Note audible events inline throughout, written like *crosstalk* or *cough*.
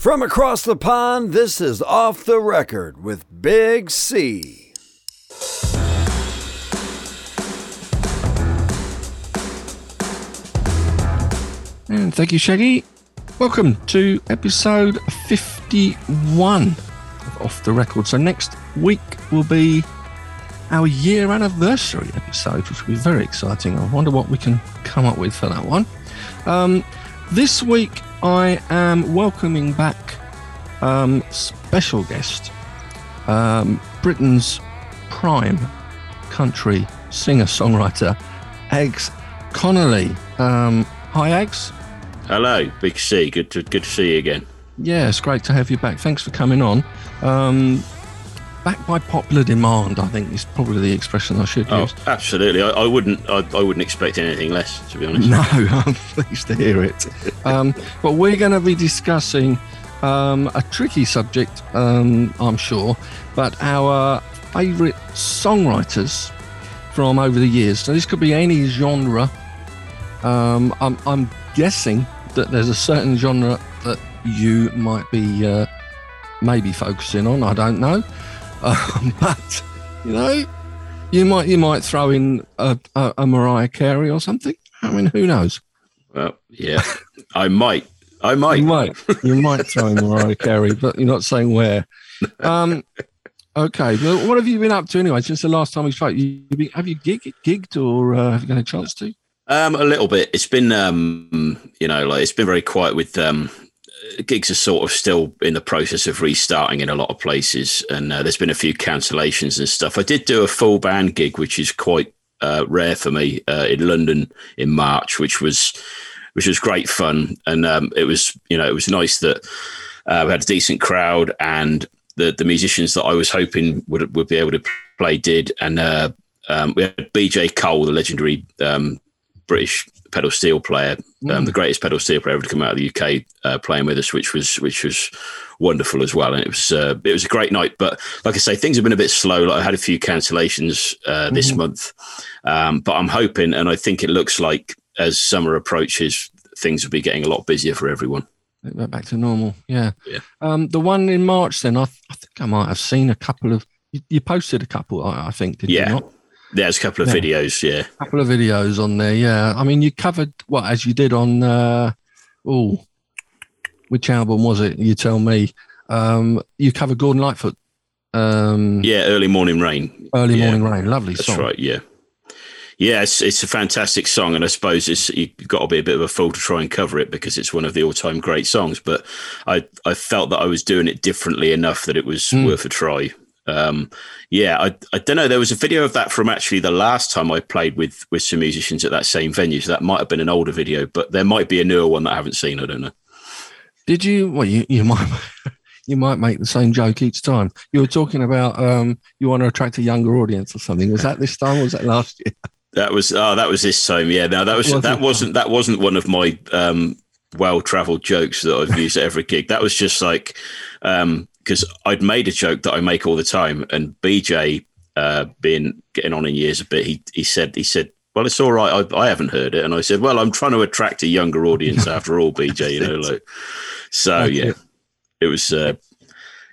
From across the pond, this is Off the Record with Big C. And thank you, Shaggy. Welcome to episode 51 of Off the Record. So, next week will be our year anniversary episode, which will be very exciting. I wonder what we can come up with for that one. Um, this week, I am welcoming back um, special guest, um, Britain's prime country singer songwriter, Ags Connolly. Um, hi, Ags. Hello, Big C. Good to good to see you again. Yeah, it's great to have you back. Thanks for coming on. Um, back by popular demand, I think is probably the expression I should Oh, use. absolutely. I, I wouldn't. I, I wouldn't expect anything less, to be honest. No, *laughs* I'm pleased to hear it. Um, but we're going to be discussing um, a tricky subject, um, I'm sure, but our favourite songwriters from over the years. So this could be any genre. Um, I'm, I'm guessing that there's a certain genre that you might be uh, maybe focusing on. I don't know, *laughs* um, but you know, you might you might throw in a, a, a Mariah Carey or something. I mean, who knows? Well, yeah, I might. I might. You might, you might throw in Mariah *laughs* Carey, but you're not saying where. Um, okay, well, what have you been up to anyway since the last time we spoke? You, you been, have you gig, gigged or uh, have you got a chance to? Um, a little bit. It's been, um, you know, like it's been very quiet with um, gigs are sort of still in the process of restarting in a lot of places, and uh, there's been a few cancellations and stuff. I did do a full band gig, which is quite uh, rare for me uh, in London in March, which was which was great fun, and um, it was you know it was nice that uh, we had a decent crowd and the the musicians that I was hoping would would be able to play did, and uh, um, we had BJ Cole, the legendary um, British pedal steel player, um, the greatest pedal steel player ever to come out of the UK, uh, playing with us, which was which was wonderful as well. And it was uh, it was a great night. But like I say, things have been a bit slow. Like I had a few cancellations uh, this month, um, but I'm hoping, and I think it looks like as summer approaches, things will be getting a lot busier for everyone. Go back to normal, yeah. Yeah. Um, the one in March, then I, th- I think I might have seen a couple of. You, you posted a couple, I, I think, did Yeah. you not? There's a couple of Yeah. videos, yeah. A couple of videos on there, yeah. I mean, you covered what as you did on. Uh, oh, which album was it? You tell me. Um, you covered Gordon Lightfoot. Um, Yeah, early morning rain. Early Yeah. Morning Rain, lovely That's song. right. Yeah. Yeah, it's, it's a fantastic song, and I suppose it's you've got to be a bit of a fool to try and cover it because it's one of the all-time great songs. But I I felt that I was doing it differently enough that it was Mm. worth a try. Um, yeah, I I don't know. There was a video of that from actually the last time I played with with some musicians at that same venue. So that might have been an older video, but there might be a newer one that I haven't seen. I don't know. Did you? Well, you, you might *laughs* you might make the same joke each time. You were talking about um, you want to attract a younger audience or something. Was that this time or was that last year? *laughs* That was oh, that was this time. Yeah, no, that was that it? wasn't that wasn't one of my um, well-traveled jokes that I've used at every gig. That was just like because I'd made a joke that I make all the time, and BJ, uh, being getting on in years a bit, he he said he said. Well, it's all right. I, I haven't heard it, and I said, "Well, I'm trying to attract a younger audience *laughs* after all, BJ." You know, like so. That's yeah, it. it was. Uh,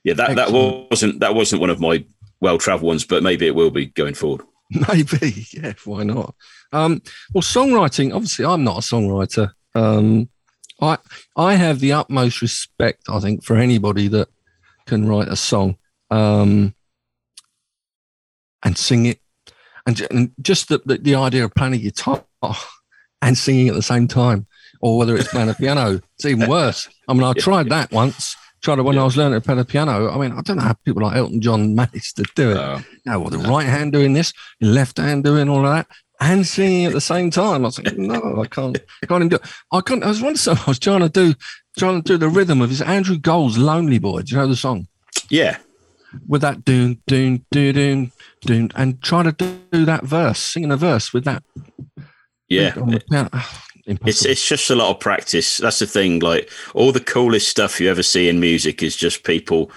yeah, that that wasn't that wasn't one of my well-traveled ones, but maybe it will be going forward. *laughs* Maybe, yeah. Why not? Um, well, songwriting. Obviously, I'm not a songwriter. Um, I I have the utmost respect. I think for anybody that can write a song um, and sing it, and, and just the, the the idea of playing a guitar and singing at the same time, or whether it's playing a piano, it's even *laughs* worse. I mean, I Yeah, tried that once. Tried it when I was learning to play the piano. I mean, I don't know how people like Elton John managed to do it. Uh, No, well, the right hand doing this, the left hand doing all of that, and singing at the same time. I was like, no, I can't, I can't even do it. I couldn't. I was wondering, so I was trying to do, trying to do the rhythm of his Andrew Gold's "Lonely Boy." Do you know the song yeah, with that doon doon doon doon doon, and try to do that verse, singing a verse with that. yeah. on the. Ah, it's it's just a lot of practice. That's the thing. Like all the coolest stuff you ever see in music is just people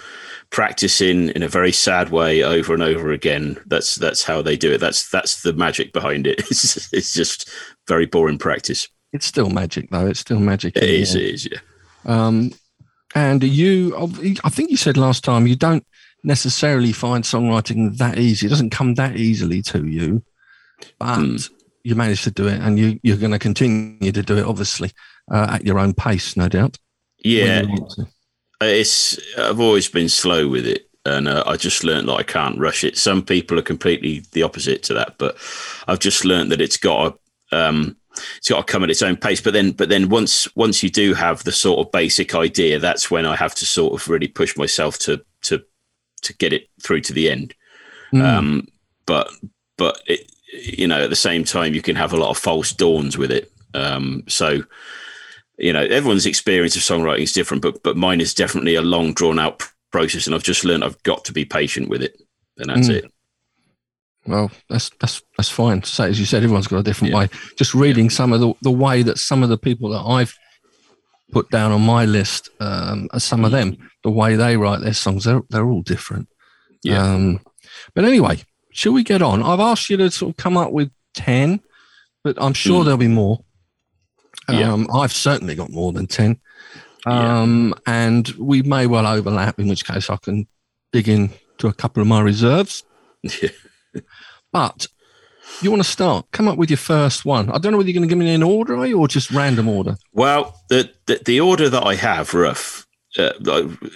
practicing in a very sad way over and over again. That's that's how they do it. That's that's the magic behind it. *laughs* It's it's just very boring practice. It's still magic, though. It's still magic. It is. It is. Yeah. Um, And you, I think you said last time, you don't necessarily find songwriting that easy. It doesn't come that easily to you, but mm. you managed to do it, and you you're going to continue to do it, obviously, uh, at your own pace, no doubt. Yeah, it's. I've always been slow with it, and uh, I just learned that I can't rush it. Some people are completely the opposite to that, but I've just learned that it's got A, Um, it's got to come at its own pace. But then, but then once once you do have the sort of basic idea, that's when I have to sort of really push myself to to to get it through to the end. Mm. Um, but but it, you know, at the same time, you can have a lot of false dawns with it. Um, so you know, everyone's experience of songwriting is different, but but mine is definitely a long, drawn out process, and I've just learned I've got to be patient with it, and that's mm. it. Well, that's that's that's fine. So as you said, everyone's got a different yeah. way. Just reading yeah. some of the the way that some of the people that I've put down on my list, um, some of them, the way they write their songs, they're they're all different. Yeah. Um, but anyway, shall we get on? I've asked you to sort of come up with ten, but I'm sure mm. there'll be more. Um, yeah. I've certainly got more than ten, um, yeah. and we may well overlap. In which case, I can dig in to a couple of my reserves. *laughs* Yeah. But you want to start? Come up with your first one. I don't know whether you're going to give me an order, are you, or just random order? Well, the the, the order that I have, rough uh,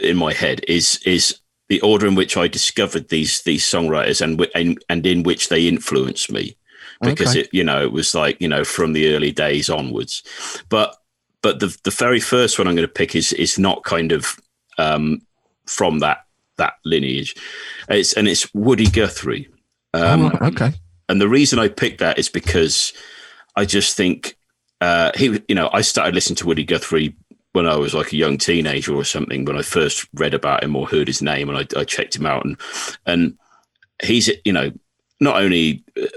in my head, is is the order in which I discovered these these songwriters and and and in which they influenced me, because okay. it you know it was like you know from the early days onwards, but but the the very first one I'm going to pick is is not kind of um, from that that lineage. It's and it's Woody Guthrie. Um, oh, okay and the reason I picked that is because I just think uh, he, you know, I started listening to Woody Guthrie when I was like a young teenager or something. When I first read about him or heard his name, and I, I checked him out, and and he's, you know, not only uh,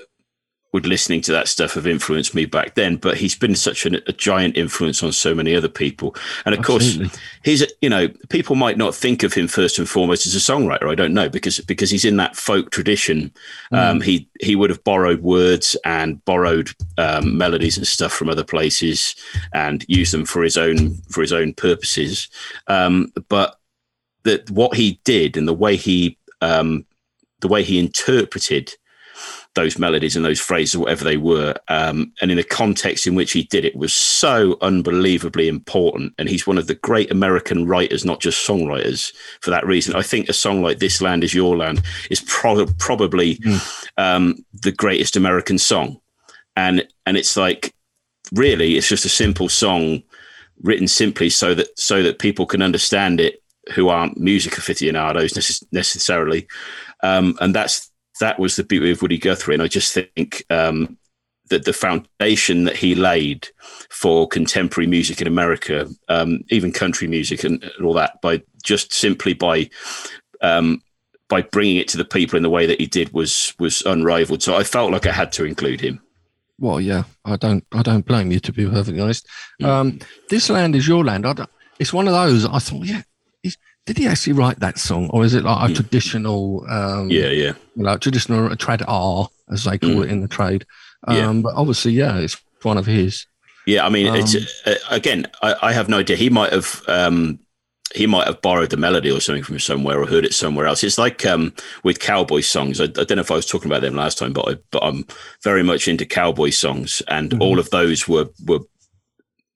would listening to that stuff have influenced me back then, but he's been such an, a giant influence on so many other people. And of Absolutely. course, he's you know people might not think of him first and foremost as a songwriter. I don't know because because he's in that folk tradition. Mm. Um, he he would have borrowed words and borrowed um, melodies and stuff from other places and used them for his own for his own purposes. Um, but that what he did and the way he um, the way he interpreted those melodies and those phrases, whatever they were, um, and in the context in which he did it was so unbelievably important. And he's one of the great American writers, not just songwriters, for that reason. I think a song like "This Land Is Your Land" is pro- probably mm. um, the greatest American song, and and it's like really, it's just a simple song written simply so that so that people can understand it who aren't music aficionados necessarily, um, and that's that was the beauty of Woody Guthrie. And I just think um, that the foundation that he laid for contemporary music in America, um, even country music and, and, all that, by just simply by um, by bringing it to the people in the way that he did was was unrivaled. So I felt like I had to include him. Well, yeah, I don't, I don't blame you to be perfectly honest. Mm. Um, this land is your land. it's one of those. I thought, yeah, did he actually write that song, or is it like a mm. traditional? Um, yeah, yeah, like traditional trad R, as they call mm. it in the trade. Um, yeah. But obviously, yeah, it's one of his. Yeah, I mean, um, it's uh, again, I, I, have no idea. He might have. Um, he might have borrowed the melody or something from somewhere or heard it somewhere else. It's like um, with cowboy songs. I, I, don't know if I was talking about them last time, but I, but I'm very much into cowboy songs, and mm-hmm. all of those were were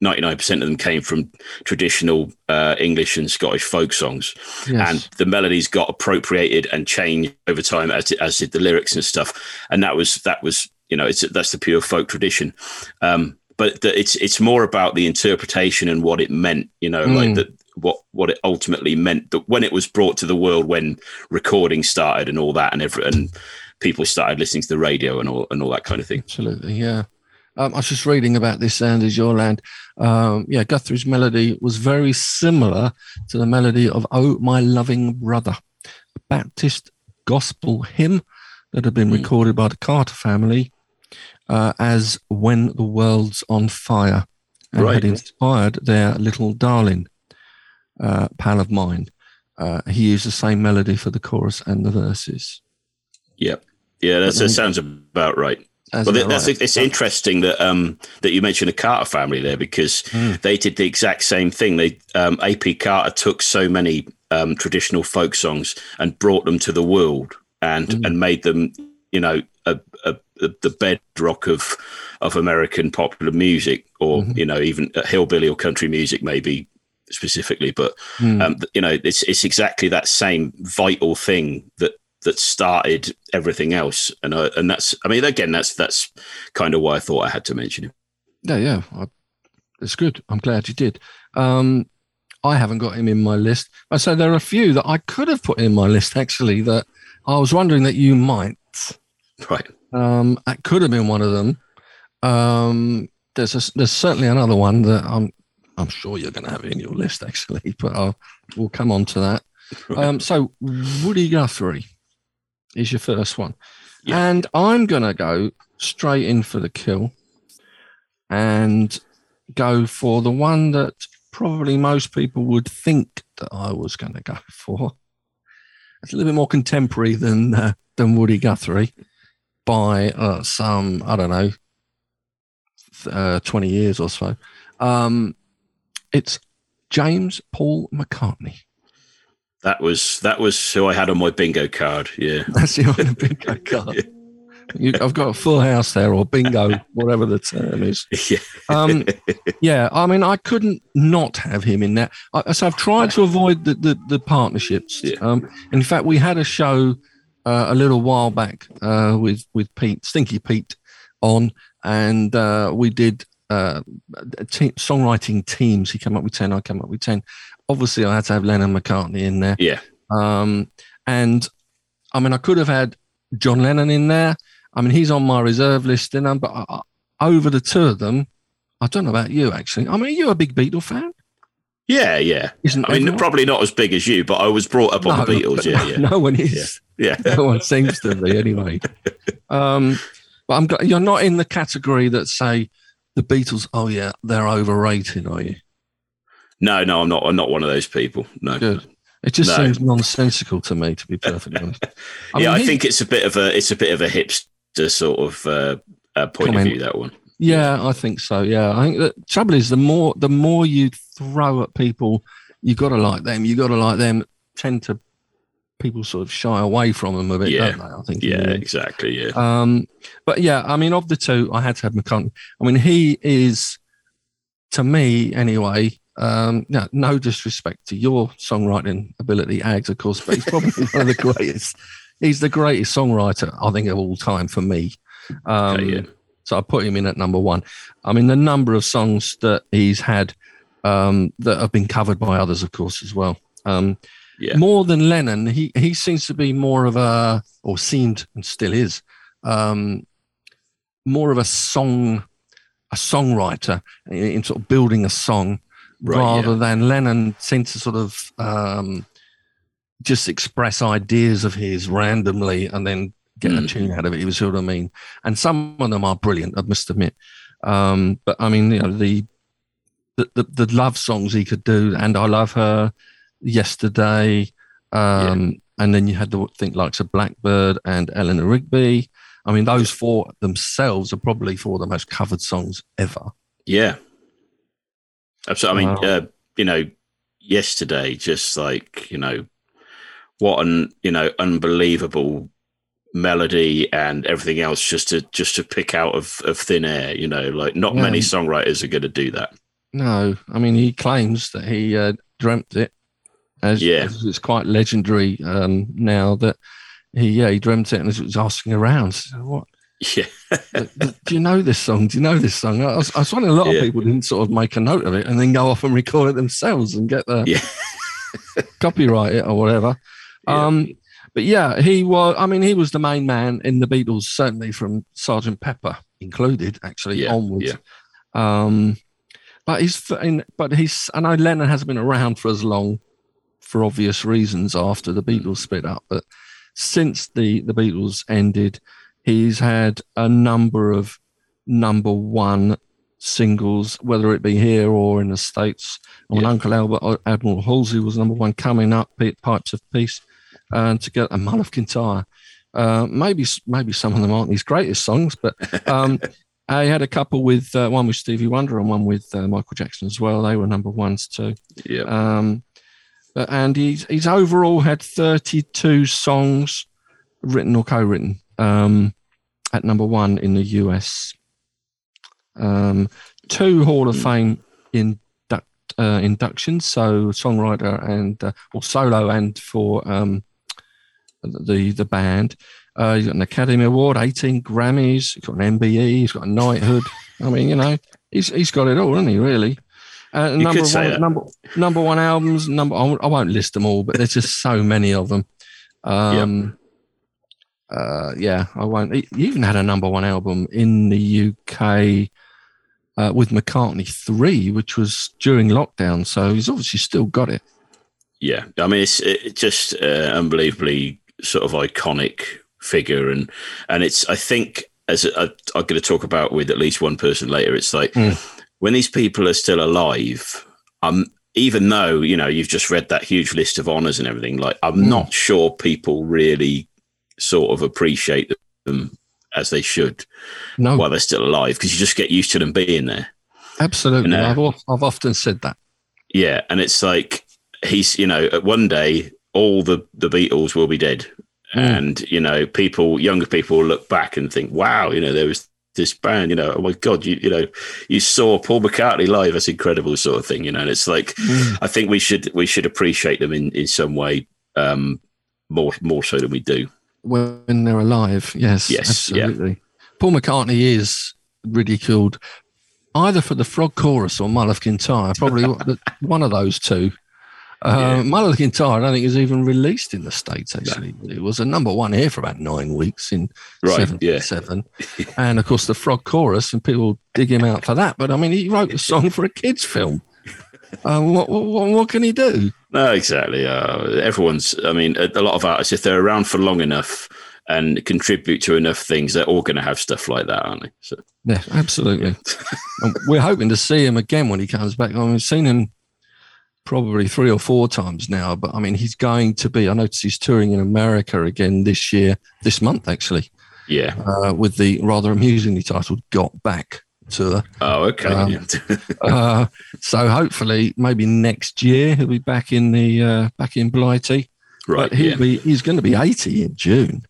99% of them came from traditional uh, English and Scottish folk songs. Yes. And the melodies got appropriated and changed over time as, as did the lyrics and stuff. And that was, that was, you know, it's, that's the pure folk tradition. Um, but the, it's, it's more about the interpretation and what it meant, you know, mm. like that, what, what it ultimately meant that when it was brought to the world, when recording started and all that and every, and people started listening to the radio and all, and all that kind of thing. Absolutely. Yeah. Um, I was just reading about this land is your land. Um, yeah, Guthrie's melody was very similar to the melody of "Oh My Loving Brother," a Baptist gospel hymn that had been mm. recorded by the Carter family uh, as "When the World's on Fire," and right. had inspired their little darling, uh, pal of mine. Uh, he used the same melody for the chorus and the verses. Yep. Yeah, that sounds about right. Well, in, that's right. it's interesting that um, that you mentioned the Carter family there because Hmm. they did the exact same thing. They um, AP Carter took so many um, traditional folk songs and brought them to the world and Hmm. and made them, you know, a, a, a, the bedrock of of American popular music, or Mm-hmm. you know, even uh, hillbilly or country music, maybe specifically. But Hmm. um, you know, it's it's exactly that same vital thing that that started everything else, and uh, and that's I mean, again, that's that's kind of why I thought I had to mention him. Yeah, yeah. I, it's good. I'm glad you did. Um, I haven't got him in my list. I say there are a few that I could have put in my list actually that I was wondering that you might. Right. Um, that could have been one of them. Um, there's a, there's certainly another one that I'm I'm sure you're going to have in your list actually, but I'll, we'll come on to that. *laughs* Um, so Woody Guthrie is your first one, Yeah. and I'm going to go straight in for the kill and go for the one that probably most people would think that I was going to go for. It's a little bit more contemporary than uh, than Woody Guthrie by uh, some I don't know uh, twenty years or so. Um, it's James Paul McCartney. That was that was who I had on my bingo card. Yeah. *laughs* That's on your *laughs* bingo card. You, I've got a full house there, or bingo, *laughs* whatever the term is. yeah. Um, yeah, I mean, I couldn't not have him in that. I, so I've tried to avoid the the, the partnerships. Yeah. Um, in fact, we had a show uh, a little while back uh, with with Pete Stinky Pete on, and uh, we did uh, te- songwriting teams. He came up with ten. I came up with ten. Obviously, I had to have Lennon McCartney in there. Yeah. Um, and I mean, I could have had John Lennon in there. I mean, he's on my reserve list, and but I, I, over the two of them, I don't know about you actually. I mean, are you a big Beatle fan? Yeah, yeah. Isn't I mean, everyone? probably not as big as you, but I was brought up on No, the Beatles. Yeah, no, yeah, no one is. yeah. yeah. *laughs* No one seems to be anyway. Um, but I'm. You're not in the category that say the Beatles. Oh yeah, they're overrated, are you? No, no, I'm not. I'm not one of those people. No. Good. It just No. seems nonsensical to me, to be perfectly honest. *laughs* I yeah, mean, I he- think it's a bit of a it's a bit of a hipster sort of uh, uh, point of view. That one. Yeah, I think so. Yeah, I think the trouble is the more the more you throw at people, you got to like them. You got to like them. Tend to people sort of shy away from them a bit, Yeah. don't they? I think. Yeah, exactly. Yeah. Um, but yeah, I mean, of the two, I had to have McCartney. I mean, he is, to me anyway. Um, no, no disrespect to your songwriting ability, Ags, of course, but he's probably *laughs* one of the greatest. He's the greatest songwriter, I think, of all time for me. Um, Okay, yeah. So I put him in at number one. I mean, the number of songs that he's had um, that have been covered by others, of course, as well. Um, Yeah. More than Lennon, he he seems to be more of a, or seemed and still is, um, more of a song, a songwriter in, in sort of building a song, Right, rather yeah. than Lennon seemed to sort of um, just express ideas of his randomly and then get a Mm. tune out of it. You see what I mean? And some of them are brilliant, I must admit. Um, but I mean, you know, the, the the the love songs he could do, and I love her yesterday. Um, and then you had the think likes of Blackbird and Eleanor Rigby. I mean, those four themselves are probably four of the most covered songs ever. Yeah. Absolutely. I mean, Wow. uh, you know, yesterday, just like, you know, what an, you know, unbelievable melody and everything else just to just to pick out of, of thin air, you know, like not Yeah. many songwriters are going to do that. No, I mean he claims that he uh, dreamt it. As, Yeah. as it's quite legendary um, now that he yeah he dreamt it and was asking around. What *laughs* Yeah. do you know this song? Do you know this song? I was, I was finding a lot Yeah. of people didn't sort of make a note of it and then go off and record it themselves and get the Yeah. *laughs* copyright it or whatever. Yeah. Um, but yeah, he was. I mean, he was the main man in the Beatles, certainly from Sergeant Pepper included, actually Yeah, onwards. Um, but he's, but he's. I know Lennon hasn't been around for as long, for obvious reasons, after the Beatles split up. But since the the Beatles ended, he's had a number of number one singles, whether it be here or in the states. Yeah. Uncle Albert uh, Admiral Halsey was number one, coming up, Pipes of Peace, and to get a Mull of Kintyre. Uh, maybe maybe some of them aren't his greatest songs, but um, *laughs* I had a couple with uh, one with Stevie Wonder and one with uh, Michael Jackson as well. They were number ones too. Yeah. Um, and he's he's overall had 32 songs written or co-written um, at number one in the US. Um, two Hall of Fame induct, uh, inductions, so songwriter and uh, or solo and for um, the the band. Uh, he's got an Academy Award, 18 Grammys, he's got an MBE, he's got a knighthood. I mean, you know, he's he's got it all, hasn't he? Really. Uh, number one, number number one albums. Number I won't- I won't list them all, but there's just so many of them. Um, uh, yeah, I won't. He he even had a number one album in the UK uh, with McCartney three, which was during lockdown. So he's obviously still got it. Yeah, I mean it's it just uh, unbelievably sort of iconic figure, and and it's I think as I, I'm going to talk about with at least one person later. It's like Mm. when these people are still alive. Um, even though you know you've just read that huge list of honors and everything, like I'm Mm. not sure people really sort of appreciate them as they should No, while they're still alive because you just get used to them being there. absolutely. No. I've I've often said that. Yeah, and it's like he's you know at one day all the the Beatles will be dead, Mm. and you know people younger people will look back and think, wow, you know there was this band, you know, oh my god, you you know you saw Paul McCartney live, that's incredible, sort of thing, you know. And it's like Mm. I think we should we should appreciate them in in some way um, more more so than we do. When they're alive. Yes, Yes, yeah. absolutely. Paul McCartney is ridiculed either for the Frog Chorus or Mull of Kintyre, probably *laughs* one- of those two. Uh, Yeah. Mull of Kintyre, I don't think, is even released in the States, actually. It was a number one here for about nine weeks in Right, yeah. *laughs* and of course, the Frog Chorus, and people dig him out for that. But I mean, he wrote a song for a kids' film. Um, what, what, what can he do? No, exactly. Uh, everyone's. I mean, a, a lot of artists, if they're around for long enough and contribute to enough things, they're all going to have stuff like that, aren't they? So Yeah, absolutely. we're hoping to see him again when he comes back. I mean, we've seen him probably three or four times now, but I mean, he's going to be. I noticed he's touring in America again this year, this month actually, yeah. uh, with the rather amusingly titled "Got Back" Oh, okay. Um. *laughs* Uh, so hopefully, maybe next year he'll be back in the uh, back in Blighty. right. But he'll Yeah. be. He's going to be eighty in June.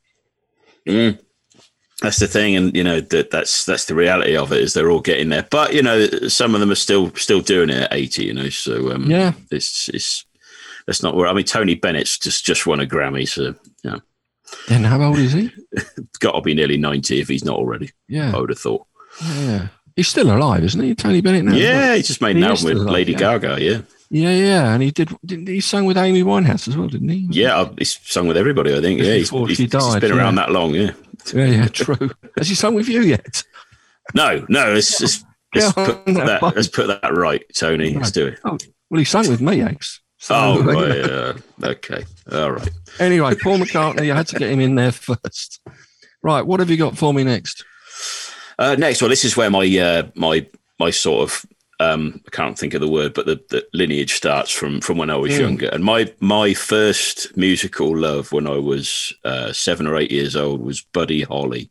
Mm. That's the thing, and you know that that's that's the reality of it is they're all getting there. But you know, some of them are still still doing it at eighty. You know, so um, Yeah. it's it's that's not where I mean Tony Bennett's just just won a Grammy, so yeah, Then how old is he? *laughs* got to be nearly ninety if he's not already. Yeah, I would have thought. yeah. He's still alive, isn't he, Tony Bennett? Now Yeah, he just made an album with alive, Lady yeah. Gaga. Yeah, Yeah, yeah, and he did. Didn't he sung with Amy Winehouse as well? Didn't he? yeah, he's sung with everybody. I think. Yeah, he's, he's, she he's died, been around that long. Yeah. yeah, yeah, true. *laughs* Has he sung with you yet? No, no, let's let's Yeah, put that let's put that right, Tony. Let's do it. Oh, well, he sang with me. So, Oh, right, *laughs* know. okay, all right. Anyway, Paul McCartney, I had to get him in there *laughs* first. Right, what have you got for me next? Uh, next, well, this is where my uh, my my sort of um, I can't think of the word, but the, the lineage starts from from when I was Mm. younger. And my my first musical love when I was uh, seven or eight years old was Buddy Holly.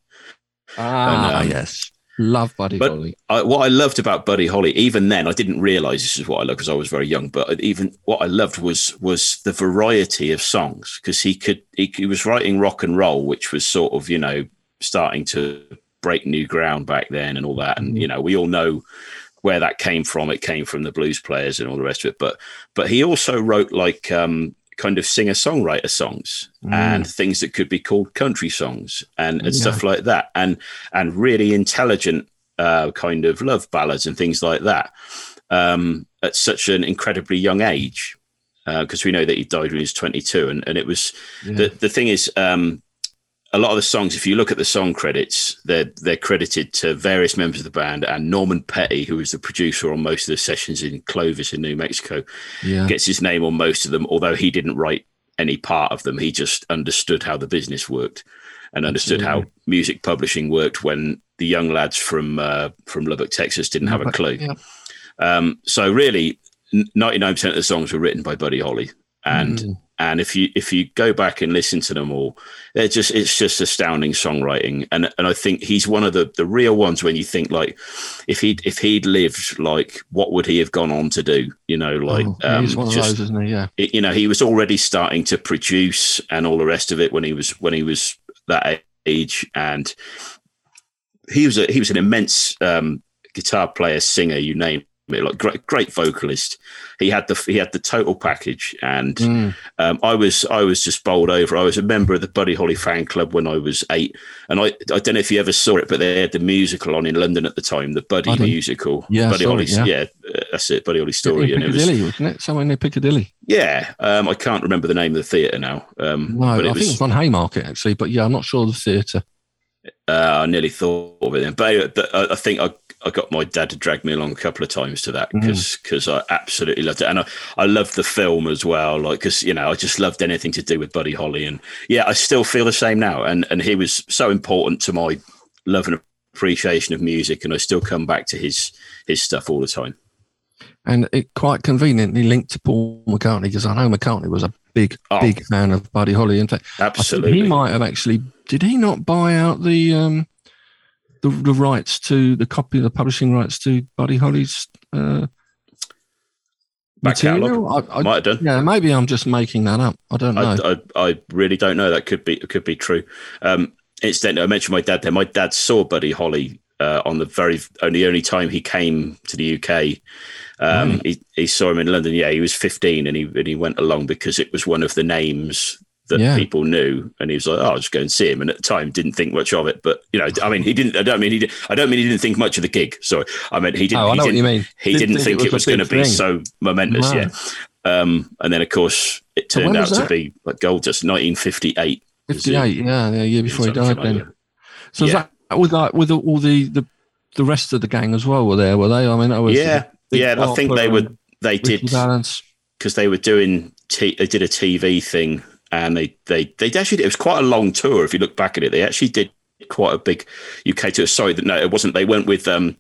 Ah, um, yes. Love Buddy but- Holly. I, what I loved about Buddy Holly, even then, I didn't realize this is what I loved because I was very young. But even what I loved was was the variety of songs because he could he, he was writing rock and roll, which was sort of you know starting to break new ground back then and all that. And you know, we all know where that came from. It came from the blues players and all the rest of it. But but he also wrote like um, kind of singer songwriter songs Mm. and things that could be called country songs and, and Yeah. stuff like that. And and really intelligent uh, kind of love ballads and things like that um, at such an incredibly young age. Uh because we know that he died when he was 22, and, and it was Yeah. the the thing is, um, a lot of the songs. If you look at the song credits, they're they're credited to various members of the band and Norman Petty, who was the producer on most of the sessions in Clovis in New Mexico, yeah. gets his name on most of them. Although he didn't write any part of them, he just understood how the business worked and understood how music publishing worked when the young lads from uh, from Lubbock, Texas, didn't have a clue. yeah. Um, so really, ninety nine percent of the songs were written by Buddy Holly. and Mm. And if you if you go back and listen to them all, they're just it's just astounding songwriting, and and I think he's one of the the real ones when you think like if he if he'd lived like what would he have gone on to do? You know, like Oh, um, he's one of just those, isn't he? Yeah. it- you know he was already starting to produce and all the rest of it when he was when he was that age and he was a, he was an immense um, guitar player singer you name it like great great vocalist he had the he had the total package and Mm. um, I was I was just bowled over. I was a member of the Buddy Holly fan club when I was eight, and I I don't know if you ever saw it, but they had the musical on in London at the time, the Buddy, musical. Yeah, Buddy Holly, yeah. yeah, uh, that's it, Buddy Holly story, in and it was wasn't it? Somewhere near Piccadilly. yeah. Um, I can't remember the name of the theatre now. Um, No, I but it think was, it was on Haymarket actually, but yeah, I'm not sure of the theatre. uh, I nearly thought of it then, but but I, I think I, I got my dad to drag me along a couple of times to that Mm. because I absolutely loved it, and I, I loved the film as well. Like because you know I just loved anything to do with Buddy Holly, and yeah, I still feel the same now. And and he was so important to my love and appreciation of music, and I still come back to his his stuff all the time. And it quite conveniently linked to Paul McCartney because I know McCartney was a big, Oh. big fan of Buddy Holly. In fact, Absolutely, he might have actually. Did he not buy out the um, the, the rights to the copy, of the publishing rights to Buddy Holly's uh, Back material? I, I, might have done. yeah, maybe I'm just making that up. I don't know. I, I, I really don't know. That could be it could be true. Um, incidentally, I mentioned my dad there. My dad saw Buddy Holly uh, on the very only only time he came to the UK. Um, Right. he, he saw him in London. Yeah, he was 15 and he and he went along because it was one of the names that Yeah. people knew. And he was like, "Oh, I'll just go and see him." And at the time, didn't think much of it. But you know, I mean, he didn't. I don't mean he. Did, I don't mean he didn't think much of the gig. Sorry, I mean he didn't. oh, I know what you mean. he didn't, think, it was, a going to be so momentous. No. Yeah. Um, and then, of course, it turned out was to be like gold dust, 1958. 58, yeah, the year before he died. like Then, that. so was Yeah. that with like with all the, the the rest of the gang as well? Were there? Were they? I mean, that was Yeah, yeah. I think they were. They Ricky did because they were doing. T- they did a TV thing, and they they they actually. It was quite a long tour. If you look back at it, they actually did quite a big UK tour. Sorry, that no, it wasn't. They went with um.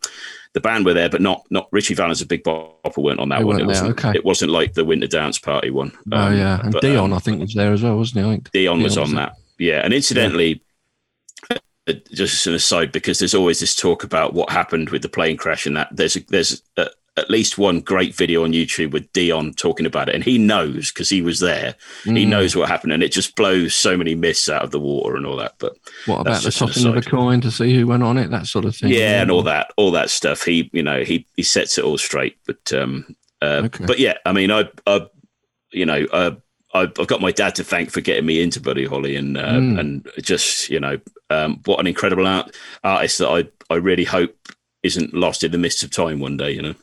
The band were there, but not not Ritchie Valens and Big Bopper weren't on that They one. It wasn't, okay. it wasn't like the Winter Dance Party one. oh Um, yeah, and but, Dion, um, I think was there as well, wasn't he? I think Dion was Dion on was that. Yeah, and incidentally, uh, just an aside, because there's always this talk about what happened with the plane crash, and that there's a, there's a, at least one great video on YouTube with Dion talking about it, and he knows because he was there. He Mm. knows what happened, and it just blows so many myths out of the water and all that. But What about the tossing of a coin to see who went on it? That sort of thing. yeah, and all that, all that stuff. He, you know, he he sets it all straight. But um, uh, Okay. but yeah, I mean, I, I, you know, uh, I've I've got my dad to thank for getting me into Buddy Holly, and uh, Mm. and just you know, um, what an incredible art, artist that I I really hope isn't lost in the mists of time one day. You know,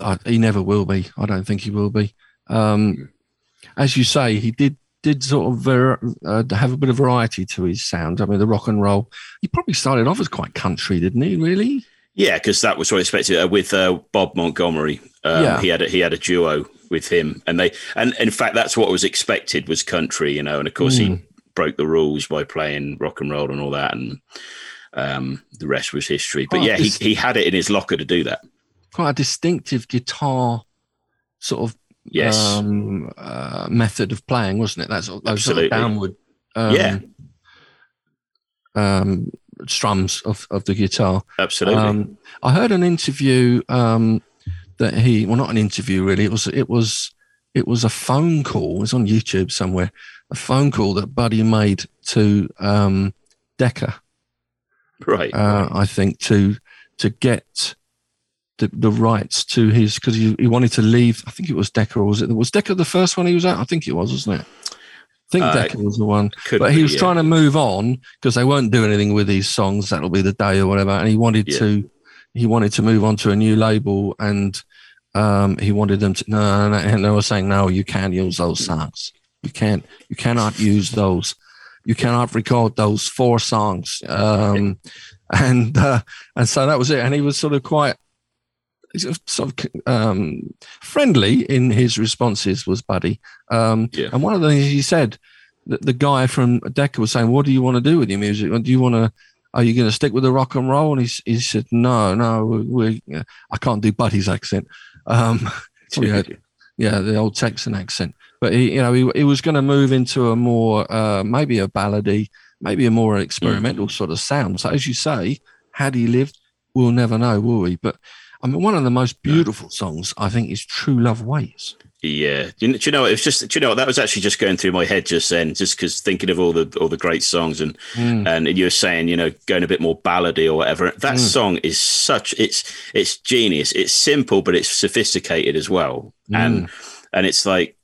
I, he never will be. I don't think he will be. Um, as you say, he did did sort of ver- uh, have a bit of variety to his sound. I mean, the rock and roll. He probably started off as quite country, didn't he? Really? yeah, because that was what I expected uh, with uh, Bob Montgomery. Um, Yeah. he had a, he had a duo with him, and they and in fact that's what was expected was country. You know, and of course he Mm. broke the rules by playing rock and roll and all that, and um, the rest was history. But Oh, yeah, he, he had it in his locker to do that. Quite a distinctive guitar sort of Yes, um, uh, method of playing, wasn't it? That's those sort of downward. Um, Yeah. Um, strums of, of the guitar. absolutely. Um, I heard an interview um, that he, well, not an interview really. It was it was it was a phone call. It was on YouTube somewhere. A phone call that Buddy made to um, Decca, right. uh, I think, to to get the, the rights to his because he, he wanted to leave. I think it was Decca, or was it was Decca the first one he was at? I think it was, wasn't it? I think Uh, Decca was the one but he be, was yeah. trying to move on because they weren't doing anything with these songs. That'll be the day or whatever. And he wanted Yeah. to, he wanted to move on to a new label, and um, he wanted them to. No, no, no, and they were saying, no, you can't use those songs. You can't. You cannot use those. You cannot record those four songs. Um, *laughs* and uh, and so that was it. And he was sort of quite. Sort of um, friendly in his responses was Buddy, um, Yeah. and one of the things he said, the, the guy from Decca was saying, "What do you want to do with your music? Do you want to? Are you going to stick with the rock and roll?" And he, he said, "No, no, we, we I can't do Buddy's accent." Um, *laughs* heard, yeah, the old Texan accent. But he, you know, he, he was going to move into a more, uh, maybe a ballady, maybe a more experimental mm. sort of sound. So as you say, had he lived, we'll never know, will we? But I mean, one of the most beautiful songs I think is "True Love Ways." Yeah, do you, know? It was just. Do you know that was actually just going through my head just then, just because thinking of all the all the great songs and mm. and you were saying, you know, going a bit more ballady or whatever. That mm. song is such. It's it's genius. It's simple, but it's sophisticated as well. Mm. And and it's like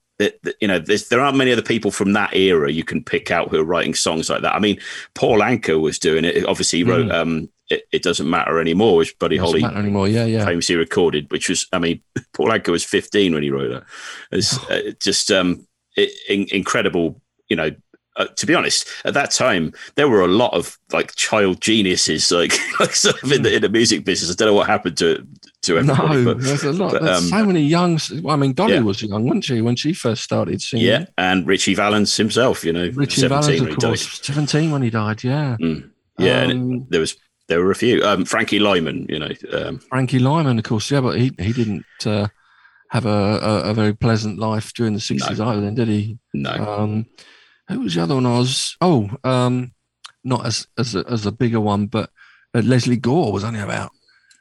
you know, there aren't many other people from that era you can pick out who are writing songs like that. I mean, Paul Anka was doing it. Obviously, he wrote mm. um, it, it, doesn't matter anymore, which Buddy Holly matter anymore. Yeah, yeah. famously recorded, which was, I mean, *laughs* Paul Anka was 15 when he wrote that. It's uh, just um, it, in, incredible, you know. Uh, to be honest, at that time there were a lot of like child geniuses, like *laughs* like sort of in the in the music business. I don't know what happened to to everybody. No, but, there's a lot. But, there's um, so many young. I mean, Dolly yeah. was young, wasn't she, when she first started singing? Yeah, and Ritchie Valens himself. You know, Ritchie Valens, of course, seventeen when he died. Yeah, mm. yeah. Um, there was there were a few. Um, Frankie Lymon, you know. Um, Frankie Lymon, of course, yeah, but he he didn't uh, have a, a, a, very pleasant life during the sixties no. either, then, did he? No. Um, who was the other one? I was oh, um, not as as a, as a bigger one, but uh, Lesley Gore was only about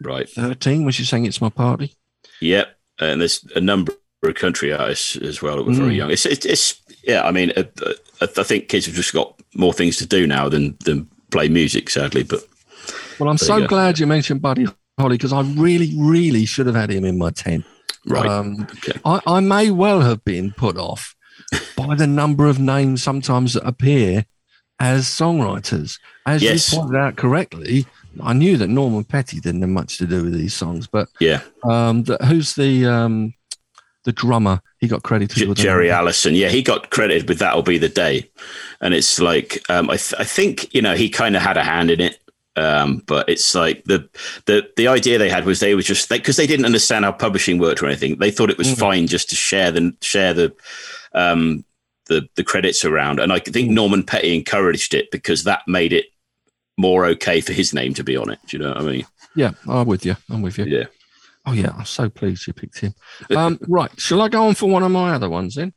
right thirteen when she sang "It's My Party." Yep, and there's a number of country artists as well that were very mm. young. It's, it's, it's yeah. I mean, uh, uh, I think kids have just got more things to do now than than play music, sadly, but well, I'm so glad you mentioned Buddy Holly because I really, really should have had him in my 10. Right. Um, okay. I, I may well have been put off by the number of names sometimes that appear as songwriters. As yes. you pointed out correctly, I knew that Norman Petty didn't have much to do with these songs, but yeah, um, the, who's the um, the drummer? He got credited with Jerry Allison. Yeah, he got credited with "That'll Be the Day," and it's like um, I, th- I think you know he kind of had a hand in it. Um, but it's like the the the idea they had was they were just because they, they, didn't understand how publishing worked or anything. They thought it was mm-hmm. fine just to share the share the um, the the credits around. And I think Norman Petty encouraged it because that made it more okay for his name to be on it. Do you know what I mean? Yeah, I'm with you. I'm with you. Yeah. Oh yeah, I'm so pleased you picked him. *laughs* Um, right, shall I go on for one of my other ones then?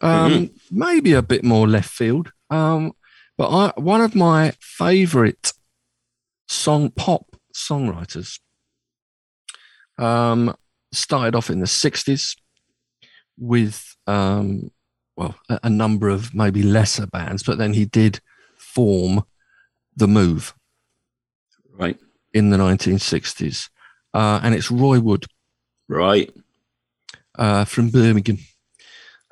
Um, mm-hmm. Maybe a bit more left field. Um, but I, one of my favourite song pop songwriters. Um, started off in the 60s with, um, well, a, a, number of maybe lesser bands, but then he did form The Move. Right. In the 1960s. Uh, and it's Roy Wood. Right. Uh, from Birmingham.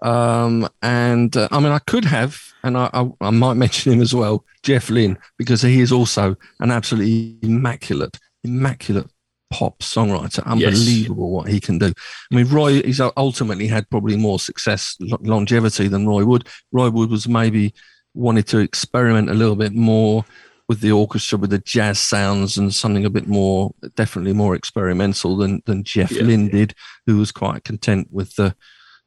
Um, and uh, I mean, I could have, and I, I, I, might mention him as well, Jeff Lynne, because he is also an absolutely immaculate, immaculate pop songwriter. Unbelievable yes. what he can do. I mean, Roy, he's ultimately had probably more success, longevity than Roy Wood. Roy Wood was maybe wanted to experiment a little bit more with the orchestra, with the jazz sounds and something a bit more, definitely more experimental than, than Jeff yeah. Lynne did, who was quite content with the,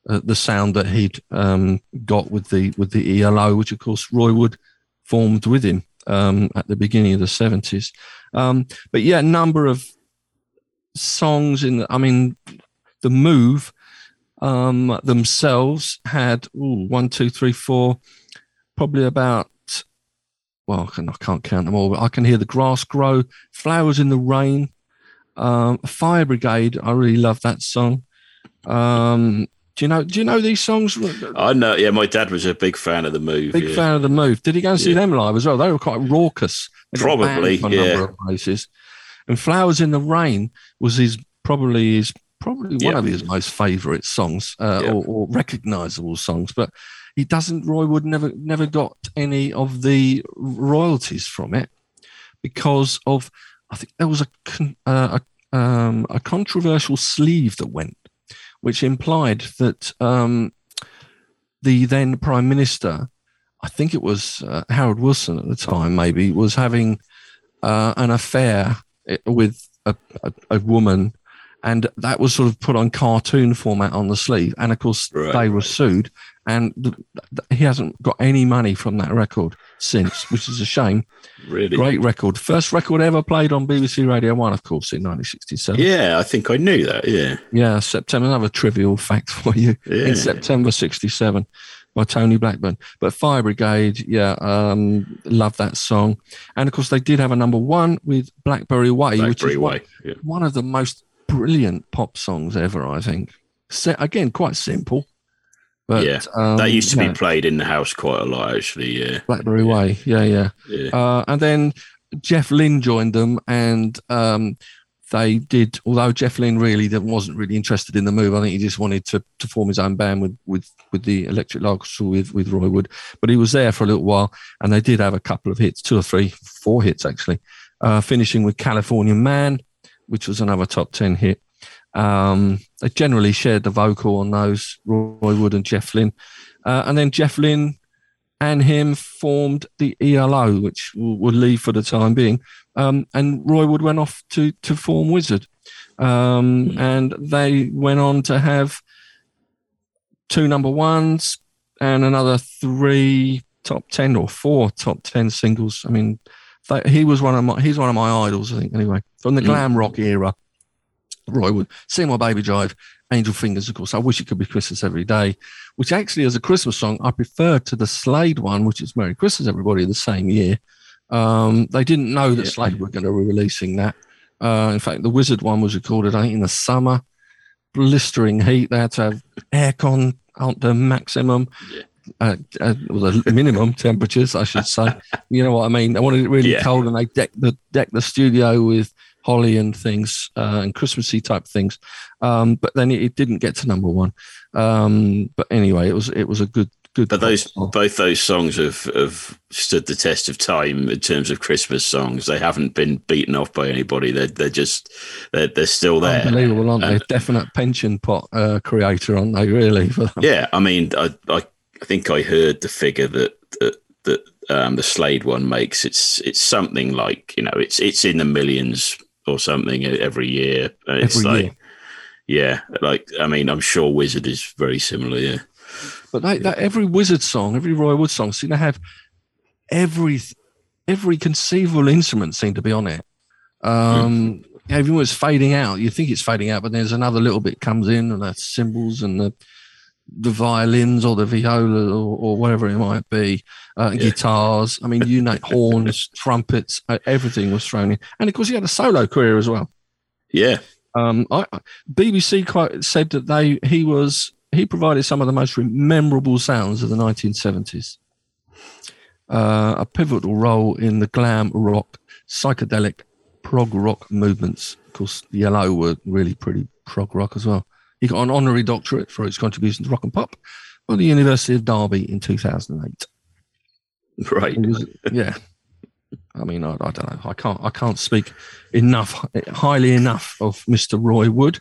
uh, the sound that he'd um, got with the with the ELO, which of course Roy Wood formed with him um, at the beginning of the seventies. Um, but yeah, a number of songs in. The, I mean, the Move um, themselves had ooh, one, two, three, four, probably about. Well, I, can, I can't count them all, but I can hear the grass grow, flowers in the rain, um, Fire Brigade. I really love that song. Um, do you know? Do you know these songs? I know. Yeah, my dad was a big fan of the move. Big yeah. fan of the move. Did he go and see yeah. them live as well? They were quite raucous. Probably, yeah. places. And "Flowers in the Rain" was his probably his probably one of his most favourite songs uh, or, or recognisable songs. But he doesn't. Roy Wood never never got any of the royalties from it because of I think there was a uh, a, um, a controversial sleeve that went which implied that um, the then Prime Minister, I think it was uh, Harold Wilson at the time, maybe, was having uh, an affair eh, with a, a, a, woman and that was sort of put on cartoon format on the sleeve. And of course, Right. they were sued, and th- th- he hasn't got any money from that record since, which is a shame. Really? Great record, first record ever played on BBC Radio One, of course, in 1967. Yeah, I think I knew that. Yeah. Yeah, September. Another trivial fact *laughs* for you. Yeah. In September '67 by Tony Blackburn. But Fire Brigade, yeah, um, love that song. And of course, they did have a number one with Blackberry Way, which Blackberry is one, Yeah. one of the most brilliant pop songs ever. I think. Se- again, quite simple. But, Yeah, um, that used to yeah, be played in the house quite a lot, actually. Yeah. Blackberry Way. Yeah, yeah. Yeah. Uh, and then Jeff Lynne joined them, and um, they did. Although Jeff Lynne really wasn't really interested in the move, I think he just wanted to, to form his own band with with with the Electric Light Orchestra with with Roy Wood. But he was there for a little while, and they did have a couple of hits, two or three, four hits actually, uh, finishing with California Man, which was another top ten hit. Um, they generally shared the vocal on those, Roy Wood and Jeff Lynne. Uh, and then Jeff Lynne and him formed the ELO, which we'll, we'll leave for the time being. Um, and Roy Wood went off to, to form Wizzard. Um, and they went on to have two number ones and another three top 10 or four top 10 singles. I mean, they, he was one of my, he's one of my idols, I think, anyway, from the Mm. glam rock era. Roy Wood, See My Baby Drive, Angel Fingers, of course. I wish it could be Christmas every day, which actually, as a Christmas song, I prefer to the Slade one, which is Merry Christmas, everybody, the same year. Um, they didn't know that Yeah. Slade were going to be releasing that. Uh, in fact, the Wizzard one was recorded, I think, in the summer, blistering heat. They had to have aircon out to maximum, Yeah. uh, uh, well, the minimum temperatures, I should say. *laughs* you know what I mean? They wanted it really Yeah. cold, and they decked the decked the studio with holly and things uh, and Christmassy type things. Um, but then it, it didn't get to number one. Um, but anyway, it was it was a good good. But those song. both those songs have, have stood the test of time in terms of Christmas songs. They haven't been beaten off by anybody. They're they're just they're they're still there. unbelievable, aren't they? And- Definite pension pot uh, creator, aren't they? Really? Yeah, I mean, I, I I think I heard the figure that that that um, the Slade one makes. It's it's something like you know it's it's in the millions or something every year. It's Every like year. yeah, like I mean, I'm sure Wizzard is very similar. Yeah, But they, that, every Wizzard song, every Roy Wood song, seem to have every every conceivable instrument seem to be on it. Um, Even when it's fading out, you think it's fading out, but there's another little bit comes in, and the cymbals and the the violins or the viola or, or whatever it might be, uh, Yeah. guitars. I mean, you know, *laughs* horns, trumpets, everything was thrown in, and of course, he had a solo career as well. yeah, Um, I, I- BBC quite said that they he was he provided some of the most memorable sounds of the 1970s. Uh, a pivotal role in the glam rock, psychedelic, prog rock movements. Of course, ELO were really pretty prog rock as well. He got an honorary doctorate for his contribution to rock and pop by the University of Derby in 2008. right. Was- yeah. I mean, I, I don't know. I can't. I can't speak enough, highly enough of Mr. Roy Wood,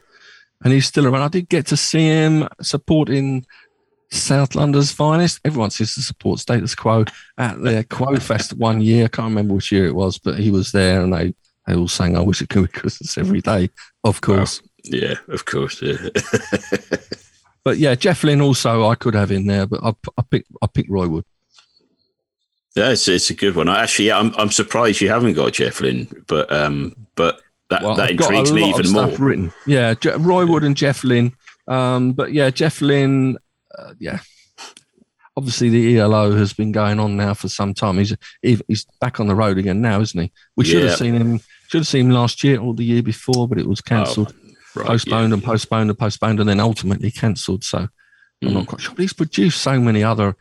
and he's still around. I did get to see him supporting South London's finest. Everyone seems to support Status Quo at their Quo Fest one year. I can't remember which year it was, but he was there, and they they all sang "I Wish It Could Be Christmas Every Day," of course. Yeah, of course. Yeah. *laughs* But yeah, Jeff Lynne also I could have in there, but I I picked I picked Roy Wood. Yeah, it's, it's a good one. I Actually, yeah, I'm I'm surprised you haven't got Jeff Lynne, but um, but that Well, that I've intrigues me even more. Written. Yeah, Je- Roy Wood and Jeff Lynne. Um, but yeah, Jeff Lynne. Uh, yeah, obviously the ELO has been going on now for some time. He's he's back on the road again now, isn't he? We should Yeah. have seen him. Should have seen him last year or the year before, but it was cancelled, Right, postponed, and postponed and postponed, and then ultimately cancelled. So I'm Mm. not quite sure. But he's produced so many other.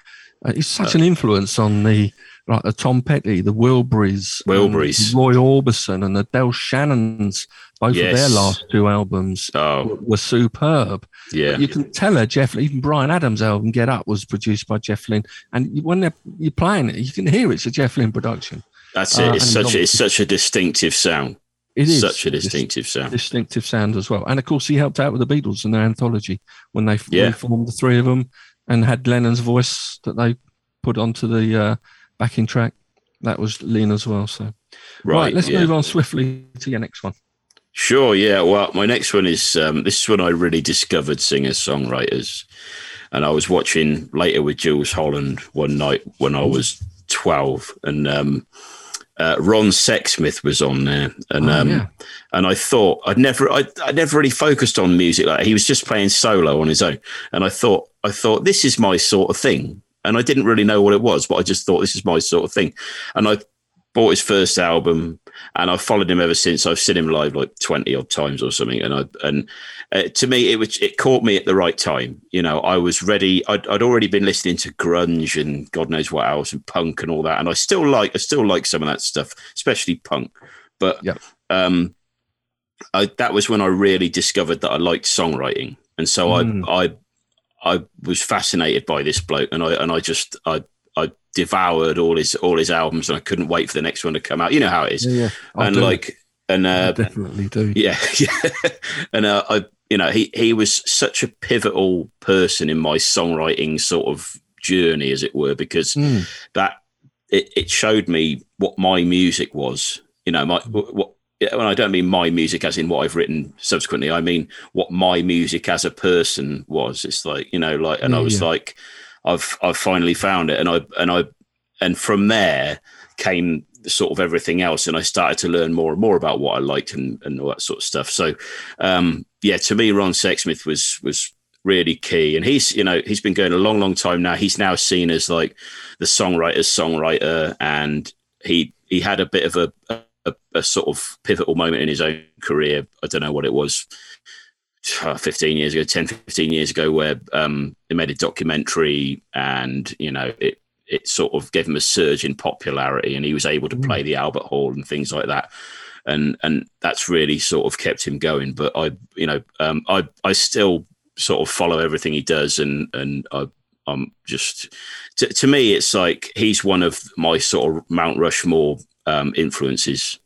Uh, he's such an influence on the like the Tom Petty, the Wilburys, and Wilburys. Roy Orbison, and the Del Shannons. Both of their last two albums. Oh, were, were superb. yeah. You can tell her Jeff. Even Bryan Adams' album "Get Up" was produced by Jeff Lynne, and when they're you're playing it, you can hear it's a Jeff Lynne production. That's uh, it. It's such a, it's such a distinctive sound. It is Such a dis- distinctive sound. distinctive sound as well. And of course, he helped out with the Beatles and their anthology when they Yeah. reformed the three of them and had Lennon's voice that they put onto the uh, backing track. That was Lynne as well. So right, Right. let's yeah. move on swiftly to your next one. Sure, yeah. Well, my next one is um, this is when I really discovered singer songwriters, and I was watching later with Jools Holland one night when I was twelve, and um, uh, Ron Sexsmith was on there, and Oh, um, yeah. and I thought I'd never I I never really focused on music like that. he was just playing solo on his own, and I thought I thought this is my sort of thing, and I didn't really know what it was, but I just thought this is my sort of thing, and I bought his first album and I've followed him ever since. I've seen him live like twenty odd times or something, and I and uh, to me it was it caught me at the right time. You know, I was ready. I'd, I'd already been listening to grunge and God knows what else and punk and all that, and I still like I still like some of that stuff, especially punk. But Yeah. um, I, that was when I really discovered that I liked songwriting, and so Mm. I I I was fascinated by this bloke, and I and I just I I devoured all his all his albums, and I couldn't wait for the next one to come out. You know how it is, Yeah, I and like and I uh, definitely do. yeah, *laughs* yeah, and uh, I you know he he was such a pivotal person in my songwriting sort of journey, as it were, because Mm. that it, it showed me what my music was. You know, my what. yeah, Well, I don't mean my music as in what I've written subsequently. I mean what my music as a person was. It's like you know, like, and I was yeah. like, I've I've finally found it, and I and I and from there came sort of everything else, and I started to learn more and more about what I liked and, and all that sort of stuff. So, um, yeah, to me, Ron Sexsmith was was really key, and he's you know he's been going a long, long time now. He's now seen as like the songwriter's songwriter, and he he had a bit of a, a, a sort of pivotal moment in his own career. I don't know what it was. Uh, 15 years ago 10 15 years ago where um he made a documentary and you know it it sort of gave him a surge in popularity and he was able to play the albert hall and things like that. And and that's really sort of kept him going. But i you know um i i still sort of follow everything he does and and i i'm just to, to me it's like he's one of my sort of mount rushmore um influences.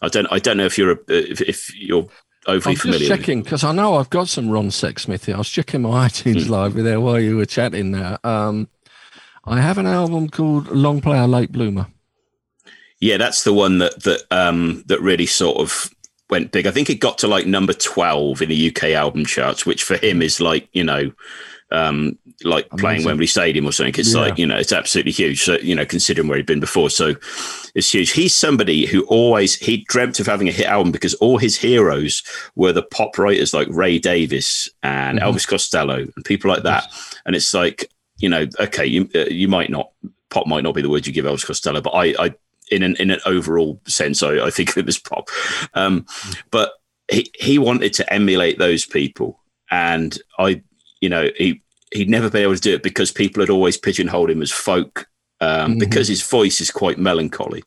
I don't i don't know if you're a, if, if you're overly I'm just familiar with checking because I know I've got some Ron Sexsmith here. I was checking my *laughs* iTunes Hmm. library there while you were chatting there. Um, I have an album called Long Player Late Bloomer. Yeah, that's the one that that um that really sort of went big. I think it got to like number twelve in the UK album charts, which for him is like you know, um, like playing Wembley Stadium or something. It's Yeah. like you know, it's absolutely huge. So you know, considering where he'd been before, so it's huge. He's somebody who always he dreamt of having a hit album because all his heroes were the pop writers like Ray Davies and Mhm. Elvis Costello and people like that. And it's like you know, okay, you uh, you might not pop might not be the word you give Elvis Costello, but I I in an in an overall sense, I, I think of him as pop. Um, but he he wanted to emulate those people, and I, you know, he he'd never been able to do it because people had always pigeonholed him as folk, um, Mhm. because his voice is quite melancholy,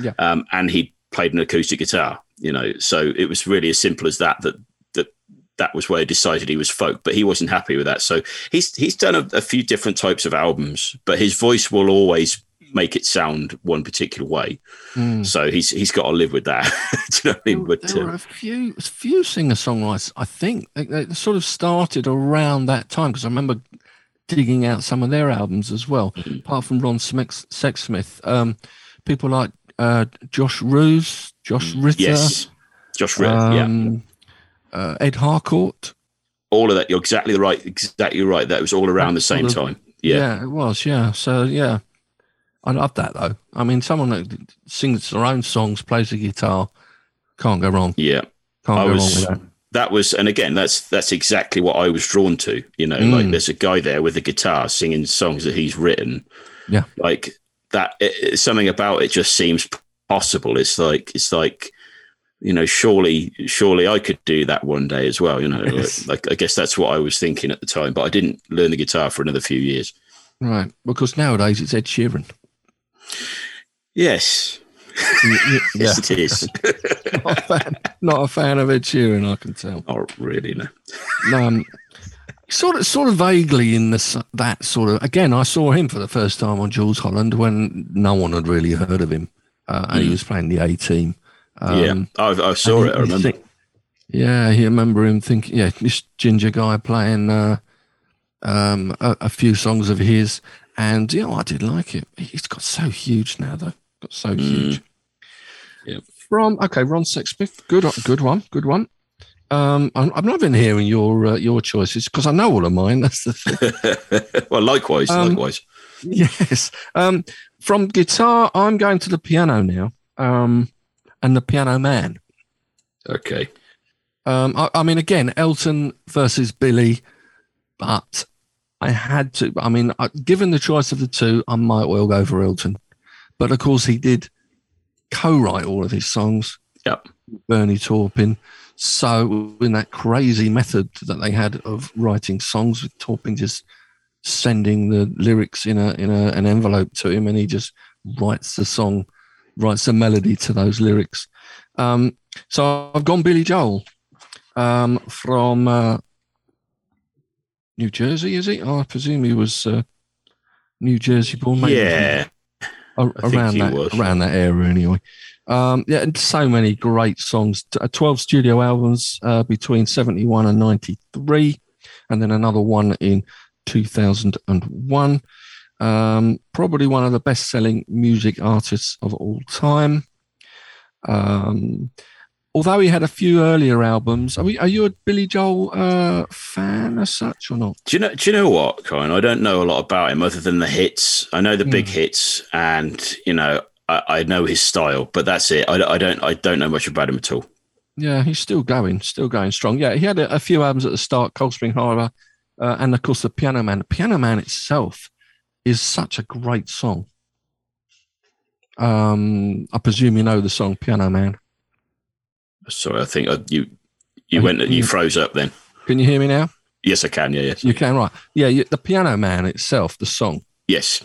Yeah. um, and he played an acoustic guitar, you know, so it was really as simple as that that. that that was where he decided he was folk, but he wasn't happy with that. So he's he's done a, a few different types of albums, but his voice will always make it sound one particular way. Mm. So he's he's got to live with that. *laughs* You know I mean? There, But there uh, were a few few singer songwriters. I think they, they sort of started around that time because I remember digging out some of their albums as well. Mhm. Apart from Ron Smex- Sexsmith, um, people like uh, Josh Rouse, Josh Ritter, Mm, yes, Josh Ritter, yeah, um, uh, Ed Harcourt. all of that. You're exactly right. Exactly right. That was all around the same time. Yeah. it was. Yeah. So yeah, I love that though. I mean, someone that sings their own songs, plays the guitar, can't go wrong. yeah, Can't I go was- wrong with that. That was, and again, that's that's exactly what I was drawn to. You know, like Mm. there's a guy there with a guitar singing songs that he's written. Yeah. like that. It, it- something about it just seems possible. It's like it's like. You know, surely, surely I could do that one day as well. You know, Yes. like, like I guess that's what I was thinking at the time, but I didn't learn the guitar for another few years. Right. Because nowadays it's Ed Sheeran. Yes, Y- y- *laughs* yeah. yes, it is. *laughs* not, a fan, not a fan of Ed Sheeran, I can tell. oh, really? No. Um, sort of, sort of vaguely in this that sort of. Again, I saw him for the first time on Jools Holland when no one had really heard of him, uh, and he Mm. was playing the A Team. Um, yeah, I, I saw it. I he- remember. think- yeah, he remember him thinking, yeah, this ginger guy playing uh, um, a, a few songs of his, and you know, I did like it. He's got so huge now, though. Got so Mm. huge. Yeah. from okay, Ron Sexsmith. Good, good one, good one. Um, I'm, I'm loving hearing your uh, your choices because I know all of mine. *laughs* That's the thing. *laughs* well, likewise, Um, likewise. yes. Um, from guitar, I'm going to the piano now. Um, and the Piano Man. Okay. Um, I, I mean, again, Elton versus Billy, but I had to. I mean, I, given the choice of the two, I might well go for Elton. But of course, he did co-write all of his songs. Yep. Bernie Taupin. So in that crazy method that they had of writing songs with Taupin just sending the lyrics in a in a, an envelope to him, and he just writes the song, writes the melody to those lyrics. Um, so I've gone Billy Joel um, from uh, New Jersey, is he? Oh, I presume he was uh, New Jersey born. maybe. Yeah. A- I think around that was. around that area anyway. Um, yeah, and so many great songs. Uh, Twelve studio albums uh, between seventy one and ninety three, and then another one in two thousand and one. Um, probably one of the best selling music artists of all time. Um, although he had a few earlier albums, are, we, are you a Billy Joel uh, fan as such or not? Do you know? Do you know what, Colin? I don't know a lot about him other than the hits. I know the big Mm. hits, and you know, I, I know his style, but that's it. I, I don't. I don't know much about him at all. Yeah, he's still going, still going strong. Yeah, he had a, a few albums at the start, Cold Spring Harbor, uh, and of course the Piano Man. The Piano Man itself is such a great song. Um, I presume you know the song Piano Man. Sorry, I think I, you you went. you- You froze up then. Can you hear me now? Yes, I can. Yeah, yes, You can, right? Yeah, you, the Piano Man itself, the song, yes.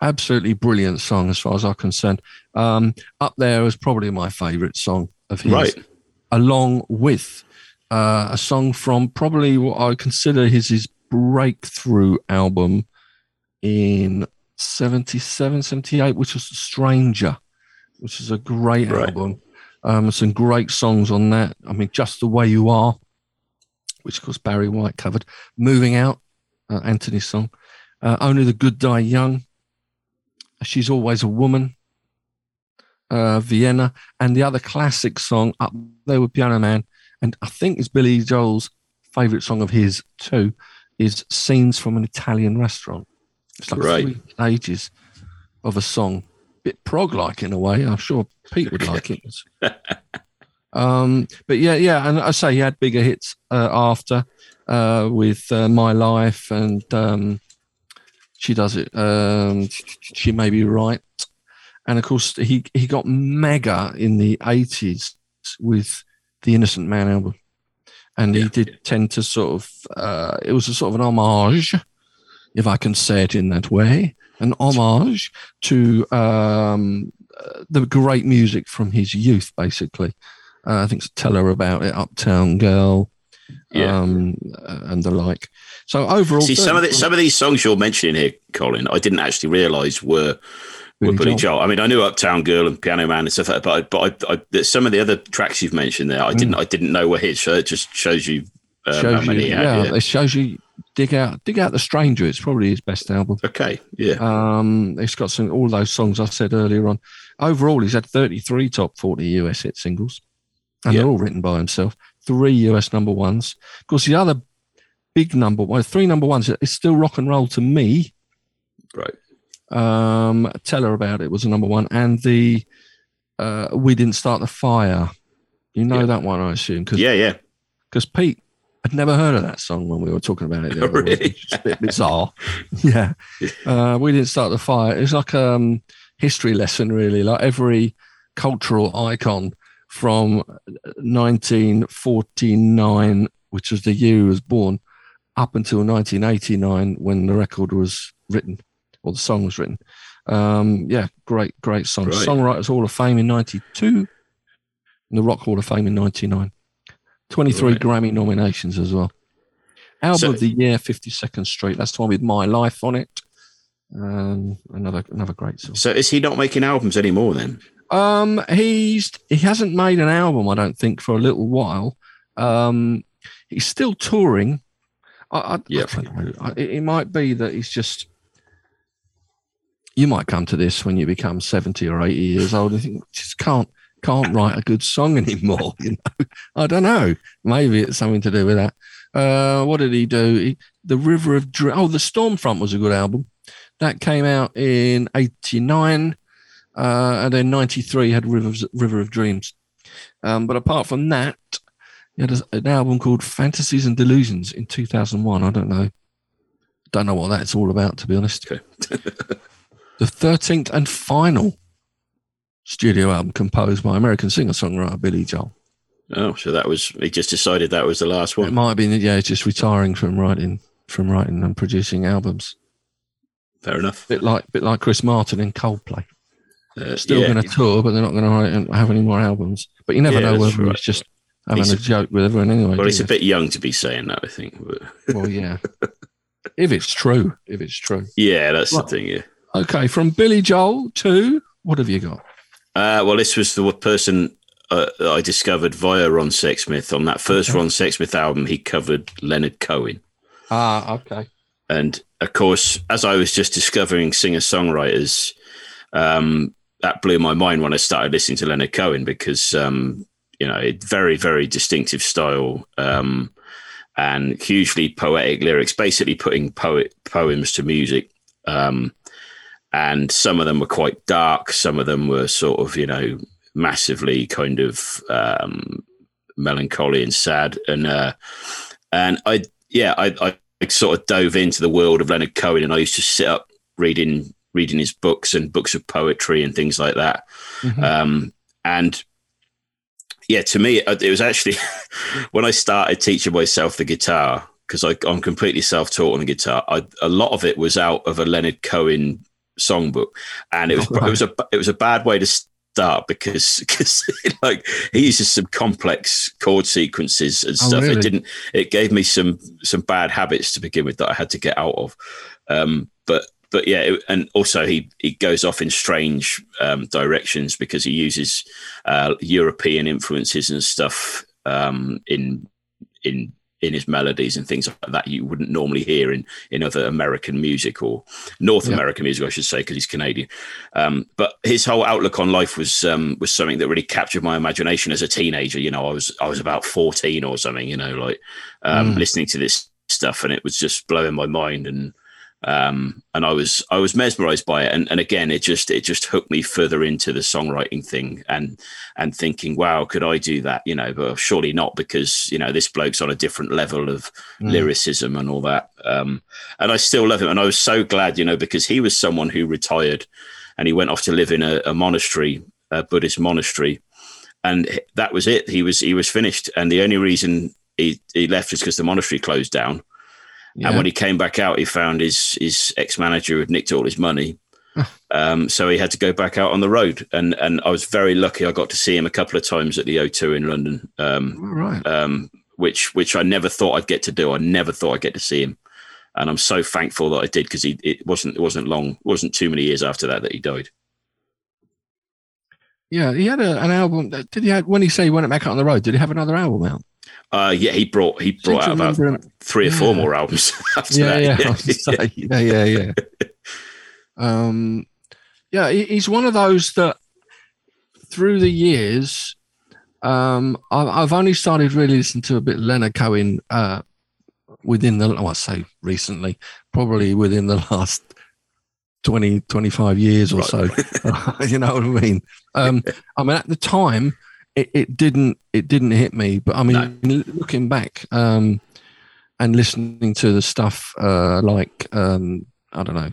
absolutely brilliant song as far as I'm concerned. Um, up there is probably my favourite song of his. Right. along with uh, a song from probably what I consider his his breakthrough album in 77, 78, which was Stranger, which is a great Right. album. Um, some great songs on that. I mean, Just the Way You Are, which of course Barry White covered. Moving Out, uh, Anthony's song. Uh, Only the Good Die Young. She's Always a Woman. Uh, Vienna and the other classic song up there with Piano Man, and I think it's Billy Joel's favorite song of his too, is Scenes from an Italian Restaurant. It's like Right. three stages of a song, bit prog like in a way. I'm sure Pete would like it. *laughs* um, but yeah, yeah, and I say he had bigger hits uh, after uh, with uh, My Life and um, she does it. Um, she may be right and of course he he got mega in the 80s with the innocent man album and he Yeah. did tend to sort of uh, it was a sort of an homage if i can say it in that way an homage to um, the great music from his youth basically uh, i think it's tell her about it uptown girl Yeah. um, and the like so overall See some of the, some of these songs you're mentioning here, Colin. I didn't actually realise were were Billy Joel. Joel. I mean, I knew Uptown Girl and Piano Man and stuff like that, but I, but I, I, some of the other tracks you've mentioned there, I didn't I didn't know were hits. So it just shows you um, shows you, many he had. yeah, yeah. it shows you dig out dig out the stranger it's probably his best album Okay. Yeah. um it's got some all those songs i said earlier on overall he's had 33 top 40 us hit singles and Yeah. they're all written by himself three us number ones of course the other big number one three number ones is still rock and roll to me Right. um tell her about it was a number one and the uh we didn't start the fire you know Yeah. that one i assume because Yeah. Yeah. because Pete had never heard of that song when we were talking about it. The *laughs* other really? is a bit bizarre. *laughs* yeah. Uh, we didn't start the fire. It's like a um, history lesson, really. Like every cultural icon from 1949, which was the year he was born, up until 1989 when the record was written or the song was written. Um, yeah, great, great song. Right. Songwriters Hall of Fame in 92 and the Rock Hall of Fame in 99. 23 Right. Grammy nominations as well. Album So- of the year, 52nd Street. That's the one with My Life on it. Um, another another great song. So is he not making albums anymore then? Um, he's he hasn't made an album, I don't think, for a little while. Um, he's still touring. I, I, Yeah. I. I, it, it might be that he's just. You might come to this when you become seventy or eighty years old and think, just can't can't write a good song *laughs* anymore. You know, I don't know. Maybe it's something to do with that. Uh, what did he do? He, the River of Dreams. Oh, the Stormfront was a good album. That came out in '89, uh, and then '93 had River of, River of Dreams. Um, but apart from that, he had an album called Fantasies and Delusions in 2001. I don't know, don't know what that's all about to be honest. Okay. *laughs* the 13th and final studio album composed by American singer-songwriter Billy Joel. Oh, so that was he just decided that was the last one. It might have been yeah, just retiring from writing from writing and producing albums. Fair enough. Bit like bit like Chris Martin in Coldplay. Uh, Still yeah, going to tour, but they're not going to write and have any more albums. But you never Yeah, know whether right. it's just having He's a joke with everyone anyway. Well, he's a bit young to be saying that, I think. But *laughs* well, yeah. if it's true, if it's true. yeah, that's Right. the thing. Yeah. Okay, from Billy Joel to what have you got? Uh, well, this was the person uh, I discovered via Ron Sexsmith on that first Okay. Ron Sexsmith album. He covered Leonard Cohen. Ah, okay. And of course, as I was just discovering singer songwriters, um, that blew my mind when I started listening to Leonard Cohen because, um, you know, it, very, very distinctive style um, and hugely poetic lyrics, basically putting poet poems to music. Um, and some of them were quite dark, some of them were sort of, you know, massively kind of um, melancholy and sad. And uh, and I, yeah, I, I I sort of dove into the world of Leonard Cohen, and I used to sit up reading reading his books and books of poetry and things like that. Mhm. Um, and yeah, to me, it it was actually *laughs* when I started teaching myself the guitar because I'm completely self-taught on the guitar. I, a lot of it was out of a Leonard Cohen songbook, and it was *laughs* Oh, it was a it was a bad way to start because because *laughs* like he uses some complex chord sequences and Oh, stuff. really? It didn't. It gave me some some bad habits to begin with that I had to get out of. Um, but but yeah, it, and also he he goes off in strange um, directions because he uses uh, European influences and stuff um, in in in his melodies and things like that you wouldn't normally hear in in other American music or North Yeah. American music, I should say, because he's Canadian. Um, but his whole outlook on life was um, was something that really captured my imagination as a teenager. You know, I was I was about fourteen or something. You know, like um, Mm. listening to this stuff, and it was just blowing my mind and um and i was i was mesmerized by it. And, and again it just it just hooked me further into the songwriting thing and and thinking wow could i do that? You know but surely not because you know this bloke's on a different level of Mm. lyricism and all that. Um and i still love him. And i was so glad you know because he was someone who retired and he went off to live in a, a monastery a buddhist monastery. And that was it. He was he was finished. And the only reason he, he left is because the monastery closed down Yeah. and when he came back out, he found his his ex manager had nicked all his money. *laughs* um, so he had to go back out on the road. And and I was very lucky. I got to see him a couple of times at the O2 in London, um, right. um, which which I never thought I'd get to do. I never thought I'd get to see him. And I'm so thankful that I did because he it wasn't it wasn't long it wasn't too many years after that that he died. Yeah, he had a, an album. Did he have when he say he went back out on the road? Did he have another album out? Uh, yeah, he brought he brought out about three or four more albums *laughs* after yeah, that. yeah, I was gonna say, yeah, yeah, yeah. *laughs* um, yeah, he's one of those that through the years, um, I've, I've only started really listening to a bit Leonard Cohen uh, within the, oh, I say recently, probably within the *laughs* last 20, 25 years or Right. so. you know what I mean? Um, I mean, at the time, it, it didn't it didn't hit me, but I mean, looking back um, and listening to the stuff uh, like um, I don't know,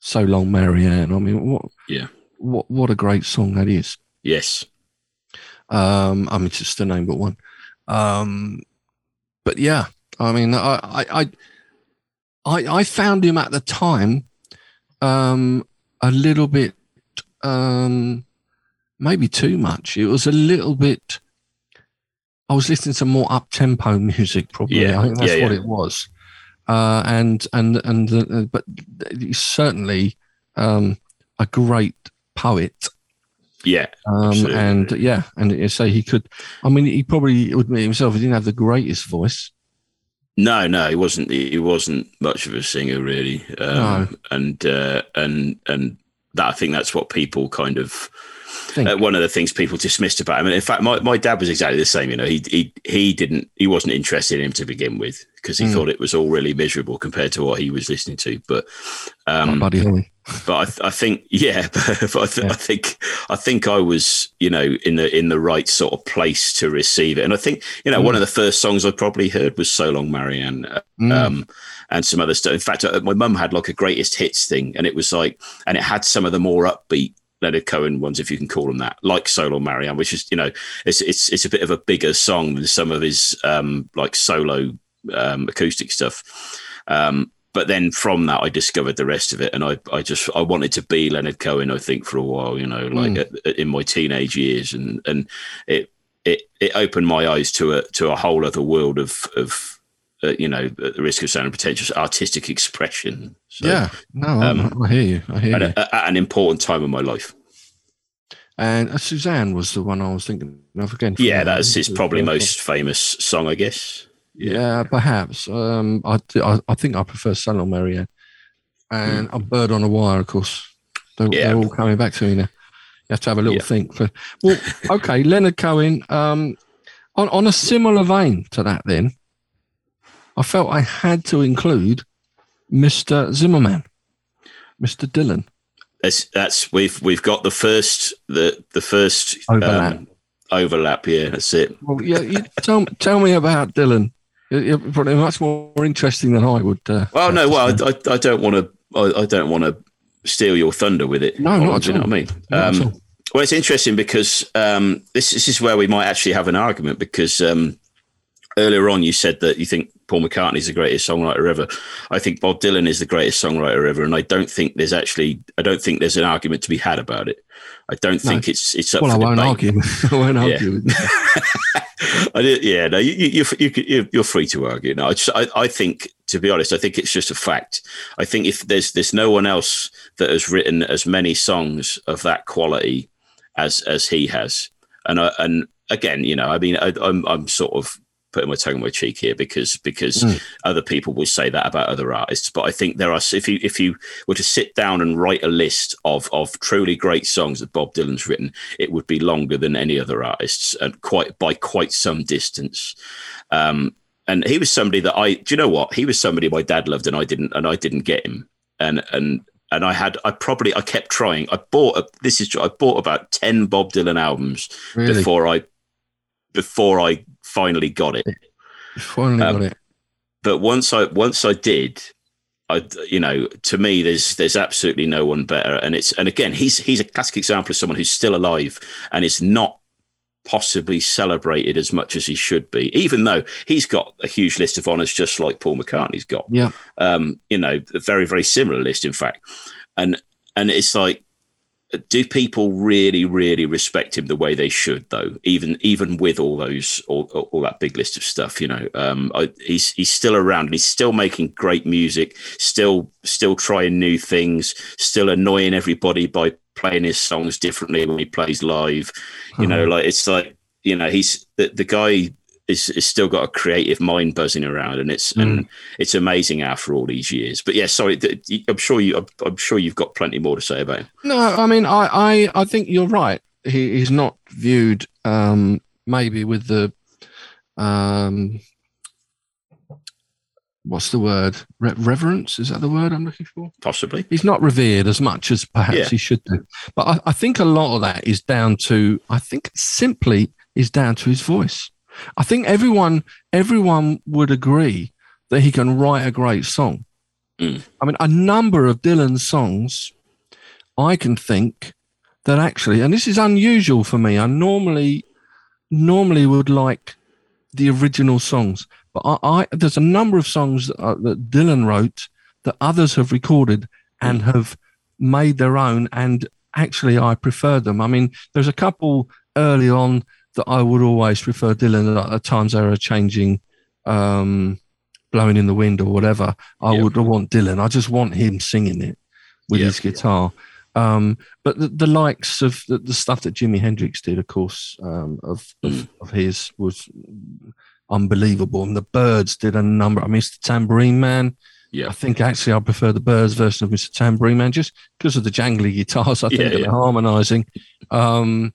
so long, Marianne. I mean, what? Yeah. What what a great song that is. yes. Um, I mean, it's just a name but one. Um, but yeah, I mean, I, I, I, I, I found him at the time, um, a little bit, um, maybe too much. It was a little bit. I was listening to more up tempo music, probably. Yeah, I think that's yeah, what yeah. it was. Uh, and and and uh, but certainly um, a great poet. Yeah. Um, and yeah, and you say he could. I mean, he probably would admit himself he didn't have the greatest voice. No, no, he wasn't. He wasn't much of a singer, really. Um, And uh, and and that I think that's what people kind of. Uh, one of the things people dismissed about him. And in fact, my, my dad was exactly the same. You know, he he he didn't he wasn't interested in him to begin with because he Mm. thought it was all really miserable compared to what he was listening to. But um, Buddy Holly. but I, th- I think *laughs* yeah, *laughs* but I, th- Yeah. I think I think I was you know in the in the right sort of place to receive it. And I think you know one of the first songs I probably heard was "So Long, Marianne." Mm. um, and some other stuff. In fact, uh, my mum had like a greatest hits thing, and it was like, and it had some of the more upbeat Leonard Cohen ones, if you can call them that, like So Long, Marianne, which is you know, it's it's it's a bit of a bigger song than some of his um, like solo um, acoustic stuff. Um, but then from that, I discovered the rest of it, and I, I just I wanted to be Leonard Cohen. I think for a while, you know, like Mm. at, in my teenage years, and and it it it opened my eyes to a to a whole other world of of uh, you know at the risk of sounding pretentious artistic expression. So, yeah, no, um, I, hear you. I hear At, you. a, at an important time in my life. And uh, Suzanne was the one I was thinking of again. Yeah, that's his probably most famous song, I guess. Yeah, perhaps. Um, I, I, I think I prefer of Marianne. And a bird on a wire, of course. They're. Yeah. they're all coming back to me now. You have to have a little Yeah. think. For well, *laughs* okay, Leonard Cohen. Um, on on a similar vein to that, then I felt I had to include Mr. Zimmerman, Mr. Dylan. That's that's we've we've got the first the the first Overlap. Um, overlap. Yeah, that's it. Well, yeah, you tell tell me about Dylan. You're probably much more interesting than I would. Uh, Well, no, well. I, I, I don't want to. I, I don't want to steal your thunder with it. No, not at Do you know all. what I mean? Um, all. well, it's interesting because um, this, this is where we might actually have an argument because um, earlier on you said that you think Paul McCartney's the greatest songwriter ever. I think Bob Dylan is the greatest songwriter ever, and I don't think there's actually I don't think there's an argument to be had about it. I don't No. think it's it's up well, I won't debate. argue. *laughs* I won't argue. *laughs* I did, yeah, no, you, you, you, you, you're free to argue. No, I, just, I, I think, to be honest, I think it's just a fact. I think if there's there's no one else that has written as many songs of that quality as as he has, and I, and again, you know, I mean, I, I'm I'm sort of putting my tongue in my cheek here because because Mm. other people will say that about other artists, but I think there are if you if you were to sit down and write a list of of truly great songs that Bob Dylan's written, it would be longer than any other artists and quite by quite some distance. Um, and he was somebody that I, do you know what? He was somebody my dad loved, and I didn't, and I didn't get him. And and and I had, I probably, I kept trying. I bought, a, this is, I bought about ten Bob Dylan albums Really, before I, before I finally got it. finally um, got it. But once I, once I did, I, you know, to me, there's there's absolutely no one better. And it's, and again, he's he's a classic example of someone who's still alive and is not possibly celebrated as much as he should be, even though he's got a huge list of honors, just like Paul McCartney's got. Yeah, Um, you know, a very very similar list, in fact. And and it's like, do people really really respect him the way they should, though? Even even with all those all, all that big list of stuff, you know, um, I, he's he's still around and he's still making great music, still still trying new things, still annoying everybody by playing his songs differently when he plays live. You know, like it's like you know he's the, the guy is, is still got a creative mind buzzing around, and it's and it's amazing after all these years. But yeah, sorry, I'm sure you I'm, I'm sure you've got plenty more to say about him. No, I mean, I, I, I think you're right. He, he's not viewed um, maybe with the um, what's the word? Re- reverence is that the word I'm looking for? Possibly, He's not revered as much as perhaps Yeah. he should do. But I, I think a lot of that is down to I think simply is down to his voice. I think everyone everyone would agree that he can write a great song. Mm. I mean, a number of Dylan's songs I can think that actually, and this is unusual for me. I normally normally would like the original songs, but I, I there's a number of songs that, uh, that Dylan wrote that others have recorded and have made their own, and actually I prefer them. I mean, there's a couple early on that I would always prefer Dylan. At, at times they were changing. Um, blowing in the wind or whatever i Yeah. would want dylan i just want him singing it with Yeah. his guitar um, but the, the likes of the, the stuff that Jimi Hendrix did, of course, um, of, of Mm. of his was unbelievable. And the Byrds did a number. I mean, it's the Tambourine Man. Yeah. I think actually I prefer the Byrds version of Mr. Tambourine Man just because of the jangly *laughs* guitars. I think Yeah, yeah. the harmonising. Um,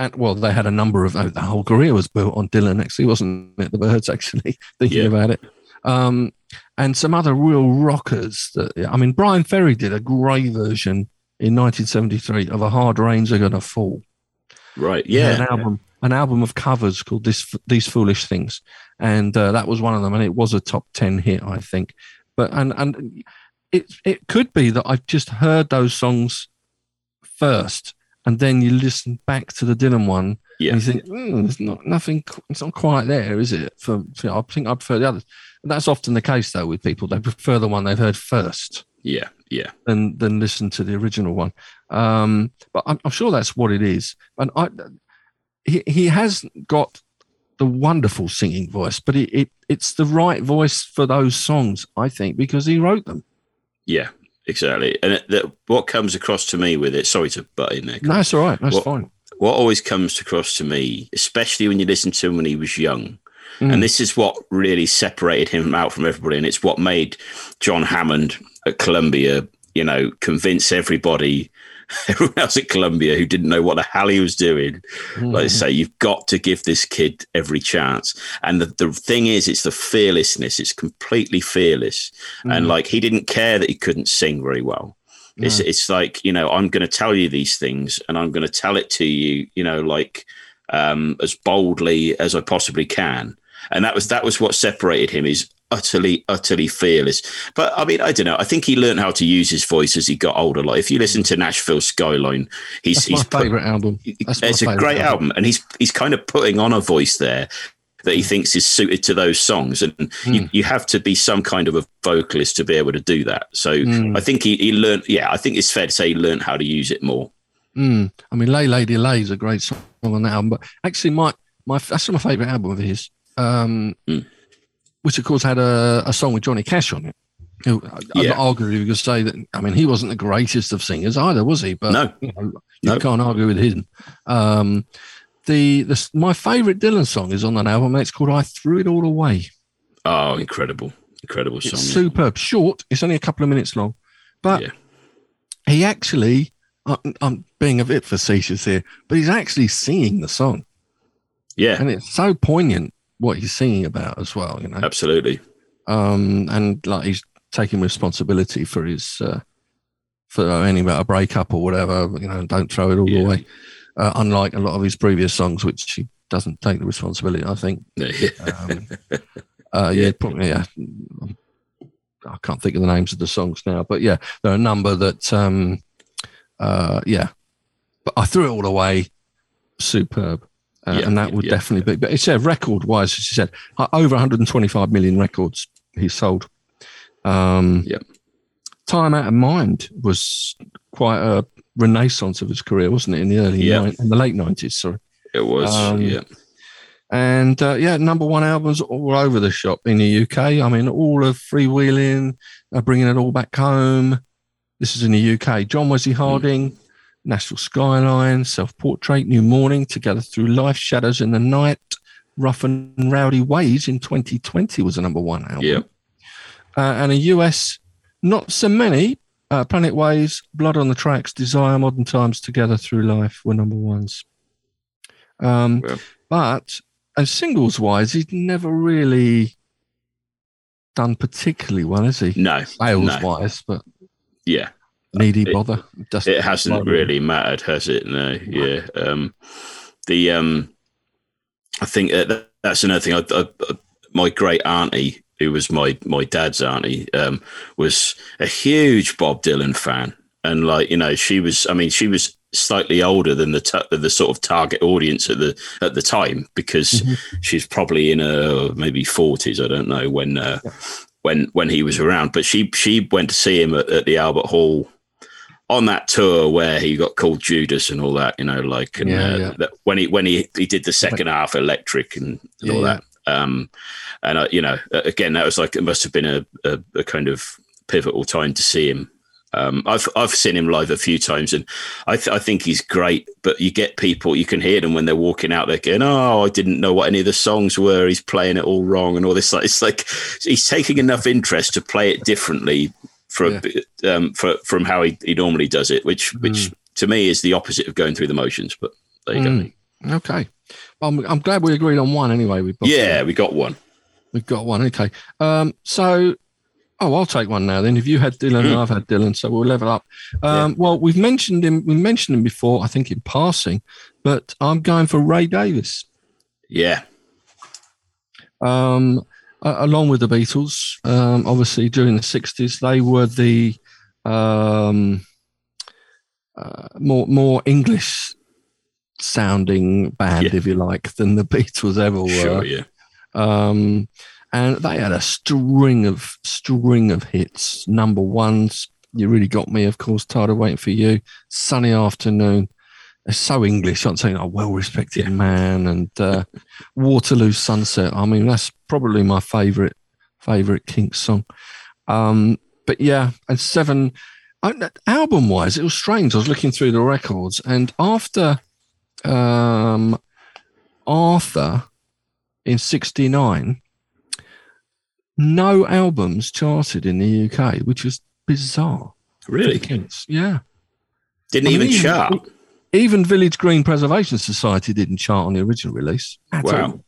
and well, they had a number of uh, the whole career was built on Dylan. Actually, wasn't it? The Byrds actually *laughs* thinking Yeah. about it. Um, and some other real rockers. That I mean, Bryan Ferry did a great version in 1973 of "A Hard Rains Are Gonna Fall." Right. Yeah. an album, an album of covers called "This These Foolish Things," and uh, that was one of them, and it was a top ten hit, I think. But and and it it could be that I've just heard those songs first, and then you listen back to the Dylan one, Yeah. and you think, mm, it's not nothing, it's not quite there, is it? For, for I think I prefer the others. And that's often the case though with people; they prefer the one they've heard first Yeah. Yeah. than than listen to the original one. Um, but I'm, I'm sure that's what it is. And I, he he has got the wonderful singing voice, but it, it it's the right voice for those songs, I think, because he wrote them. Yeah. Exactly. And it, that, what comes across to me with it, sorry to butt in there. No, that's all right. That's What- fine. what always comes across to me, especially when you listen to him when he was young, Mm. and this is what really separated him out from everybody, and it's what made John Hammond at Columbia, you know, convince everybody, *laughs* everyone else at Columbia who didn't know what the hell he was doing, Mm. like say, you've got to give this kid every chance. And the, the thing is, it's the fearlessness. It's completely fearless, and Mm. like he didn't care that he couldn't sing very well. It's it's like you know I'm going to tell you these things, and I'm going to tell it to you, you know, like um, as boldly as I possibly can. And that was that was what separated him. Is utterly utterly fearless. But I mean, I don't know. I think he learned how to use his voice as he got older. Like if you listen to Nashville Skyline, he's That's he's my put- favourite album. That's it's a great album, and he's he's kind of putting on a voice there that he thinks is suited to those songs, and you, you have to be some kind of a vocalist to be able to do that. So Mm. I think he, he learned. Yeah, I think it's fair to say he learned how to use it more. Mm. I mean, Lay Lady Lay is a great song on that album, but actually, my my that's my favourite album of his, um, Mm. Which of course had a, a song with Johnny Cash on it. Who, I- Yeah. Argue you could say that. I mean, he wasn't the greatest of singers either, was he? But No. you, know, No. you can't argue with him. Um, the the my favourite Dylan song is on that album. and It's called "I Threw It All Away." Oh, incredible, incredible song. yeah. superb, short. It's only a couple of minutes long, but Yeah. he actually. I'm, I'm being a bit facetious here, but he's actually singing the song. yeah, and it's so poignant what he's singing about as well you know? Absolutely. um and like he's taking responsibility for his uh for any about a breakup or whatever you know don't throw it all Yeah. away. Uh, unlike a lot of his previous songs which he doesn't take the responsibility i think. Yeah. um, *laughs* uh yeah probably yeah. I can't think of the names of the songs now but yeah there are a number that um uh yeah. But i threw it all away. Superb uh, Yeah, and that yeah, would yeah, definitely be but it's yeah record wise as you said uh, over 125 million records he sold um Yep. time out of mind was quite a renaissance of his career wasn't it in the early Yeah. nine, in the late 90s sorry It was. Um, yeah, and uh, yeah, number one albums all over the shop in the UK. I mean, all of Freewheeling, uh, bringing it all back home. This is in the UK. John Wesley Harding, Nashville Skyline, Self Portrait, New Morning, Together Through Life, Shadows in the Night, Rough and Rowdy Ways in 2020 was a number one album. yeah, Uh, and a US, not so many. Uh, Planet Waves, Blood on the Tracks, Desire, Modern Times, Together Through Life were number ones. Um, but and singles wise, he's never really done particularly well, has he? no, Sales no. wise, but yeah. Needy It- bother. Just It hasn't really mattered, has it? No, yeah. Um, the um, I think uh, that, that's another thing. I, I, my great auntie, who was my my dad's auntie, um, was a huge Bob Dylan fan, and like you know, she was. I mean, she was slightly older than the ta- the sort of target audience at the at the time because Mhm. she's probably in her maybe forties. I don't know when uh, when when he was around, but she she went to see him at, at the Albert Hall on that tour where he got called Judas and all that, you know, like and, Yeah, uh, yeah. That when he when he he did the second half electric and, and Yeah, all that. Um, and uh, you know, uh, again, that was like it must have been a, a, a kind of pivotal time to see him Um, I've I've seen him live a few times, and I th- I think he's great. But you get people, you can hear them when they're walking out. They're going, "Oh, I didn't know what any of the songs were. He's playing it all wrong, and all this." Like It's like he's taking enough interest to play it differently from yeah. um, for, from how he, he normally does it, which mm. which to me is the opposite of going through the motions. But there you mm. go. Okay, well, I'm, I'm glad we agreed on one anyway. We yeah, we got one. We've got one. Okay. Um, so Oh, I'll take one now. Then, if you had Dylan, mm. I've had Dylan, so we'll level up. Um, yeah. Well, we've mentioned him. We mentioned him before, I think, in passing, but I'm going for Ray Davies. Yeah. Um, along with the Beatles, um, obviously during the '60s, they were the um, uh, more more English sounding band, yeah. if you like, than the *laughs* Beatles ever were. Sure, yeah. Um, and they had a string of string of hits. Number ones, you really got me, of course. Tired of waiting for you. Sunny afternoon. So English. I'm saying a well-respected yeah. man and uh, Waterloo Sunset. I mean, that's probably my favourite favourite Kinks song. Um, but yeah, and seven. album wise, it was strange. I was looking through the records, and after um, Arthur in '69, no albums charted in the UK, which was bizarre. Really? Kinks? Yeah. Didn't I mean, even, chart. Even Village Green Preservation Society didn't chart on the original release. wow. All.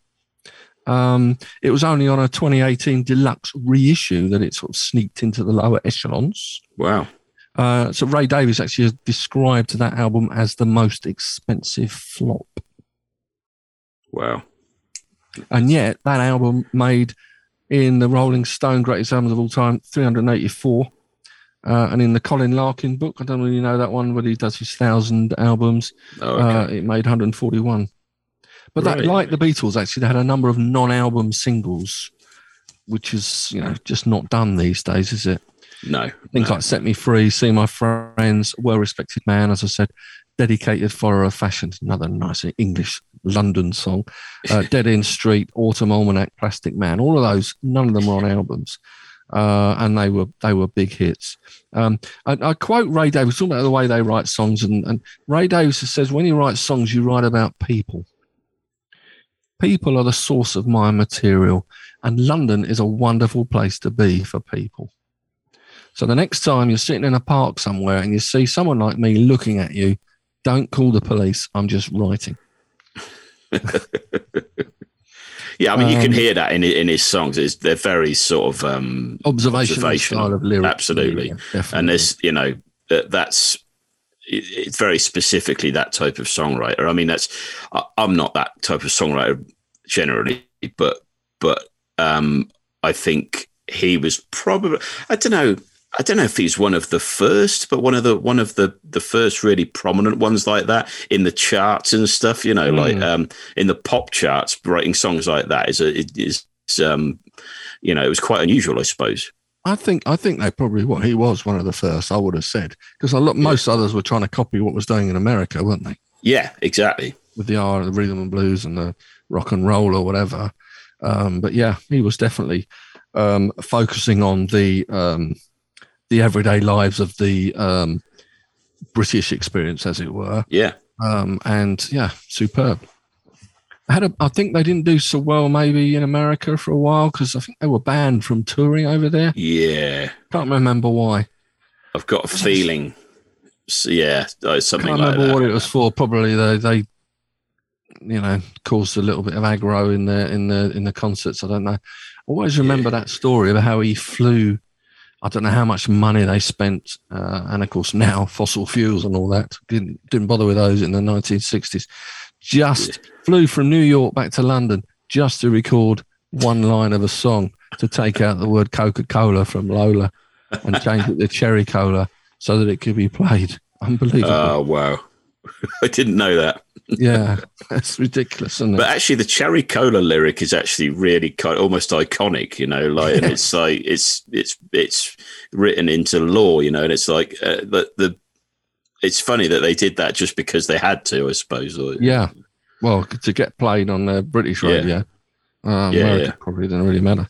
Um, it was only on a 2018 deluxe reissue that it sort of sneaked into the lower echelons. Wow. Uh, so Ray Davies actually has described that album as the most expensive flop. Wow. And yet that album made in the Rolling Stone Greatest Albums of All Time, 384. Uh, and in the Colin Larkin book, I don't really know that one, but he does his thousand albums. Oh, okay. uh, it made 141. But right. that, like the Beatles, actually, they had a number of non-album singles, which is you know just not done these days, is it? No. Things no. like "Set Me Free," "See My Friends," "Well-Respected Man," as I said, dedicated follower of fashion. Another nice English London song. Uh, *laughs* Dead End Street, Autumn Almanac, Plastic Man. All of those, none of them were on *laughs* albums. Uh, and they were they were big hits. Um, I, I, quote Ray Davies talking about the way they write songs, and, and Ray Davies says, "When you write songs, you write about people. People are the source of my material, and London is a wonderful place to be for people." So the next time you're sitting in a park somewhere and you see someone like me looking at you, don't call the police. I'm just writing. *laughs* yeah, I mean, um, you can um, hear that in in his songs. It's, they're very sort of um, observational, observational style of lyrics. Absolutely, yeah, and there's you know that that's it's very specifically that type of songwriter. I mean, that's I'm not that type of songwriter generally, but but um, I think he was probably I don't know I don't know if he's one of the first, but one of the one of the the first really prominent ones like that in the charts and stuff. You know, mm. like um, in the pop charts, writing songs like that is a is um, you know, it was quite unusual, I suppose. I think I think they probably what he was one of the first. I would have said because look, most yeah. others were trying to copy what was doing in America, weren't they? Yeah, exactly. With the R, the rhythm and blues, and the rock and roll or whatever. Um, but yeah, he was definitely um, focusing on the um, the everyday lives of the um, British experience, as it were. Yeah. Um, and yeah, superb. I had a, I think they didn't do so well maybe in America for a while because I think they were banned from touring over there. Yeah. Can't remember why. I've got a feeling. So, yeah, something I Can't remember what it was for. Probably they, they, you know, caused a little bit of aggro in the in the in the concerts. I don't know. I always remember yeah. that story of how he flew I don't know how much money they spent, uh, and of course now fossil fuels and all that didn't didn't bother with those in the 1960s. Just yeah. flew from New York back to London just to record one line of a song to take out the word Coca Cola from Lola and change it to Cherry Cola so that it could be played. Unbelievable! Oh wow! *laughs* I didn't know that. yeah, that's ridiculous, isn't it? But actually, the cherry cola lyric is actually really kind of almost iconic, you know. Like, and it's like it's it's it's written into law, you know. And it's like uh, the the. It's funny that they did that just because they had to, I suppose. Or, yeah, well, to get played on the British radio. Yeah, um, yeah, yeah. probably didn't really matter.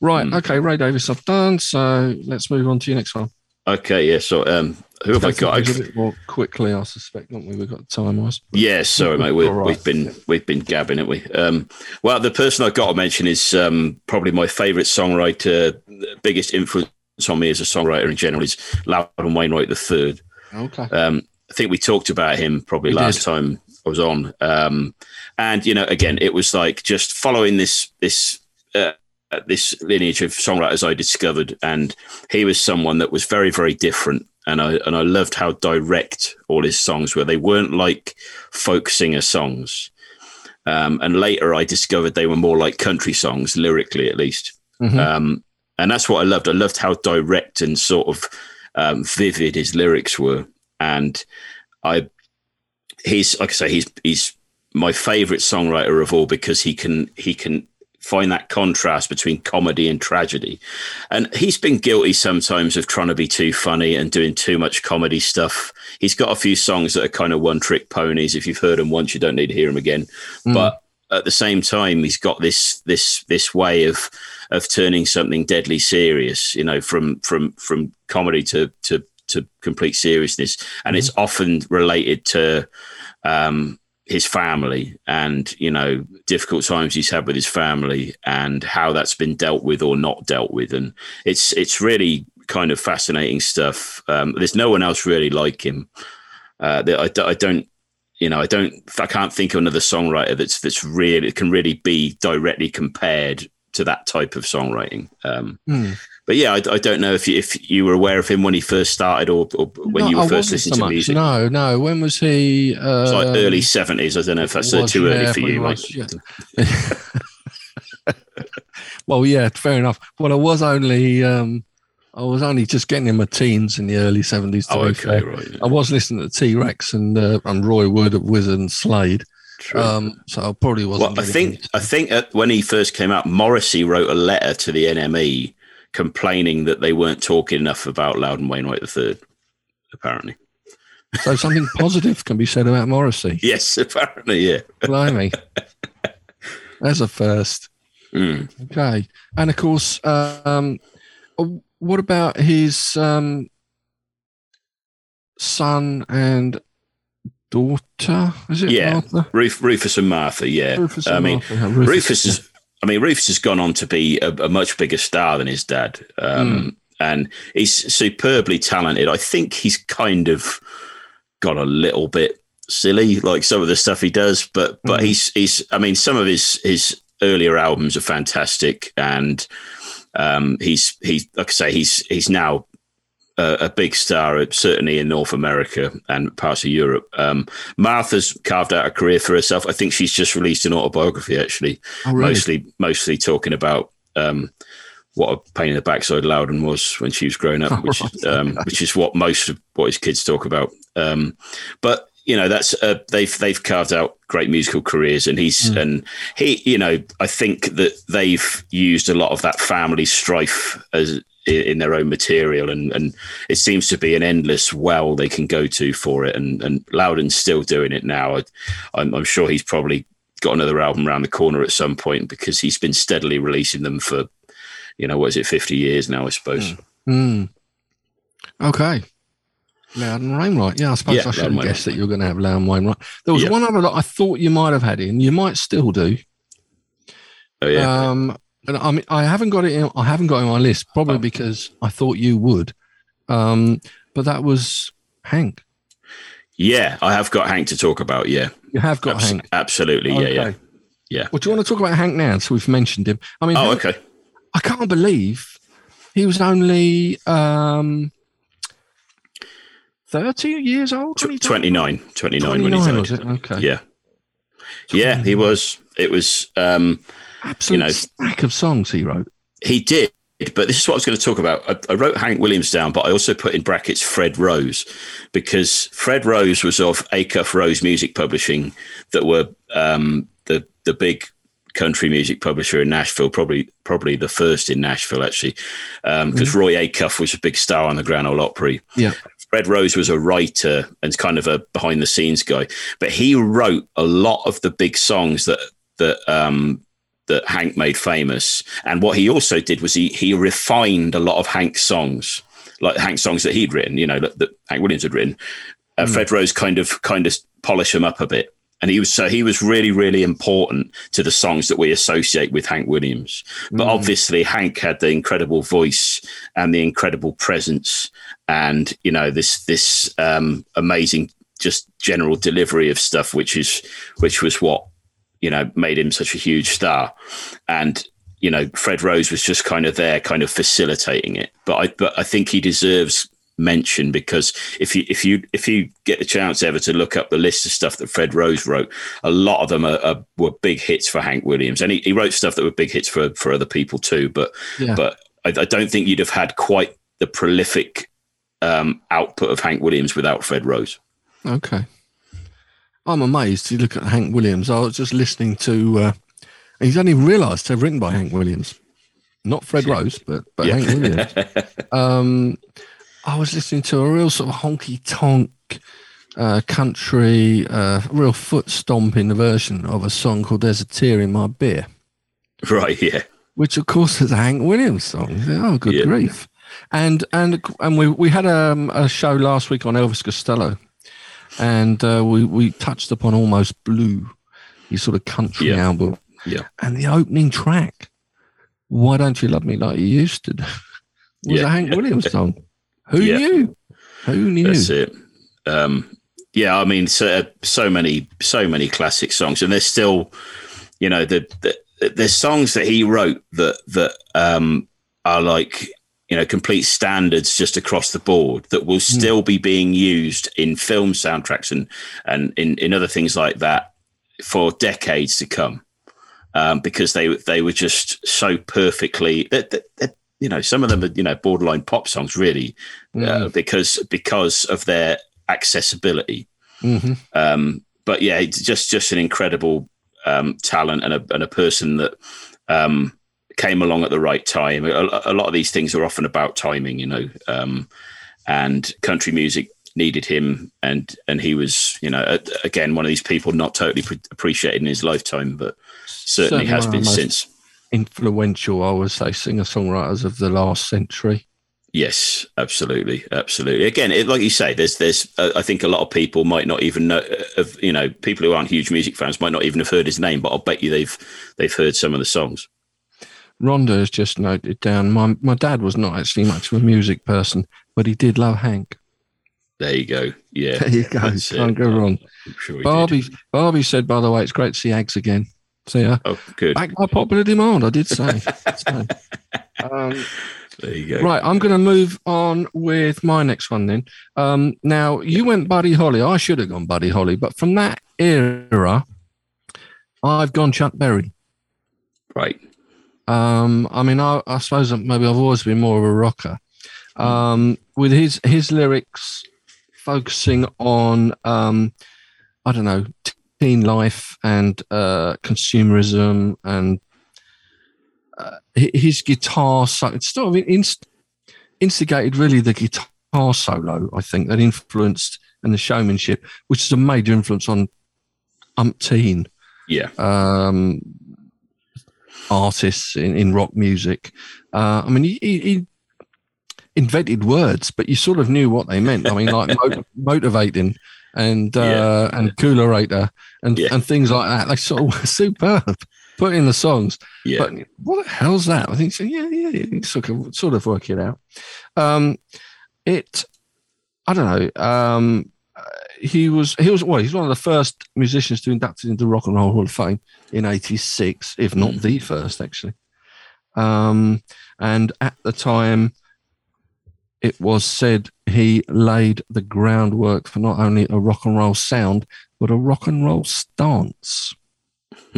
Right. Mm. Okay, Ray Davies, I've done. So let's move on to your next one. Okay, yeah. So, um, who have I got? A bit more quickly, I suspect, don't we? We've got time wise. Yeah, sorry, mate. we have right. been we've been gabbing, haven't we? Um, well, the person I've got to mention is um, probably my favourite songwriter. Biggest influence on me as a songwriter in general is Loudon Wainwright III. Okay. Um, I think we talked about him probably we last did. time I was on. Um, and you know, again, it was like just following this this uh, this lineage of songwriters I discovered, and he was someone that was very very different. And I and I loved how direct all his songs were. They weren't like folk singer songs. Um, and later, I discovered they were more like country songs, lyrically at least. Mm-hmm. Um, and that's what I loved. I loved how direct and sort of um, vivid his lyrics were. And I, he's like I say, he's he's my favorite songwriter of all because he can he can find that contrast between comedy and tragedy. And he's been guilty sometimes of trying to be too funny and doing too much comedy stuff. He's got a few songs that are kind of one trick ponies. If you've heard them once, you don't need to hear them again. Mm. But at the same time, he's got this this this way of of turning something deadly serious, you know, from from from comedy to to to complete seriousness, and mm-hmm. it's often related to um, his family and you know difficult times he's had with his family and how that's been dealt with or not dealt with, and it's it's really kind of fascinating stuff. Um, there's no one else really like him. Uh, I, I don't you know, I don't, I can't think of another songwriter that's that's really can really be directly compared to that type of songwriting. Um, mm. But yeah, I, I, don't know if you, if you were aware of him when he first started or, or when no, you were I first listening so to music. No, no. When was he? Uh, it's like early seventies. I don't know if that's was, too early for you. Was, yeah. *laughs* well, yeah, fair enough. Well, I was only. Um, I was only just getting in my teens in the early seventies. Oh, okay, right. Yeah. I was listening to T Rex and uh, and Roy Wood of Wizzard and Slade. True. Um, so I probably wasn't. Well, I think I think when he first came out, Morrissey wrote a letter to the NME complaining that they weren't talking enough about Loudon Wainwright III. Apparently. So something *laughs* positive can be said about Morrissey. Yes, apparently, yeah. Blimey. That's a first. Mm. Okay. And of course, um, what about his um, son and daughter? Is it yeah, Ruf, Rufus and Martha. Yeah, Rufus I mean, Martha. Rufus, Rufus is. I mean, Rufus has gone on to be a, a much bigger star than his dad, um, mm. and he's superbly talented. I think he's kind of got a little bit silly, like some of the stuff he does, but but mm. he's he's. I mean, some of his his earlier albums are fantastic, and um, he's he's like I say, he's he's now a, a, big star, certainly in North America and parts of Europe. Um, Martha's carved out a career for herself. I think she's just released an autobiography, actually, oh, really? mostly mostly talking about. Um, what a pain in the backside Loudon was when she was growing up, which is *laughs* um, which is what most of what his kids talk about. Um, but you know that's uh, they've they've carved out great musical careers, and he's mm. and he you know I think that they've used a lot of that family strife as in their own material, and and it seems to be an endless well they can go to for it. And and Loudon's still doing it now. I, I'm, I'm sure he's probably got another album around the corner at some point because he's been steadily releasing them for, you know, what is it, 50 years now, I suppose. Mm. Okay. Loudon Wainwright. Yeah, I suppose yeah, I should have guessed that you were going to have Loudon Wainwright. There was yeah. one other that I thought you might have had in. You might still do. Oh yeah. Um, and I mean, I haven't got it. In, I haven't got it on my list, probably oh. because I thought you would. Um, but that was Hank. Yeah, I have got Hank to talk about. Yeah, you have got Abs- Hank. Absolutely. Okay. Yeah, yeah, yeah. Well, do you want to talk about Hank now? So we've mentioned him. I mean, oh, Hank, okay. I can't believe he was only um, 30 years old. 29, 29, 29 when he was it? Okay. Yeah. Yeah, he was. It was. Um, Absolute you know, stack of songs he wrote. He did, but this is what I was going to talk about. I, I, wrote Hank Williams down, but I also put in brackets Fred Rose because Fred Rose was of Acuff Rose Music Publishing, that were um, the the big country music publisher in Nashville, probably probably the first in Nashville actually, because um, mm-hmm. Roy Acuff was a big star on the Grand Ole Opry. Yeah. Fred Rose was a writer and kind of a behind the scenes guy, but he wrote a lot of the big songs that that um, that Hank made famous. And what he also did was he he refined a lot of Hank's songs. like Hank songs that he'd written, you know, that, that Hank Williams had written. Uh, mm. Fred Rose kind of kind of polish them up a bit and he was so he was really really important to the songs that we associate with Hank Williams. But mm. obviously Hank had the incredible voice and the incredible presence, and you know this this um, amazing just general delivery of stuff, which is which was what you know made him such a huge star, and. You know, Fred Rose was just kind of there, kind of facilitating it. But I, but I think he deserves mention because if you if you if you get the chance ever to look up the list of stuff that Fred Rose wrote, a lot of them are, are, were big hits for Hank Williams, and he, he, wrote stuff that were big hits for for other people too. But yeah. but I, I, don't think you'd have had quite the prolific um, output of Hank Williams without Fred Rose. Okay, I'm amazed. You look at Hank Williams. I was just listening to. Uh, he's only realised they're written by Hank Williams, not Fred Rose, but but yeah. Hank Williams. *laughs* um, I was listening to a real sort of honky tonk uh, country, uh, real foot stomping version of a song called "There's a Tear in My Beer." Right. Yeah. Which, of course, is a Hank Williams song. Oh, good yeah. grief! And and and we we had a, a show last week on Elvis Costello, and uh, we we touched upon almost blue, his sort of country yeah. album. Yeah. And the opening track, "Why Don't You Love Me Like You Used to," was yeah. a Hank Williams *laughs* song. Who yeah. knew? Who knew? That's it. Um, yeah, I mean, so, so many, so many classic songs, and there's still, you know, the, the there's songs that he wrote that that um, are like you know complete standards just across the board that will hmm. still be being used in film soundtracks and and in, in other things like that for decades to come um, because they they were just so perfectly they're, they're, you know, some of them are, you know, borderline pop songs really, mm. uh, because, because of their accessibility. Mm-hmm. Um, but yeah, it's just, just an incredible um, talent and a, and a person that um, came along at the right time. A, a, lot of these things are often about timing, you know, um, and country music needed him and and he was you know again one of these people not totally pre- appreciated in his lifetime but certainly, certainly has been since influential, I would say, singer songwriters of the last century. Yes, absolutely, absolutely. Again, it, like you say, there's, there's. Uh, I think a lot of people might not even know. Uh, of you know, people who aren't huge music fans might not even have heard his name, but I'll bet you they've they've heard some of the songs. Rhonda has just noted down. My my dad was not actually much of a music person, but he did love Hank. There you go. Yeah, there you go. Can't go wrong. Sure Barbie Barbie said, by the way, it's great to see Ags again. So yeah, oh, good. Back by popular demand, I did say. *laughs* so, um, there you go. Right, I'm going to move on with my next one then. Um, now you went Buddy Holly. I should have gone Buddy Holly, but from that era, I've gone Chuck Berry. Right. Um, I mean, I, I suppose maybe I've always been more of a rocker. Um, with his his lyrics focusing on um, I don't know teen life and uh, consumerism and uh, his guitar so it's sort of inst- instigated really the guitar solo i think that influenced and the showmanship which is a major influence on umpteen yeah um, artists in, in rock music uh, i mean he, he, invented words but you sort of knew what they meant i mean like *laughs* motorvating and uh, yeah. and coolerator and yeah. and things like that. They sort of were *laughs* superb. Put in the songs, yeah. but what the hell's that? I think so. Yeah, yeah, yeah. Sort of, sort of work it out. Um, it, I don't know. Um, he was he was well. He's one of the first musicians to be inducted into Rock and Roll Hall of Fame in '86, if not mm. the first, actually. Um, and at the time, it was said he laid the groundwork for not only a rock and roll sound, but a rock and roll stance.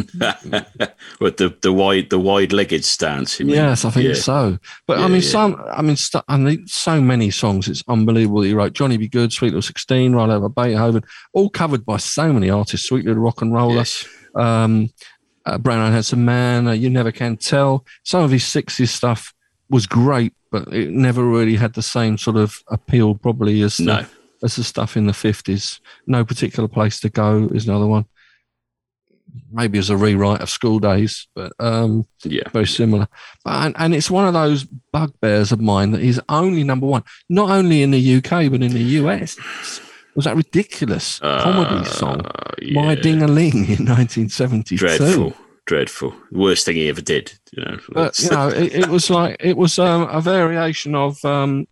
*laughs* With the the wide the wide legged stance. Yes, I think yeah. so. But yeah, I mean, yeah. some I mean, st- I mean, so many songs. It's unbelievable. He wrote Johnny B. Goode, Sweet Little Sixteen, Roll Over Beethoven, all covered by so many artists. Sweet Little Rock and Roller, yes. um, uh, Brown Eyed Handsome Man, uh, You Never Can Tell. Some of his sixties stuff was great, but it never really had the same sort of appeal, probably as the, no. as the stuff in the fifties. No particular place to go is another one. Maybe as a rewrite of School Days, but um, Yeah. very similar. But, and, it's one of those bugbears of mine that is only number one, not only in the UK but in the US. It was that ridiculous comedy song, Uh, yeah. "My Ding a Ling" in 1972. Dreadful. Dreadful. Worst thing he ever did. You know. But you know, it, it was like it was um, a variation of um,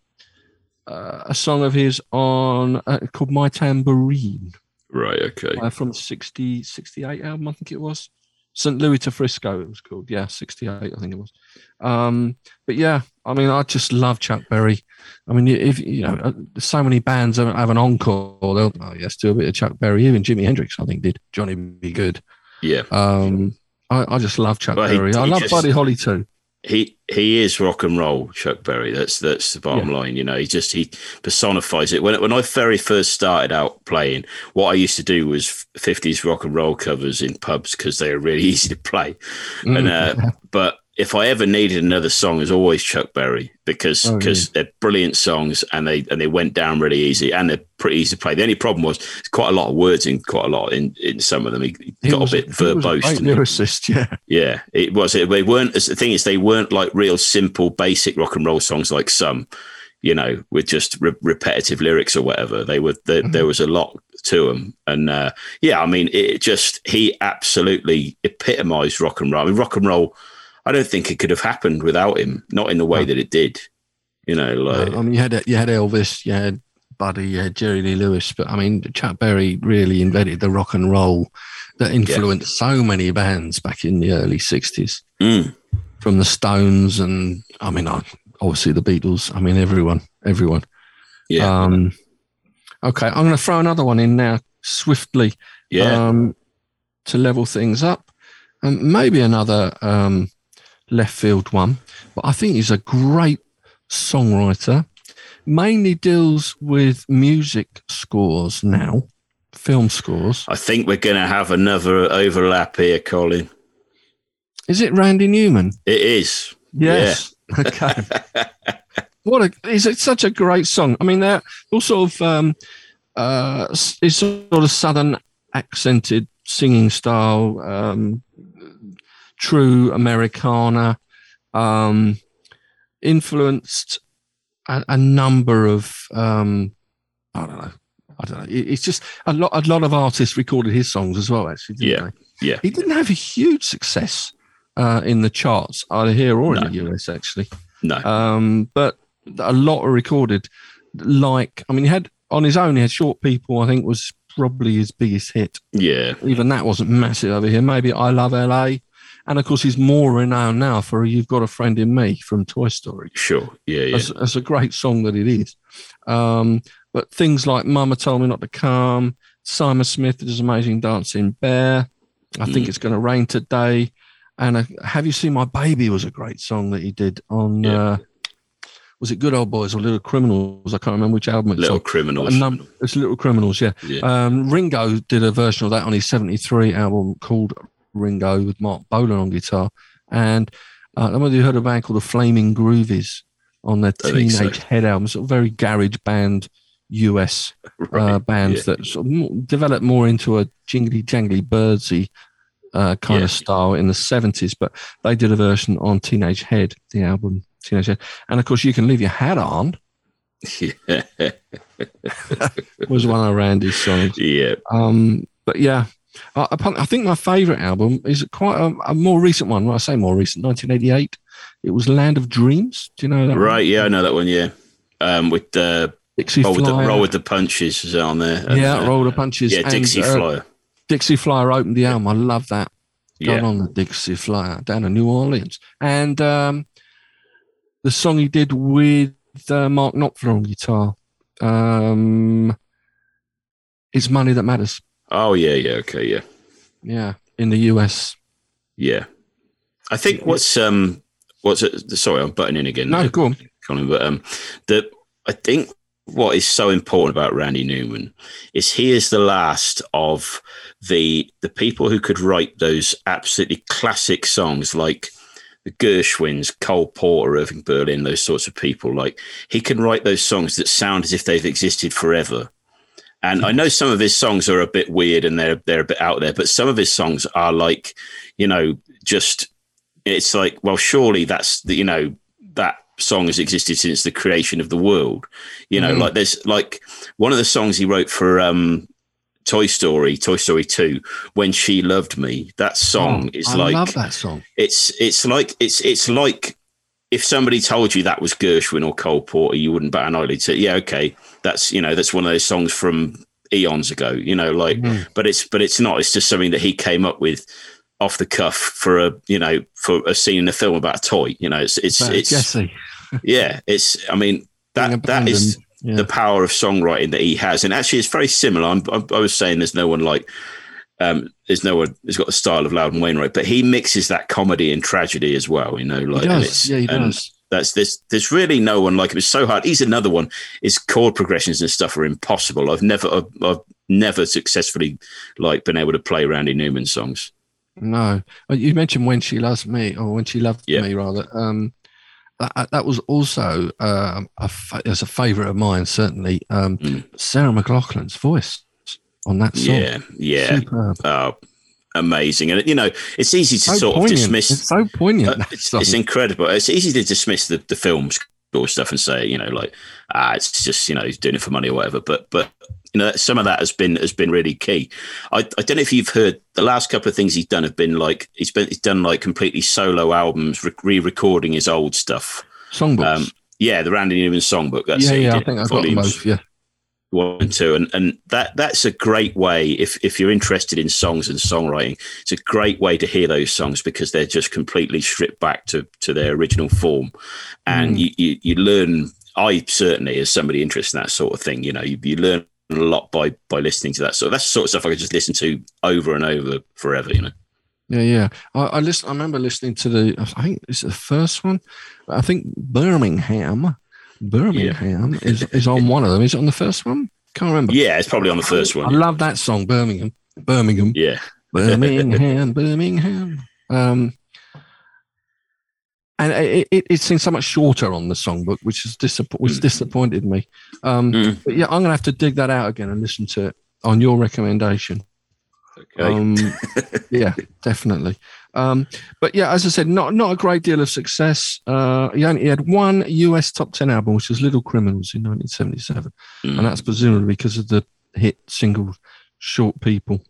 uh, a song of his on uh, called "My Tambourine." Right. Okay. uh, from 60, 68 album, I think it was. St. Louis to Frisco, it was called. Yeah, 68, I think it was. Um, but yeah, I mean, I just love Chuck Berry. I mean, if you know, uh, so many bands have, an encore. They'll, oh, yes, do a bit of Chuck Berry. Even Jimi Hendrix, I think, did. Johnny B. Goode. Yeah. Um, I, I just love Chuck Well, he- Berry. I love just- Buddy Holly too. He he is rock and roll, Chuck Berry. That's that's the bottom line. You know, he just he personifies it. When when I very first started out playing, what I used to do was fifties rock and roll covers in pubs because they are really *laughs* easy to play. Mm. And uh, but if I ever needed another song, it's always Chuck Berry because Oh, because they're brilliant songs and they and they went down really easy and they're pretty easy to play. The only problem was it's quite a lot of words in quite a lot in, in some of them. He, he got was- a bit verbose. great lyricist, yeah. Yeah, it was. It, they weren't. The thing is, they weren't like real simple, basic rock and roll songs like some, you know, with just re- repetitive lyrics or whatever. They were. There, there was a lot to them, and uh, yeah, I mean, it just he absolutely epitomized rock and roll. I mean, rock and roll. I don't think it could have happened without him. Not in the way that it did. You know, like I mean, you had you had Elvis, you had Buddy, you had Jerry Lee Lewis, but I mean, Chuck Berry really invented the rock and roll that influenced so many bands back in the early '60s, mm, from the Stones and I mean, obviously the Beatles. I mean, everyone, everyone. yeah, Um, okay, I'm going to throw another one in now swiftly yeah. um, to level things up, and maybe another um, left field one. But I think he's a great songwriter. Mainly deals with music scores now, film scores. I think we're going to have another overlap here, Colin. Is it Randy Newman? It is. Yes. *laughs* Okay. *laughs* what a is it such a great song? I mean, they're all sort of um, uh, it's sort of southern accented singing style, um, true Americana, um, influenced a, a number of um, I don't know. I don't know. It- It's just a lot. A lot of artists recorded his songs as well. Actually, didn't Yeah. they? Yeah. He didn't have a huge success uh, in the charts, either here or No. in the US, actually. No. Um, but a lot are recorded. Like, I mean, he had on his own, he had Short People, I think was probably his biggest hit. yeah. Even that wasn't massive over here. Maybe I Love LA. And of course, he's more renowned now for You've Got a Friend in Me from Toy Story. Sure. Yeah. Yeah. That's, that's a great song that it is. Um, but things like Mama Told Me Not to Come, Simon Smith, This Amazing Dancing Bear, I think Mm. It's Going to Rain Today. And uh, Have You Seen My Baby was a great song that he did on, Yeah. uh, was it Good Old Boys or Little Criminals? I can't remember which album it's Little on. criminals. Num- it's Little Criminals, yeah. yeah. Um, Ringo did a version of that on his 73 album called Ringo with Marc Bolan on guitar. And uh, I don't know whether you heard of a band called the Flaming Groovies on their I think so. Teenage Head album, sort of very garage band US *laughs* uh, right. bands yeah. that sort of developed more into a jingly jangly birdsy uh, kind Yeah. of style in the 70s. But they did a version on Teenage Head, the album Teenage Head. And of course, You Can Leave Your Hat On yeah. *laughs* *laughs* was one of Randy's songs. yeah. Um, but yeah, I, I think my favourite album is quite a, a more recent one. When I say more recent, 1988. It was Land of Dreams. Do you know that? one? Right. Yeah. I know that one. Yeah. Um, with the Dixie roll with the, Flyer. roll with the punches is on there. Yeah, uh, roll the punches. Yeah. and, Dixie uh, Flyer. Dixie Flyer opened the album. I love that. Going Yeah. on the Dixie Flyer down to New Orleans, and um, the song he did with uh, Mark Knopfler on guitar. Um, it's money that matters. Oh yeah. Yeah. Okay. Yeah. Yeah, in the US. Yeah. I think what's um what's it, sorry I'm butting in again. No, there, go on. Colin, but um the I think what is so important about Randy Newman is he is the last of the the people who could write those absolutely classic songs like the Gershwins, Cole Porter, Irving Berlin, those sorts of people. Like he can write those songs that sound as if they've existed forever. And I know some of his songs are a bit weird and they're they're a bit out there, but some of his songs are like, you know, just it's like, well, surely that's the you know that song has existed since the creation of the world. You know, mm. like there's like one of the songs he wrote for um Toy Story, Toy Story 2, When She Loved Me. That song oh, is I like I love that song. It's it's like it's it's like if somebody told you that was Gershwin or Cole Porter, you wouldn't bat an eyelid. Say, yeah, okay, that's you know that's one of those songs from eons ago. You know, like, mm. but it's but it's not. It's just something that he came up with off the cuff for a you know for a scene in a film about a toy. You know, it's it's it's Jesse. *laughs* yeah, it's. I mean that that is yeah. the power of songwriting that he has, and actually it's very similar. I'm, i was saying there's no one like um, there's no one who's got the style of Loudon Wainwright, but he mixes that comedy and tragedy as well. You know, like he does. yeah, he does. That's this. There's really no one like him. It's so hard. He's another one. His chord progressions and stuff are impossible. I've never, I've, I've never successfully like been able to play Randy Newman songs. No, you mentioned when she loves me, or when she loved me, rather. Um, that, that was also uh, a, as a favourite of mine, certainly. Um, mm. Sarah McLachlan's voice on that song. Yeah, yeah. Oh, amazing. And, you know, it's easy to so sort poignant. of dismiss. It's so poignant. Uh, it's, it's, incredible. It's easy to dismiss the, the film score stuff and say, you know, like, ah, it's just, you know, he's doing it for money or whatever. But, but, you know, some of that has been has been really key. I, I don't know if you've heard the last couple of things he's done have been like he's been he's done like completely solo albums, re-recording his old stuff. Songbooks. Um, yeah, the Randy Newman songbook. That's yeah, it. yeah. I think I've got them both. Yeah, one and two, and and that that's a great way if if you're interested in songs and songwriting. It's a great way to hear those songs because they're just completely stripped back to to their original form, and mm. you, you, you learn. I certainly, as somebody interested in that sort of thing, you know, you, you learn a lot by by listening to that. So that's the sort of stuff I could just listen to over and over forever. You know. Yeah, yeah. I, I listen. I remember listening to the. I think it's the first one. I think Birmingham. Birmingham yeah. is is on one of them. Is it on the first one? Can't remember. Yeah, it's probably on the first one. I yeah. love that song, Birmingham. Birmingham. Yeah. Birmingham. Birmingham. Um, and it, it, it, seems so much shorter on the songbook, which is disapp- which mm. disappointed me. Um, mm. But yeah, I'm gonna have to dig that out again and listen to it on your recommendation. Okay. Um, *laughs* yeah, definitely. Um, but yeah, as I said, not not a great deal of success. Uh, he only he had one US top ten album, which was Little Criminals in 1977, mm. and that's presumably because of the hit single "Short People."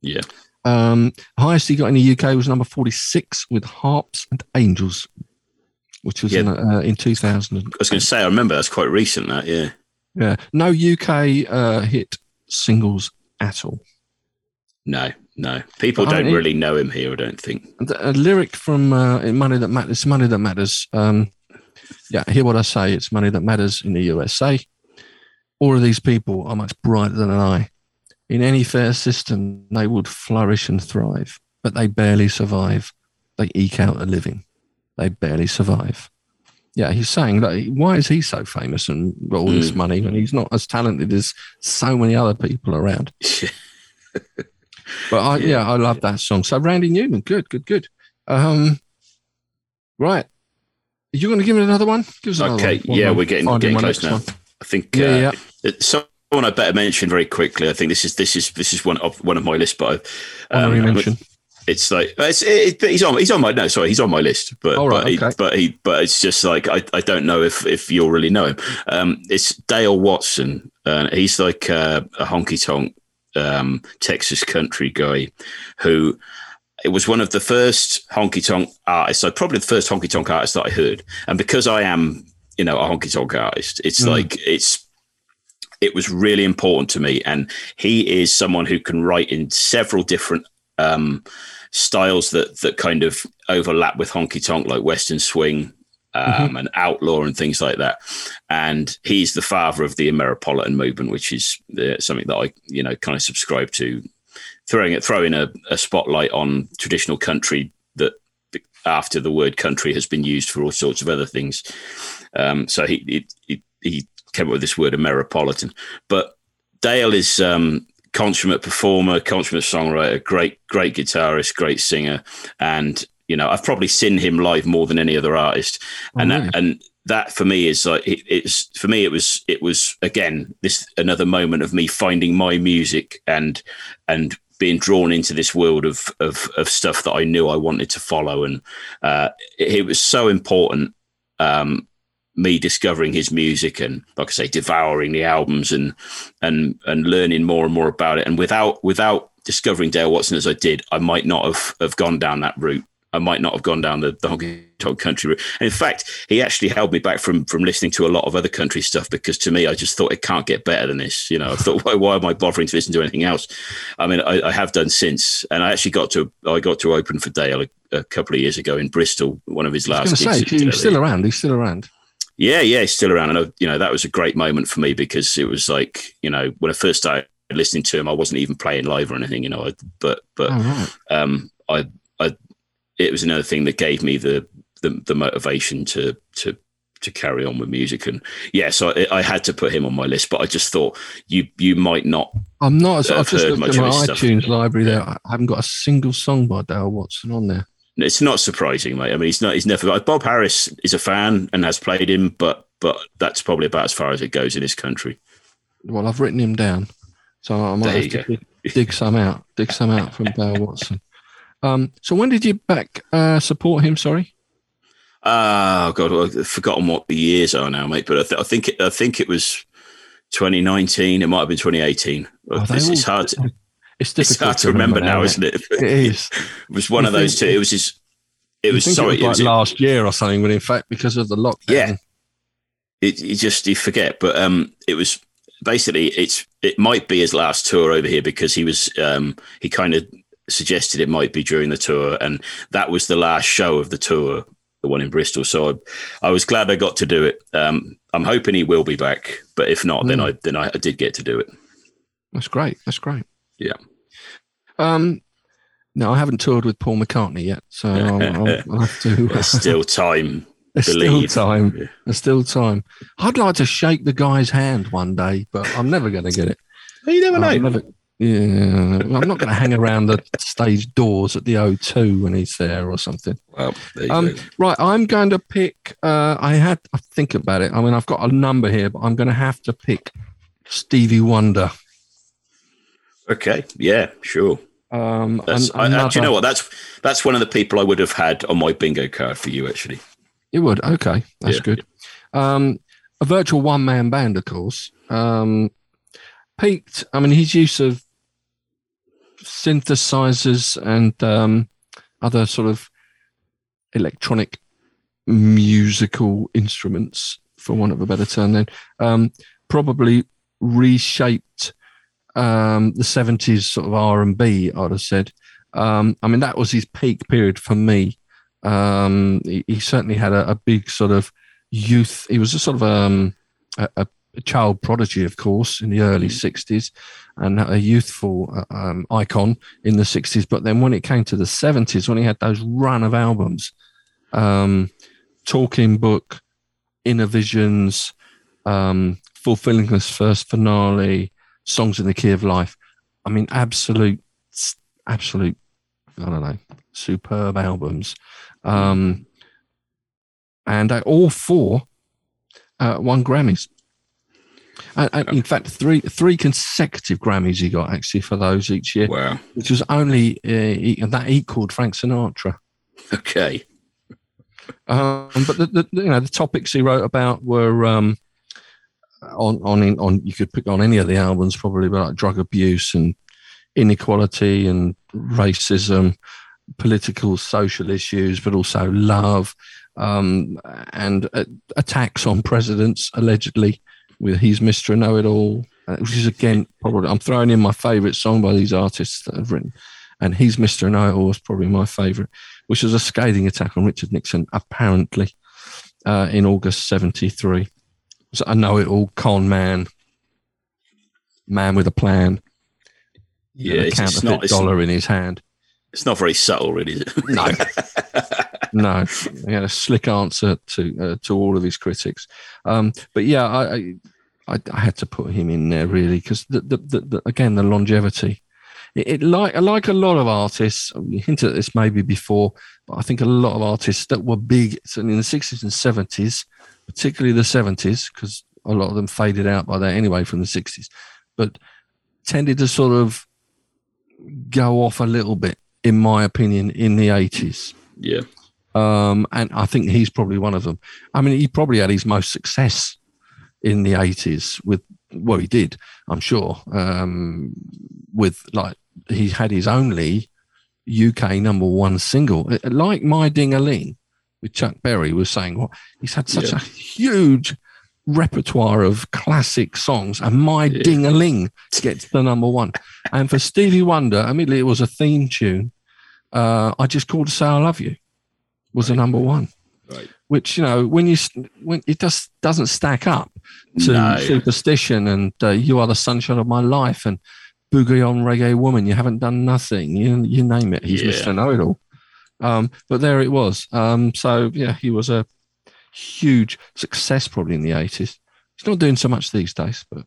Yeah. Um, highest he got in the UK was number 46 with Harps and Angels, which was yeah. in, uh, in 2000. I was going to say, I remember that's quite recent. That yeah. Yeah. No UK uh, hit singles at all. No, no. People don't it, really know him here, I don't think. A lyric from uh, Money That Matters, Money That Matters. Um, yeah, hear what I say. It's money that matters in the USA. All of these people are much brighter than I. In any fair system, they would flourish and thrive, but they barely survive. They eke out a living. They barely survive. Yeah, he's saying that. Why is he so famous and got all mm. this money when he's not as talented as so many other people around? *laughs* But I, yeah, yeah, I love that song. So Randy Newman, good, good, good. Um, right, you going to give me another one? Give us another okay, one. yeah, we're getting getting close now. One. I think yeah, uh, yeah. someone I better mention very quickly. I think this is this is this is one of one of my list, but I, um, mention. It's like it's it, he's on he's on my no sorry he's on my list but oh, right, but, okay. he, but he but it's just like I, I don't know if if you'll really know him um it's Dale Watson uh, he's like uh, a honky tonk um, Texas country guy who it was one of the first honky tonk artists, so probably the first honky tonk artist that I heard. And because I am, you know, a honky tonk artist, it's mm. like it's it was really important to me. And he is someone who can write in several different um, styles that that kind of overlap with honky tonk, like Western swing. Um, mm-hmm. and outlaw and things like that. And he's the father of the Ameripolitan movement, which is the, something that I, you know, kind of subscribe to. Throwing it, throwing a, a spotlight on traditional country that after the word country has been used for all sorts of other things. Um, so he, he, he came up with this word Ameripolitan. But Dale is um, consummate performer, consummate songwriter, great great guitarist, great singer, and You know, I've probably seen him live more than any other artist, and Oh, really? that, and that for me is like it, it's for me it was it was again this another moment of me finding my music and and being drawn into this world of of of stuff that I knew I wanted to follow, and uh, it, it was so important. Um, me discovering his music and like I say, devouring the albums and and and learning more and more about it. And without without discovering Dale Watson as I did, I might not have, have gone down that route. I might not have gone down the, the honky tonk country route. And in fact, he actually held me back from from listening to a lot of other country stuff because to me, I just thought it can't get better than this. You know, I thought, *laughs* why, why am I bothering to listen to anything else? I mean, I, I have done since, and I actually got to I got to open for Dale a, a couple of years ago in Bristol, one of his last. was going to say, he's over still around. He's still around. Yeah, yeah, he's still around, and I, you know that was a great moment for me because it was like you know when I first started listening to him, I wasn't even playing live or anything, you know. I, but but Oh, right. um, I it was another thing that gave me the the, the motivation to to to carry on with music, and yeah, so I, I had to put him on my list. But I just thought you you might not. I'm not. I've just looked at my his stuff. iTunes library there. I haven't got a single song by Dale Watson on there. It's not surprising, mate. I mean, he's not. He's never. Bob Harris is a fan and has played him, but but that's probably about as far as it goes in this country. Well, I've written him down, so I might have to go. dig, dig some out. Dig some out from Dale Watson. Um, so when did you back uh, support him? Sorry. Oh God, I've forgotten what the years are now, mate. But I, th- I think it, I think it was 2019. It might have been 2018. Oh, it's, it's hard. To, It's it's difficult hard to remember now, mate. isn't it? It is. *laughs* It was one You of those two. It was his. It was sorry. it was It like was last year or something, but in fact, because of the lockdown, Yeah. it, you just you forget. But um, it was basically it's it might be his last tour over here because he was um he kind of suggested it might be during the tour, and that was the last show of the tour, the one in Bristol. So I, I was glad I got to do it. Um, I'm hoping he will be back, but if not, then Mm. I then I, I did get to do it. That's great. That's great. Yeah. Um, no, I haven't toured with Paul McCartney yet, so *laughs* I'll, I'll, I'll have to. There's still time. *laughs* There's still time. Yeah. There's still time. I'd like to shake the guy's hand one day, but I'm never going to get it. You never know. Never- yeah, I'm not going to hang around the stage doors at the O2 when he's there or something. well, there you Um, go. right, I'm going to pick. Uh, I had. I think about it. I mean, I've got a number here, but I'm going to have to pick Stevie Wonder. Okay, yeah, sure. Um, an- I, do you know what? That's that's one of the people I would have had on my bingo card for you, actually. You would. Okay, that's Yeah. good. Um, a virtual one man band, of course. Um, peaked. I mean, his use of synthesizers and um, other sort of electronic musical instruments, for want of a better term, then um, probably reshaped um, the seventies sort of R and B. I'd have said. Um, I mean, that was his peak period for me. Um, he, he certainly had a, a big sort of youth. He was a sort of um, a, a a child prodigy, of course, in the early '60s, and a youthful uh, um, icon in the '60s. But then when it came to the '70s, when he had those run of albums, um, Talking Book, Innervisions, um, Fulfillingness' First Finale, Songs in the Key of Life. I mean, absolute, absolute. I don't know, superb albums. Um, and all four uh, won Grammys. And, and in fact, three three consecutive Grammys he got actually for those each year, Wow. which was only uh, that equaled Frank Sinatra. Okay. Um, but the, the you know the topics he wrote about were um, on on on you could pick on any of the albums probably, but like drug abuse and inequality and racism, political social issues, but also love um, and uh, attacks on presidents allegedly with he's Mr. Know It All, uh, which is again probably I'm throwing in my favourite song by these artists that have written, and he's Mr. Know It All is probably my favourite which was a scathing attack on Richard Nixon, apparently, uh, in August 73. So I know it all, con man, man with a plan, Yeah, a it's, it's not. It's, dollar in his hand. it's not very subtle, really, is it? No. *laughs* no, he had a slick answer to uh, to all of his critics. Um, but yeah, I, I I I had to put him in there really because the, the, the, the again the longevity. it, it like like a lot of artists. We hinted at this maybe before, but I think a lot of artists that were big in the sixties and seventies, particularly the seventies, because a lot of them faded out by that anyway from the sixties, but tended to sort of go off a little bit, in my opinion, in the eighties. Yeah. Um, and I think he's probably one of them. I mean, he probably had his most success in the 80s with, well, he did, I'm sure, um, with like, he had his only UK number one single, Uh, like My Ding a Ling with Chuck Berry was saying, well, he's had such Yeah. a huge repertoire of classic songs, and My Yeah. Ding a Ling gets the number one. And for Stevie Wonder, admittedly, it was a theme tune. Uh, I just called to say I love you was the number one, Right. which you know when you when it just doesn't stack up to No. superstition and uh, you are the sunshine of my life and boogie on reggae woman. You haven't done nothing. You you name it. He's Yeah. Mr. Know It All. Um, but there it was. Um, so yeah, he was a huge success probably in the eighties. He's not doing so much these days, but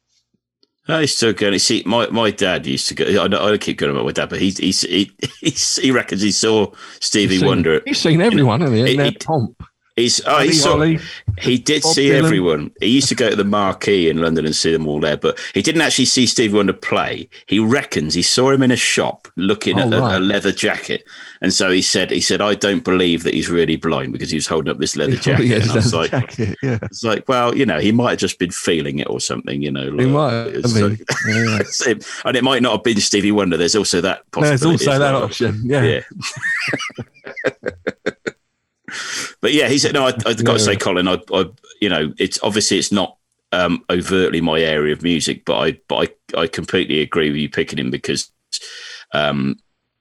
No, he's still going. See, my, my dad used to go. I, don't- I don't keep going about my dad, but he's, he's, he *laughs* he's, he reckons he saw Stevie he's seen- Wonder. He's seen everyone, hasn't he? In their it- pomp. He's oh, he saw. Holly. He did Bob see Dylan. everyone. He used to go to the Marquee in London and see them all there, but he didn't actually see Stevie Wonder play. He reckons he saw him in a shop looking Oh, at a, right. a leather jacket, and so he said, "He said I don't believe that he's really blind because he was holding up this *laughs* leather oh, jacket." has And I was like, jacket, yeah. "It's like, well, you know, he might have just been feeling it or something, you know." He might it's like- Yeah. *laughs* and it might not have been Stevie Wonder. There's also that possibility. There's also that option. Yeah. Yeah. *laughs* but yeah, he said, no, I, I've got to say, Colin, I, I, you know, it's obviously it's not um, overtly my area of music, but I, but I, I completely agree with you picking him because um,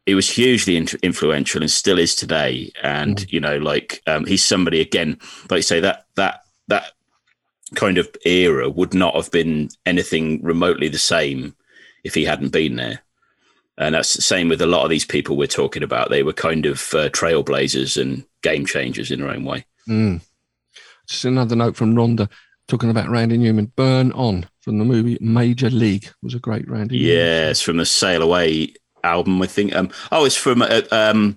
he was hugely in- influential and still is today. And you know, like um, he's somebody again, like you say that that that kind of era would not have been anything remotely the same if he hadn't been there. And that's the same with a lot of these people we're talking about. They were kind of uh, trailblazers and game changers in their own way. Mm. Just another note from Rhonda talking about Randy Newman. Burn On from the movie Major League was a great Randy Newman. Yeah, it's from the Sail Away album, I think. Um, oh, it's from uh, um,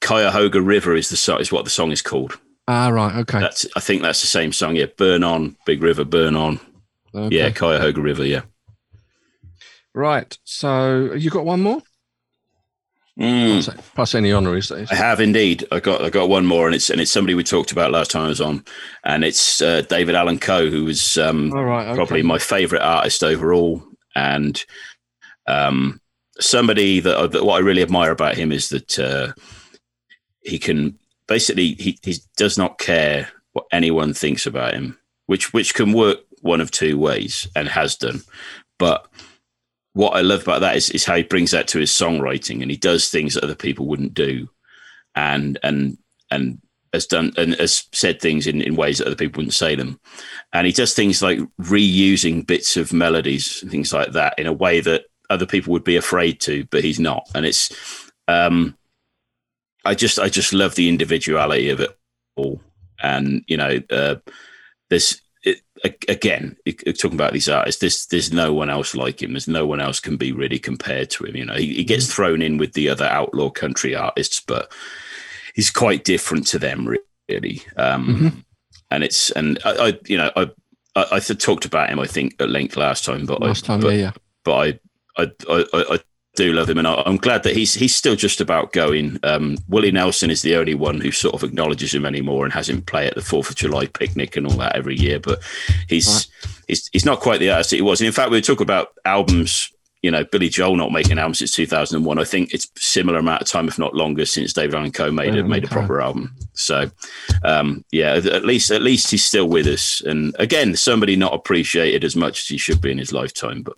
Cuyahoga River is the so- is what the song is called. Ah, right. Okay. That's I think that's the same song. Yeah, Burn On, Big River, Burn On. okay. Yeah, Cuyahoga River. Yeah. Right. So you got one more? Mm. Plus, plus any honours. I have indeed. I got I got one more, and it's and it's somebody we talked about last time I was on, and it's uh, David Allan Coe, who was um, right. Okay. probably my favorite artist overall, and um, somebody that, I- that what I really admire about him is that uh, he can basically he, he does not care what anyone thinks about him, which which can work one of two ways and has done, but what I love about that is, is how he brings that to his songwriting and he does things that other people wouldn't do and and and has done and has said things in, in ways that other people wouldn't say them. And he does things like reusing bits of melodies and things like that in a way that other people would be afraid to, but he's not. And it's um I just I just love the individuality of it all. And you know, uh there's again, talking about these artists, there's there's no one else like him. There's no one else can be really compared to him. You know, he, he gets thrown in with the other outlaw country artists, but he's quite different to them, really. Um, Mhm. And it's and I, I you know, I I, I talked about him, I think, at length last time, but Last I, time, but, yeah, yeah. but I, I, I- I do love him, and I'm glad that he's he's still just about going. Um, Willie Nelson is the only one who sort of acknowledges him anymore and has him play at the Fourth of July picnic and all that every year. But he's Right. he's he's not quite the artist that he was. And in fact, we talk about albums. You know, Billy Joel not making albums since 2001. I think it's similar amount of time, if not longer, since David Allan Coe made David Allan made a proper album. So, um, yeah, at least at least he's still with us. And again, somebody not appreciated as much as he should be in his lifetime. But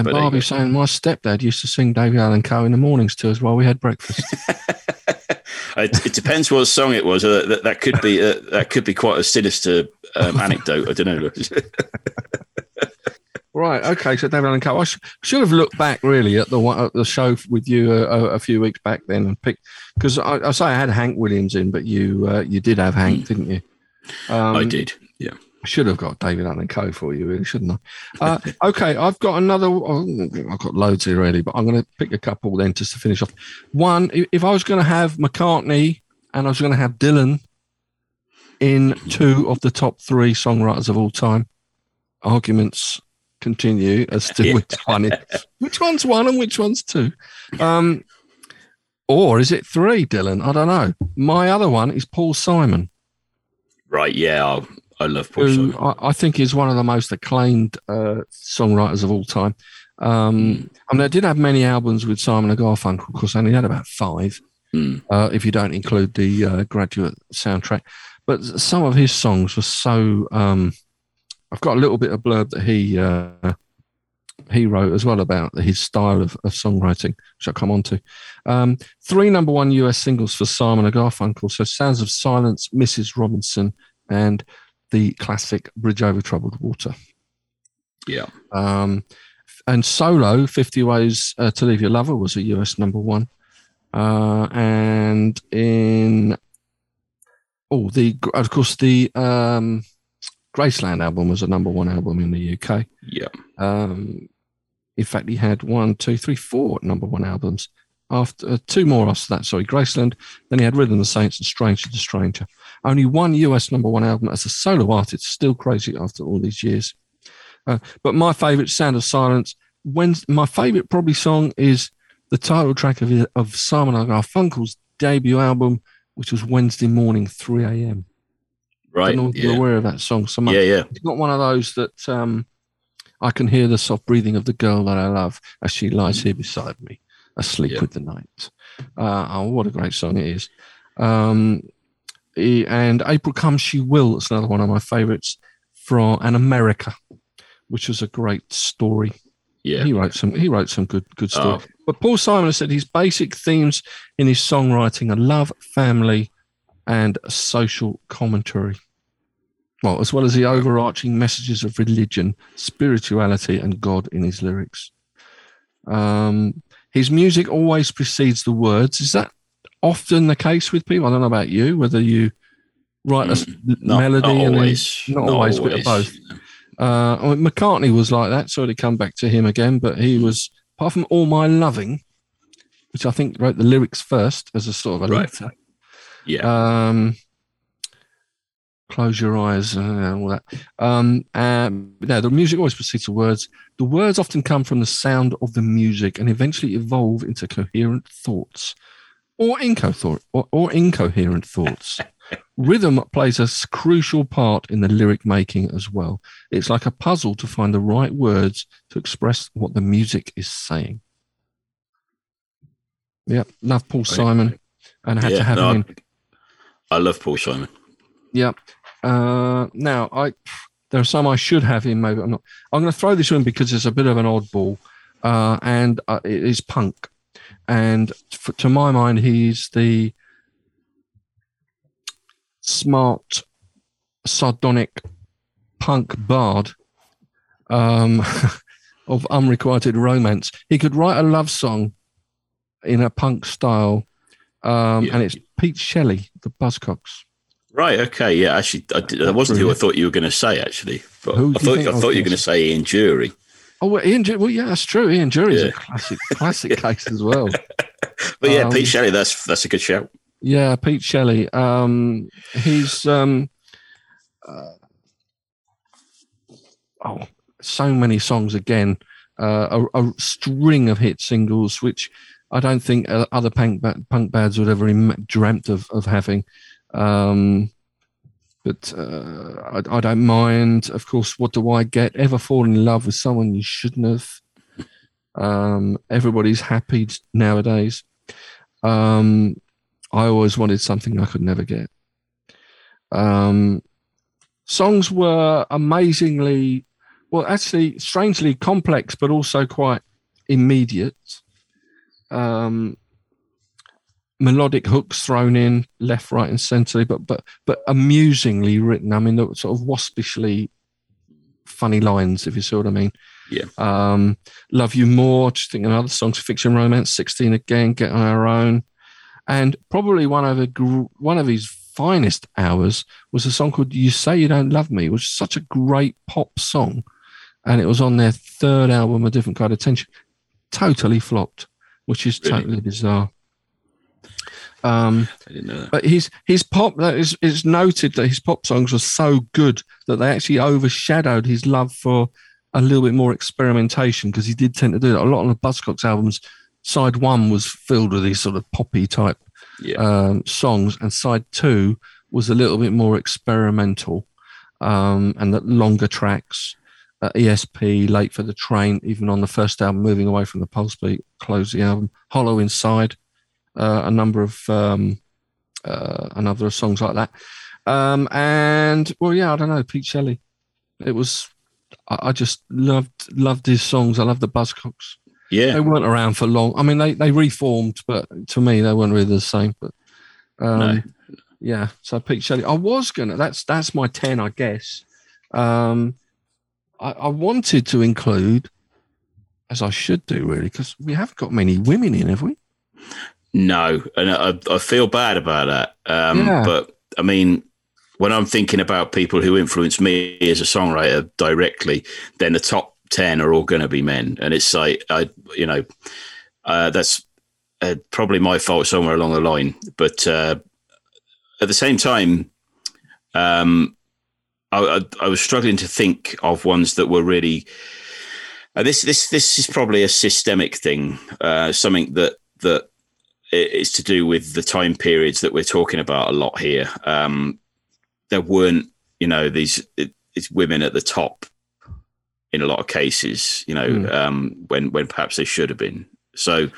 And but there Barbie saying my stepdad used to sing David Allan Coe in the mornings to us while we had breakfast. *laughs* it, it depends what song it was. Uh, that, that could be uh, that could be quite a sinister um, *laughs* anecdote. I don't know. *laughs* right. Okay. So David Allen Coe. I sh- should have looked back really at the one, at the show with you a, a, a few weeks back then and picked because I, I say I had Hank Williams in, but you uh, you did have Hank, didn't you? Um, I did. Yeah. I should have got David Allan Coe for you, really, shouldn't I? Uh, *laughs* okay, I've got another. oh, I've got loads here, really, but I'm going to pick a couple then just to finish off. One, if I was going to have McCartney and I was going to have Dylan in two of the top three songwriters of all time, arguments continue as to which one is, which one's one and which one's two. Um, or is it three, Dylan? I don't know. My other one is Paul Simon Right. Yeah. I, I love Paul who Simon. I, I think is one of the most acclaimed uh, songwriters of all time. Um, I mean, I did have many albums with Simon and Garfunkel. Of course, I only had about five, Mm. uh, if you don't include the uh, Graduate soundtrack. But some of his songs were so. Um, I've got a little bit of blurb that he uh, he wrote as well about his style of, of songwriting, which I'll come on to. Um, three number one US singles for Simon and Garfunkel. So Sounds of Silence, Mrs. Robinson, and the classic Bridge Over Troubled Water. Yeah. Um, and solo, 50 Ways uh, to Leave Your Lover was a US number one. Uh, and in, oh, the, of course, the um, Graceland album was a number one album in the UK. Yeah. Um, in fact, he had one, two, three, four number one albums. After uh, two more after that, sorry, Graceland. Then he had Rhythm of the Saints and Stranger to the Stranger. Only one US number one album as a solo artist. Still crazy after all these years. Uh, but my favourite, Sound of Silence. When my favourite probably song is the title track of of Simon and Garfunkel's debut album, which was Wednesday morning, three a.m. I Right. don't know if you're Yeah. aware of that song so much Yeah. Yeah. it's not one of those that um, I can hear the soft breathing of the girl that I love as she lies here beside me, asleep Yeah. with the night. Uh, oh, what a great song it is. Um, and April Comes She Will, it's another one of my favorites from An America, which was a great story. Yeah. He wrote some. He wrote some good, good story. Oh. But Paul Simon said his basic themes in his songwriting are love, family, and social commentary. Well, as well as the overarching messages of religion, spirituality, and God in his lyrics. Um, his music always precedes the words. Is that often the case with people? I don't know about you, whether you write a Not, melody not and then always. not always, a bit of both. uh, I mean, McCartney was like that, so to come back to him again, but he was, apart from All My Loving, which I think wrote the lyrics first as a sort of a Right. letter. Yeah. Um, close your eyes and all that. Um, um, no, the music always precedes the words. The words often come from the sound of the music and eventually evolve into coherent thoughts or, inco- or, or incoherent thoughts. *laughs* Rhythm plays a crucial part in the lyric making as well. It's like a puzzle to find the right words to express what the music is saying. Yep, love Paul Simon, and I had to have no, him in. I love Paul Simon. Yep. Uh, now, I there are some I should have in, maybe I'm not. I'm going to throw this in because it's a bit of an oddball, uh, and uh, it is punk. And f to my mind, he's the smart, sardonic punk bard um, *laughs* of unrequited romance. He could write a love song in a punk style, um, Yeah. and it's Pete Shelley, the Buzzcocks. Right. Okay. Yeah. Actually, I did, that wasn't who I thought you were going to say. Actually, I thought I I thought you were going to say Ian Dury. Oh, well, Ian. Well, yeah, that's true. Ian Dury's Yeah. a classic, *laughs* classic case as well. *laughs* But yeah, Um, Pete Shelley. That's that's a good shout. Yeah, Pete Shelley. Um, he's um, uh, oh, so many songs again. Uh, a, a string of hit singles, which I don't think uh, other punk punk bands would ever dreamt of of having. Um, but uh, I, I don't mind. Of course, what do I get? Ever fall in love with someone you shouldn't have? Um, everybody's happy nowadays. Um, I always wanted something I could never get. Um, songs were amazingly, well, actually, strangely complex, but also quite immediate. Um, melodic hooks thrown in left, right, and centre, but but but amusingly written. I mean, the sort of waspishly funny lines, if you see what I mean. Yeah. Um, Love You More, just thinking of other songs, Fiction Romance, 16 Again, Get on Our Own. And probably one of the one of his finest hours was a song called "You Say You Don't Love Me," which was such a great pop song, and it was on their third album, A Different Kind of Tension. Totally flopped, which is Really? totally bizarre. Um, I didn't know that. but his his pop that is it's noted that his pop songs were so good that they actually overshadowed his love for a little bit more experimentation because he did tend to do that a lot on the Buzzcocks albums. Side one was filled with these sort of poppy type Yeah. um, songs, and side two was a little bit more experimental um, and the longer tracks. Uh, ESP, Late for the Train, even on the first album, Moving Away from the Pulse Beat, close the album. Hollow Inside, uh, a number of um, uh, a number of songs like that. Um, and well, yeah, I don't know, Pete Shelley. It was I, I just loved loved his songs. I loved the Buzzcocks. Yeah. They weren't around for long. I mean, they they reformed, but to me, they weren't really the same. But um, No. yeah, so Pete Shelley. I was gonna. That's that's my ten, I guess. Um, I, I wanted to include, as I should do, really, because we haven't got many women in, have we? No, and I, I feel bad about that. Um, Yeah. But I mean, when I'm thinking about people who influence me as a songwriter directly, then the top ten are all going to be men, and it's like I, you know, uh, that's uh, probably my fault somewhere along the line. But uh, at the same time, um, I, I, I was struggling to think of ones that were really. Uh, this this this is probably a systemic thing, uh, something that that i- is to do with the time periods that we're talking about a lot here. Um, there weren't, you know, these it, it's women at the top in a lot of cases, you know, Mm. um, when when perhaps they should have been. So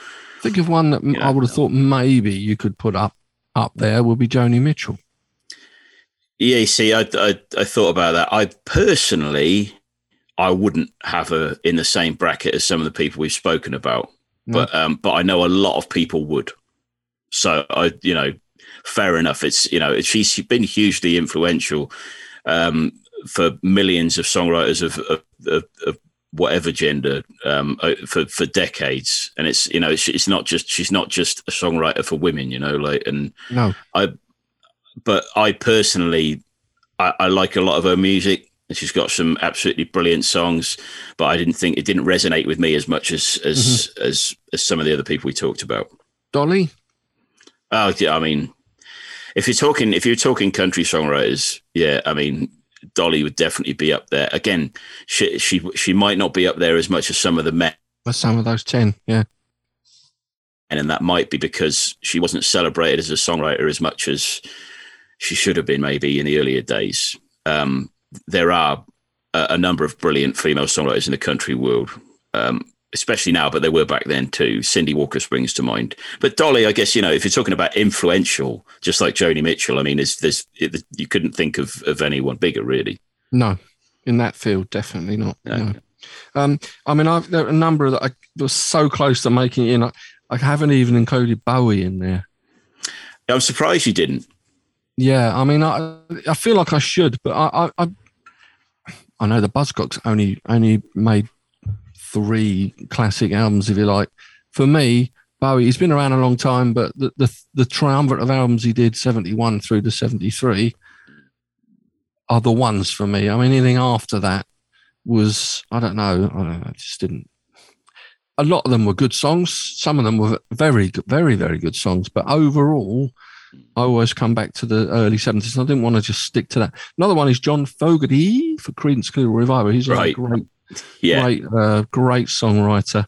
Think of one that m- Yeah. I would have thought maybe you could put up up there would be Joni Mitchell. yeah, you see, I, I I thought about that. I personally, I wouldn't have her in the same bracket as some of the people we've spoken about. No. but um, but I know a lot of people would. So I, you know, fair enough. It's you know, she's been hugely influential um, for millions of songwriters of of, of, of whatever gender um, for for decades. And it's you know, it's, it's not just she's not just a songwriter for women. You know, like and No, but I personally, I, I like a lot of her music. And she's got some absolutely brilliant songs, but I didn't think it didn't resonate with me as much as as as, as some of the other people we talked about. Dolly. Oh, yeah, I mean, if you're talking if you're talking country songwriters, yeah, I mean, Dolly would definitely be up there. Again, she she she might not be up there as much as some of the men, That's some of those ten. Yeah. and then that might be because she wasn't celebrated as a songwriter as much as she should have been maybe in the earlier days. Um, there are a, a number of brilliant female songwriters in the country world, um, especially now, but they were back then too. Cindy Walker springs to mind. But Dolly, I guess you know if you're talking about influential, just like Joni Mitchell, I mean, there's, there's it, you couldn't think of, of anyone bigger, really. No, in that field, definitely not. No. No. Um, I mean, I've there are a number that I was so close to making it in. I, I haven't even included Bowie in there. I'm surprised you didn't. Yeah, I mean, I I feel like I should, but I I, I, I know the Buzzcocks only only made three classic albums, if you like. For me, Bowie, he's been around a long time, but the the, the triumvirate of albums he did, seventy one through to seventy three, are the ones for me. I mean, anything after that was I don't know, I don't know, I just didn't. A lot of them were good songs. Some of them were very, very, very good songs. But overall, I always come back to the early 70s. I didn't want to just stick to that. Another one is John Fogerty for Creedence Clearwater Revival. He's Right. a great, *laughs* Yeah, great, uh, great songwriter.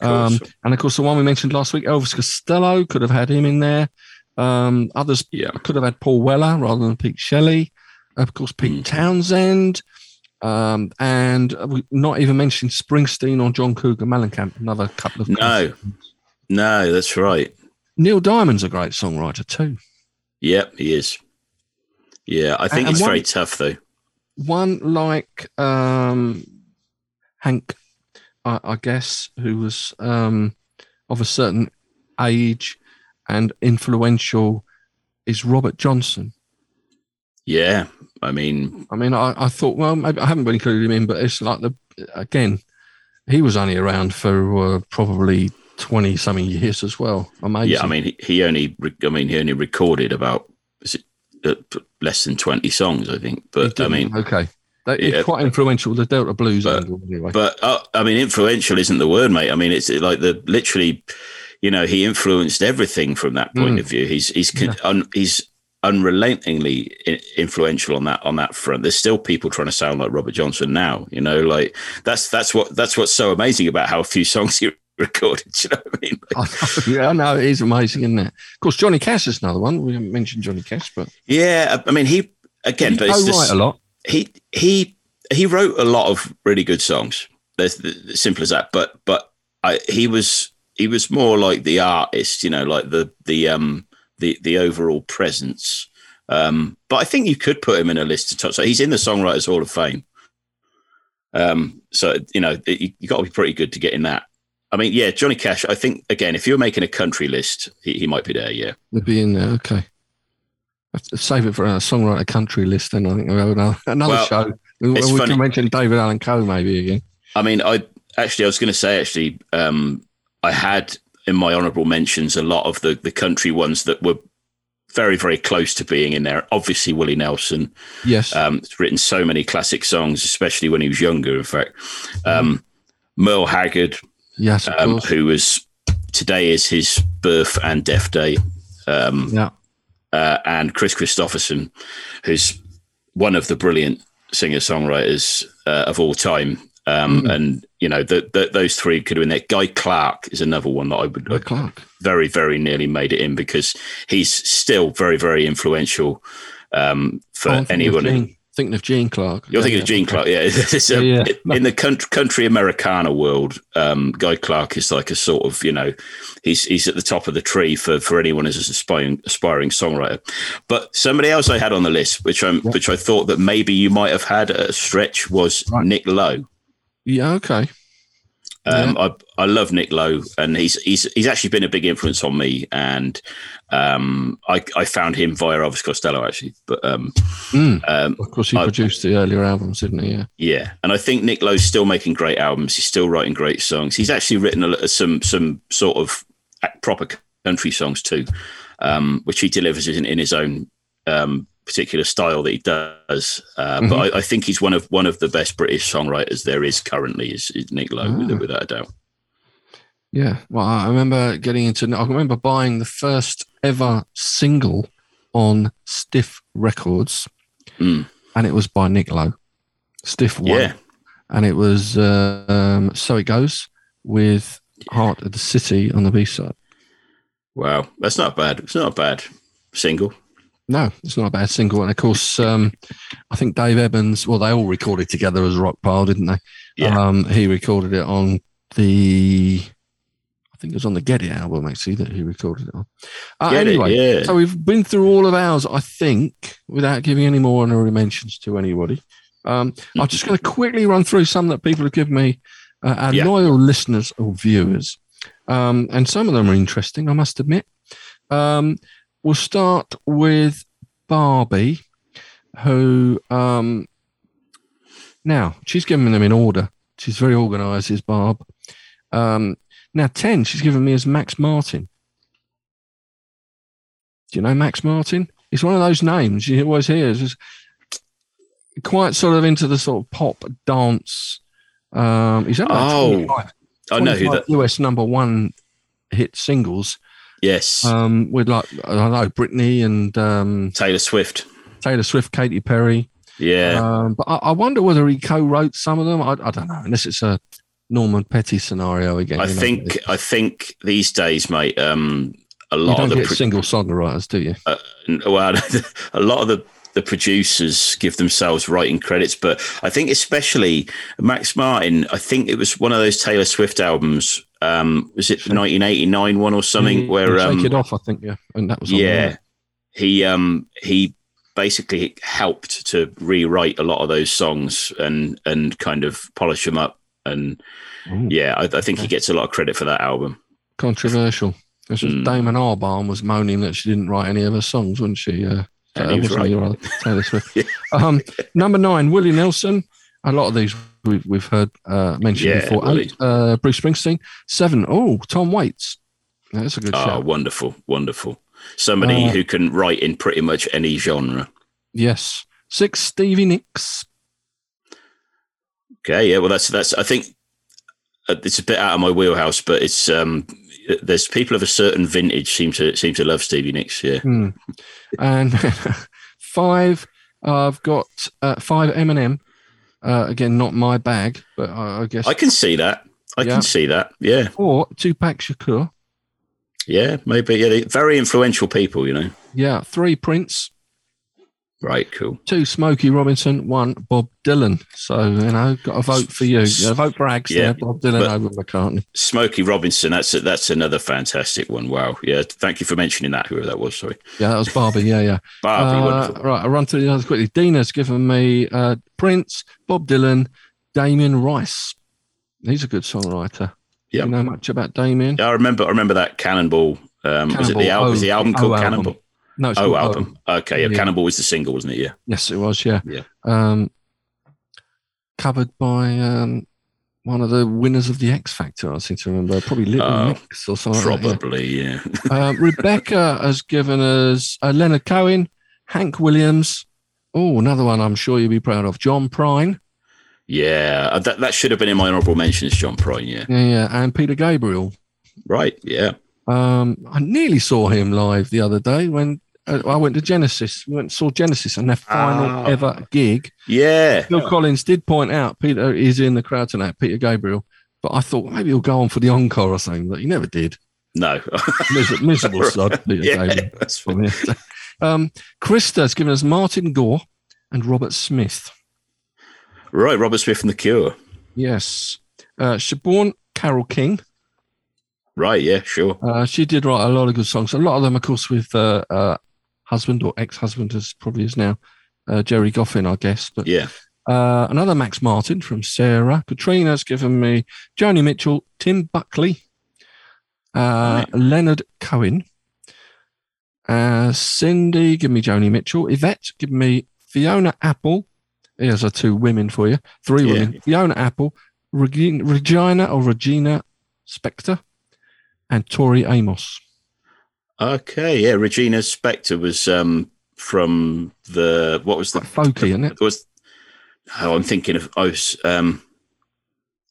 Um, and of course, the one we mentioned last week, Elvis Costello, could have had him in there. Um, others yeah. could have had Paul Weller rather than Pete Shelley. Of course, Pete Mm. Townshend. Um, and we not even mentioned Springsteen or John Cougar Mellencamp, another couple of No, no, that's right. Neil Diamond's a great songwriter too. Yep, he is. Yeah, I think And it's one- very tough though. one like um, Hank, I, I guess, who was um, of a certain age and influential, is Robert Johnson. Yeah, I mean, I mean, I, I thought, well, maybe I haven't really included him in, but it's like the again, he was only around for uh, probably twenty something years as well. Amazing. yeah, I mean, he, he only, re- I mean, he only recorded about is it uh, less than twenty songs, I think. But I mean, okay, it's Yeah. quite influential. The Delta Blues But- angle, anyway. but uh, I mean, influential isn't the word, mate. I mean, it's like the literally, you know, he influenced everything from that point Mm. of view. He's he's con- un, he's unrelentingly influential on that on that front. There's still people trying to sound like Robert Johnson now. You know, like that's that's what that's what's so amazing about how a few songs *laughs* he recorded. do You know what I mean? Like, yeah, I know it is amazing, isn't it? Of course, Johnny Cash is another one. We haven't mentioned Johnny Cash, but yeah, I mean, he again, he but it's write this, a lot. he he he wrote a lot of really good songs. There's simple as that. But but I, he was he was more like the artist, you know, like the the um the the overall presence. Um, but I think you could put him in a list to touch. So he's in the Songwriters Hall of Fame. Um, so you know you, you got to be pretty good to get in that. I mean, yeah, Johnny Cash. I think again, if you're making a country list, he, he might be there. Yeah, They'd be in there. Okay. Save it for a songwriter country list, then I think we'll have another, another Well, show. We, it's can mention David Allan Coe maybe again. I mean, I actually I was going to say actually, um, I had in my honourable mentions a lot of the the country ones that were very very close to being in there. Obviously, Willie Nelson. Yes. Um, written so many classic songs, especially when he was younger. In fact, um, Merle Haggard, yes, um, who was today is his birth and death day, um, Yeah. Uh, and Kris Kristofferson, who's one of the brilliant singer songwriters uh, of all time. Um, Mm. And you know, the, the, those three could have been there. Guy Clark is another one that I would Guy Clark. very, very nearly made it in because he's still very, very influential um, for anyone. Of who- Gene, thinking of Gene Clark. you're thinking Yeah, of Gene Clark, yeah. *laughs* It's a- Yeah, yeah. In the country, country Americana world, um, Guy Clark is like a sort of, you know, he's he's at the top of the tree for for anyone as an aspiring aspiring songwriter. But somebody else I had on the list, which I'm which I thought that maybe you might have had at a stretch, was Right. Nick Lowe. Yeah, okay. Um, I I love Nick Lowe, and he's he's he's actually been a big influence on me. And um, I I found him via Elvis Costello actually, but um, Mm. um, Of course, he I- produced the earlier albums, didn't he? Yeah. Yeah, and I think Nick Lowe's still making great albums. He's still writing great songs. He's actually written a, some some sort of proper country songs too, um, which he delivers in, in his own um, particular style that he does. Uh, But I, I think he's one of one of the best British songwriters there is currently. Is, is Nick Lowe, Ah. with- without a doubt. Yeah. Well, I remember getting into. I remember buying the first ever single on Stiff Records, Mm. and it was by Nick Lowe. Stiff one. Yeah, and it was uh, um, so it goes with Heart of the City on the B side. wow, that's not bad. It's not a bad single. No, it's not a bad single, and of course, um, I think Dave Edmunds. Well, they all recorded together as Rock Pile, didn't they? Yeah. Um, he recorded it on the. I think it was on the Get It album actually that he recorded it on. Uh, Get it, anyway, yeah. so we've been through all of ours, I think, without giving any more honorary mentions to anybody. Um, I'm just going to quickly run through some that people have given me, uh, our Yeah. loyal listeners or viewers. Um, and some of them are interesting, I must admit. Um, we'll start with Barbie, who, um, now, she's given them in order. She's very organized, is Barb. Um, now, 10, she's given me as Max Martin. Do you know Max Martin? It's one of those names you always hear. It's quite sort of into the sort of pop dance. Um, he's had about Oh, 25, I know who that. US number one hit singles Yes, um, with like I don't know Britney and um, Taylor Swift. Taylor Swift, Katy Perry. Yeah, Um, but I, I wonder whether he co-wrote some of them. I, I don't know, unless it's a Norman Petty scenario again. I know. think I think these days, mate. Um, a lot of the pro- single songwriters, do you? uh, well, *laughs* a lot of the the producers give themselves writing credits, but I think especially Max Martin. I think it was one of those Taylor Swift albums. Um, was it the 1989 one or something? Yeah, where Shake um, It Off, I think, yeah, and that was yeah, he um he basically helped to rewrite a lot of those songs and and kind of polish them up. And Ooh. yeah, I, I think he gets a lot of credit for that album. controversial. This was Mm. Damon Albarn was moaning that she didn't write any of her songs, wasn't she? Uh, uh, right. Taylor Swift. *laughs* Yeah. um, number nine, Willie Nelson. A lot of these we've, we've heard uh, mentioned Yeah, before. Willie. Eight, uh, Bruce Springsteen. Seven, oh, Tom Waits. That's a good Oh, shout. wonderful, wonderful. Somebody Uh, who can write in pretty much any genre. Yes. Six, Stevie Nicks. Okay, yeah, well, that's that's. I think uh, it's a bit out of my wheelhouse, but it's um, there's people of a certain vintage seem to seem to love Stevie Nicks. Yeah, Hmm. And *laughs* five, I've got uh, five Eminem. Uh, again, not my bag, but I, I guess. I can see that. I Yeah. can see that. Yeah, Or Tupac Shakur. yeah, maybe. Yeah, very influential people. You know. Yeah. Three Prince. Right. Cool. Two Smokey Robinson. One Bob Dylan. So, you know, got a vote for you. Yeah, vote for Ags Yeah, there. Bob Dylan but- over McCartney. Smokey Robinson. That's a, that's another fantastic one. Wow. Yeah. Thank you for mentioning that. Whoever that was. Sorry, Yeah, that was Barbie. Yeah, yeah. *laughs* Barbie. Uh, right, I'll run through the others quickly. Dina's given me uh, Prince, Bob Dylan, Damien Rice. He's a good songwriter. Yep. You know much about Damien? Yeah, I remember. I remember that Cannonball. Um, was it the Cannonball, album? Was the album called Cannonball? album. No, it's Oh, called album. Okay, yeah, Yeah. Cannonball was the single, wasn't it? Yeah. Yes, it was. Yeah. Yeah. Um, covered by um, one of the winners of the X Factor. I seem to remember. Probably Little Oh, Mix or something. like yeah. Probably, yeah. *laughs* Uh, Rebecca has given us uh, Leonard Cohen, Hank Williams. Oh, another one I'm sure you'll be proud of. John Prine. Yeah, uh, that, that should have been in my honourable mentions, John Prine. Yeah, Yeah, yeah. And Peter Gabriel. right. Yeah, Um, I nearly saw him live the other day when uh, I went to Genesis. We went and saw Genesis and their final Ah. ever gig. yeah. Phil Collins did point out Peter is in the crowd tonight, Peter Gabriel. But I thought maybe he'll go on for the encore or something, but he never did. No, *laughs* Mis- miserable *laughs* sod, Peter yeah, Gabriel. that's fine. *laughs* Um, Krista's given us Martin Gore and Robert Smith. right. Robert Smith and the Cure. Yes. Uh, Siobhan Carole King. Right. Yeah. Sure. Uh, she did write a lot of good songs. A lot of them, of course, with uh, uh, husband or ex-husband, as probably is now, uh, Gerry Goffin, I guess. But Yeah. uh, another Max Martin from Sarah. Katrina's given me Joni Mitchell, Tim Buckley, uh, Right. Leonard Cohen. Uh, Cindy, give me Joni Mitchell. Yvette, give me Fiona Apple. Here's a two women for you. Three Yeah. women. Fiona Apple, Regina, Regina or Regina Spektor, and Tori Amos. Okay. Yeah. Regina Spektor was um from the what was the folky, isn't it? was oh I'm thinking of I was um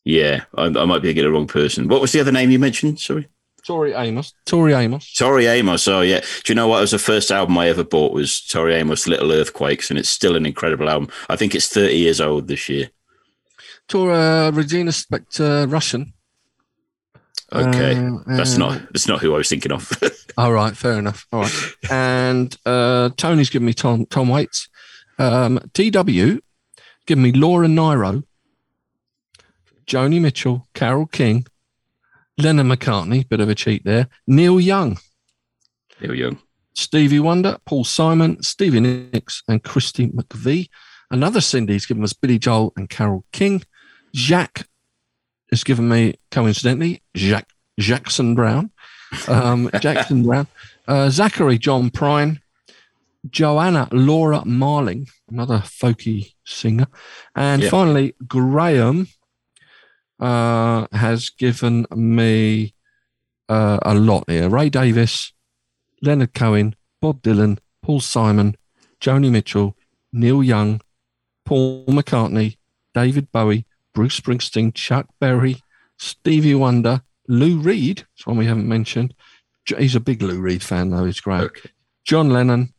yeah I, I might be getting the wrong person. What was the other name you mentioned? Sorry. Tori Amos. Tori Amos. Tori Amos. Oh yeah. Do you know what? It was the first album I ever bought was Tori Amos Little Earthquakes, and it's still an incredible album. I think it's 30 years old this year. Tora Regina Spektor, Russian. Okay. Uh, That's not that's not who I was thinking of. *laughs* All right, fair enough. All right. and uh, Tony's given me Tom Tom Waits. Um, TW, given me Laura Nyro, Joni Mitchell, Carole King, Lennon McCartney, bit of a cheat there, Neil Young, Neil Young. Stevie Wonder, Paul Simon, Stevie Nicks, and Christy McVie. Another Cindy's given us Billy Joel and Carole King. Jacques has given me, coincidentally, Jacques Jackson Browne. Um, *laughs* Jackson Browne. Uh, Zachary John Prine. Joanna Laura Marling, another folky singer. And finally, Graham uh, has given me uh, a lot here. Ray Davies, Leonard Cohen, Bob Dylan, Paul Simon, Joni Mitchell, Neil Young, Paul McCartney, David Bowie, Bruce Springsteen, Chuck Berry, Stevie Wonder, Lou Reed. It's one we haven't mentioned. He's a big Lou Reed fan, though. He's great. Okay. John Lennon,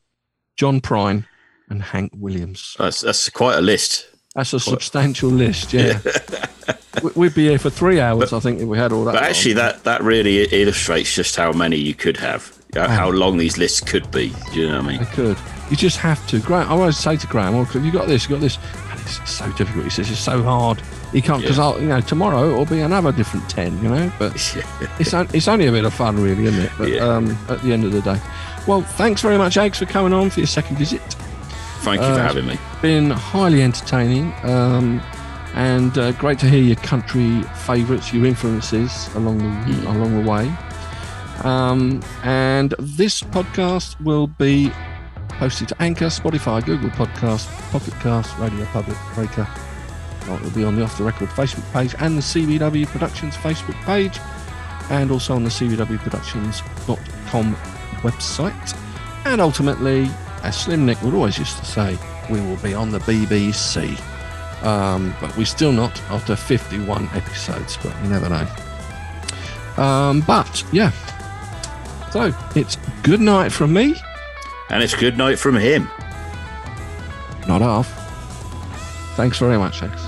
John Prine, and Hank Williams. That's that's quite a list. That's a substantial list, yeah. *laughs* We- We'd be here for three hours, I think, if we had all that. But actually, that that really illustrates just how many you could have, uh, how- how long these lists could be. Do you know what I I mean? could. You just have to. Graham, I always say to Graham, "Oh, you got this, you got this." It's so difficult. He says it's so hard. He can't because Yeah. I'll, you know, tomorrow it'll be another different ten, you know. But *laughs* it's on- it's only a bit of fun, really, isn't it? But Yeah. um, at the end of the day, well, thanks very much, Ags, for coming on for your second visit. Thank you for Uh, having me. Been highly entertaining, um, and uh, great to hear your country favourites, your influences along the along the way. Um, and this podcast will be posted to Anchor, Spotify, Google Podcast, Pocket Cast, Radio Public, Breaker. It'll be on the Off the Record Facebook page and the CBW Productions Facebook page, and also on the CBWProductions.com website. And ultimately, as Slim Nick would always used to say, we will be on the BBC. Um, but we're still not after 51 episodes, but you never know. Um, but yeah, so it's good night from me. And it's good night from him. Not half. Thanks very much, Ags.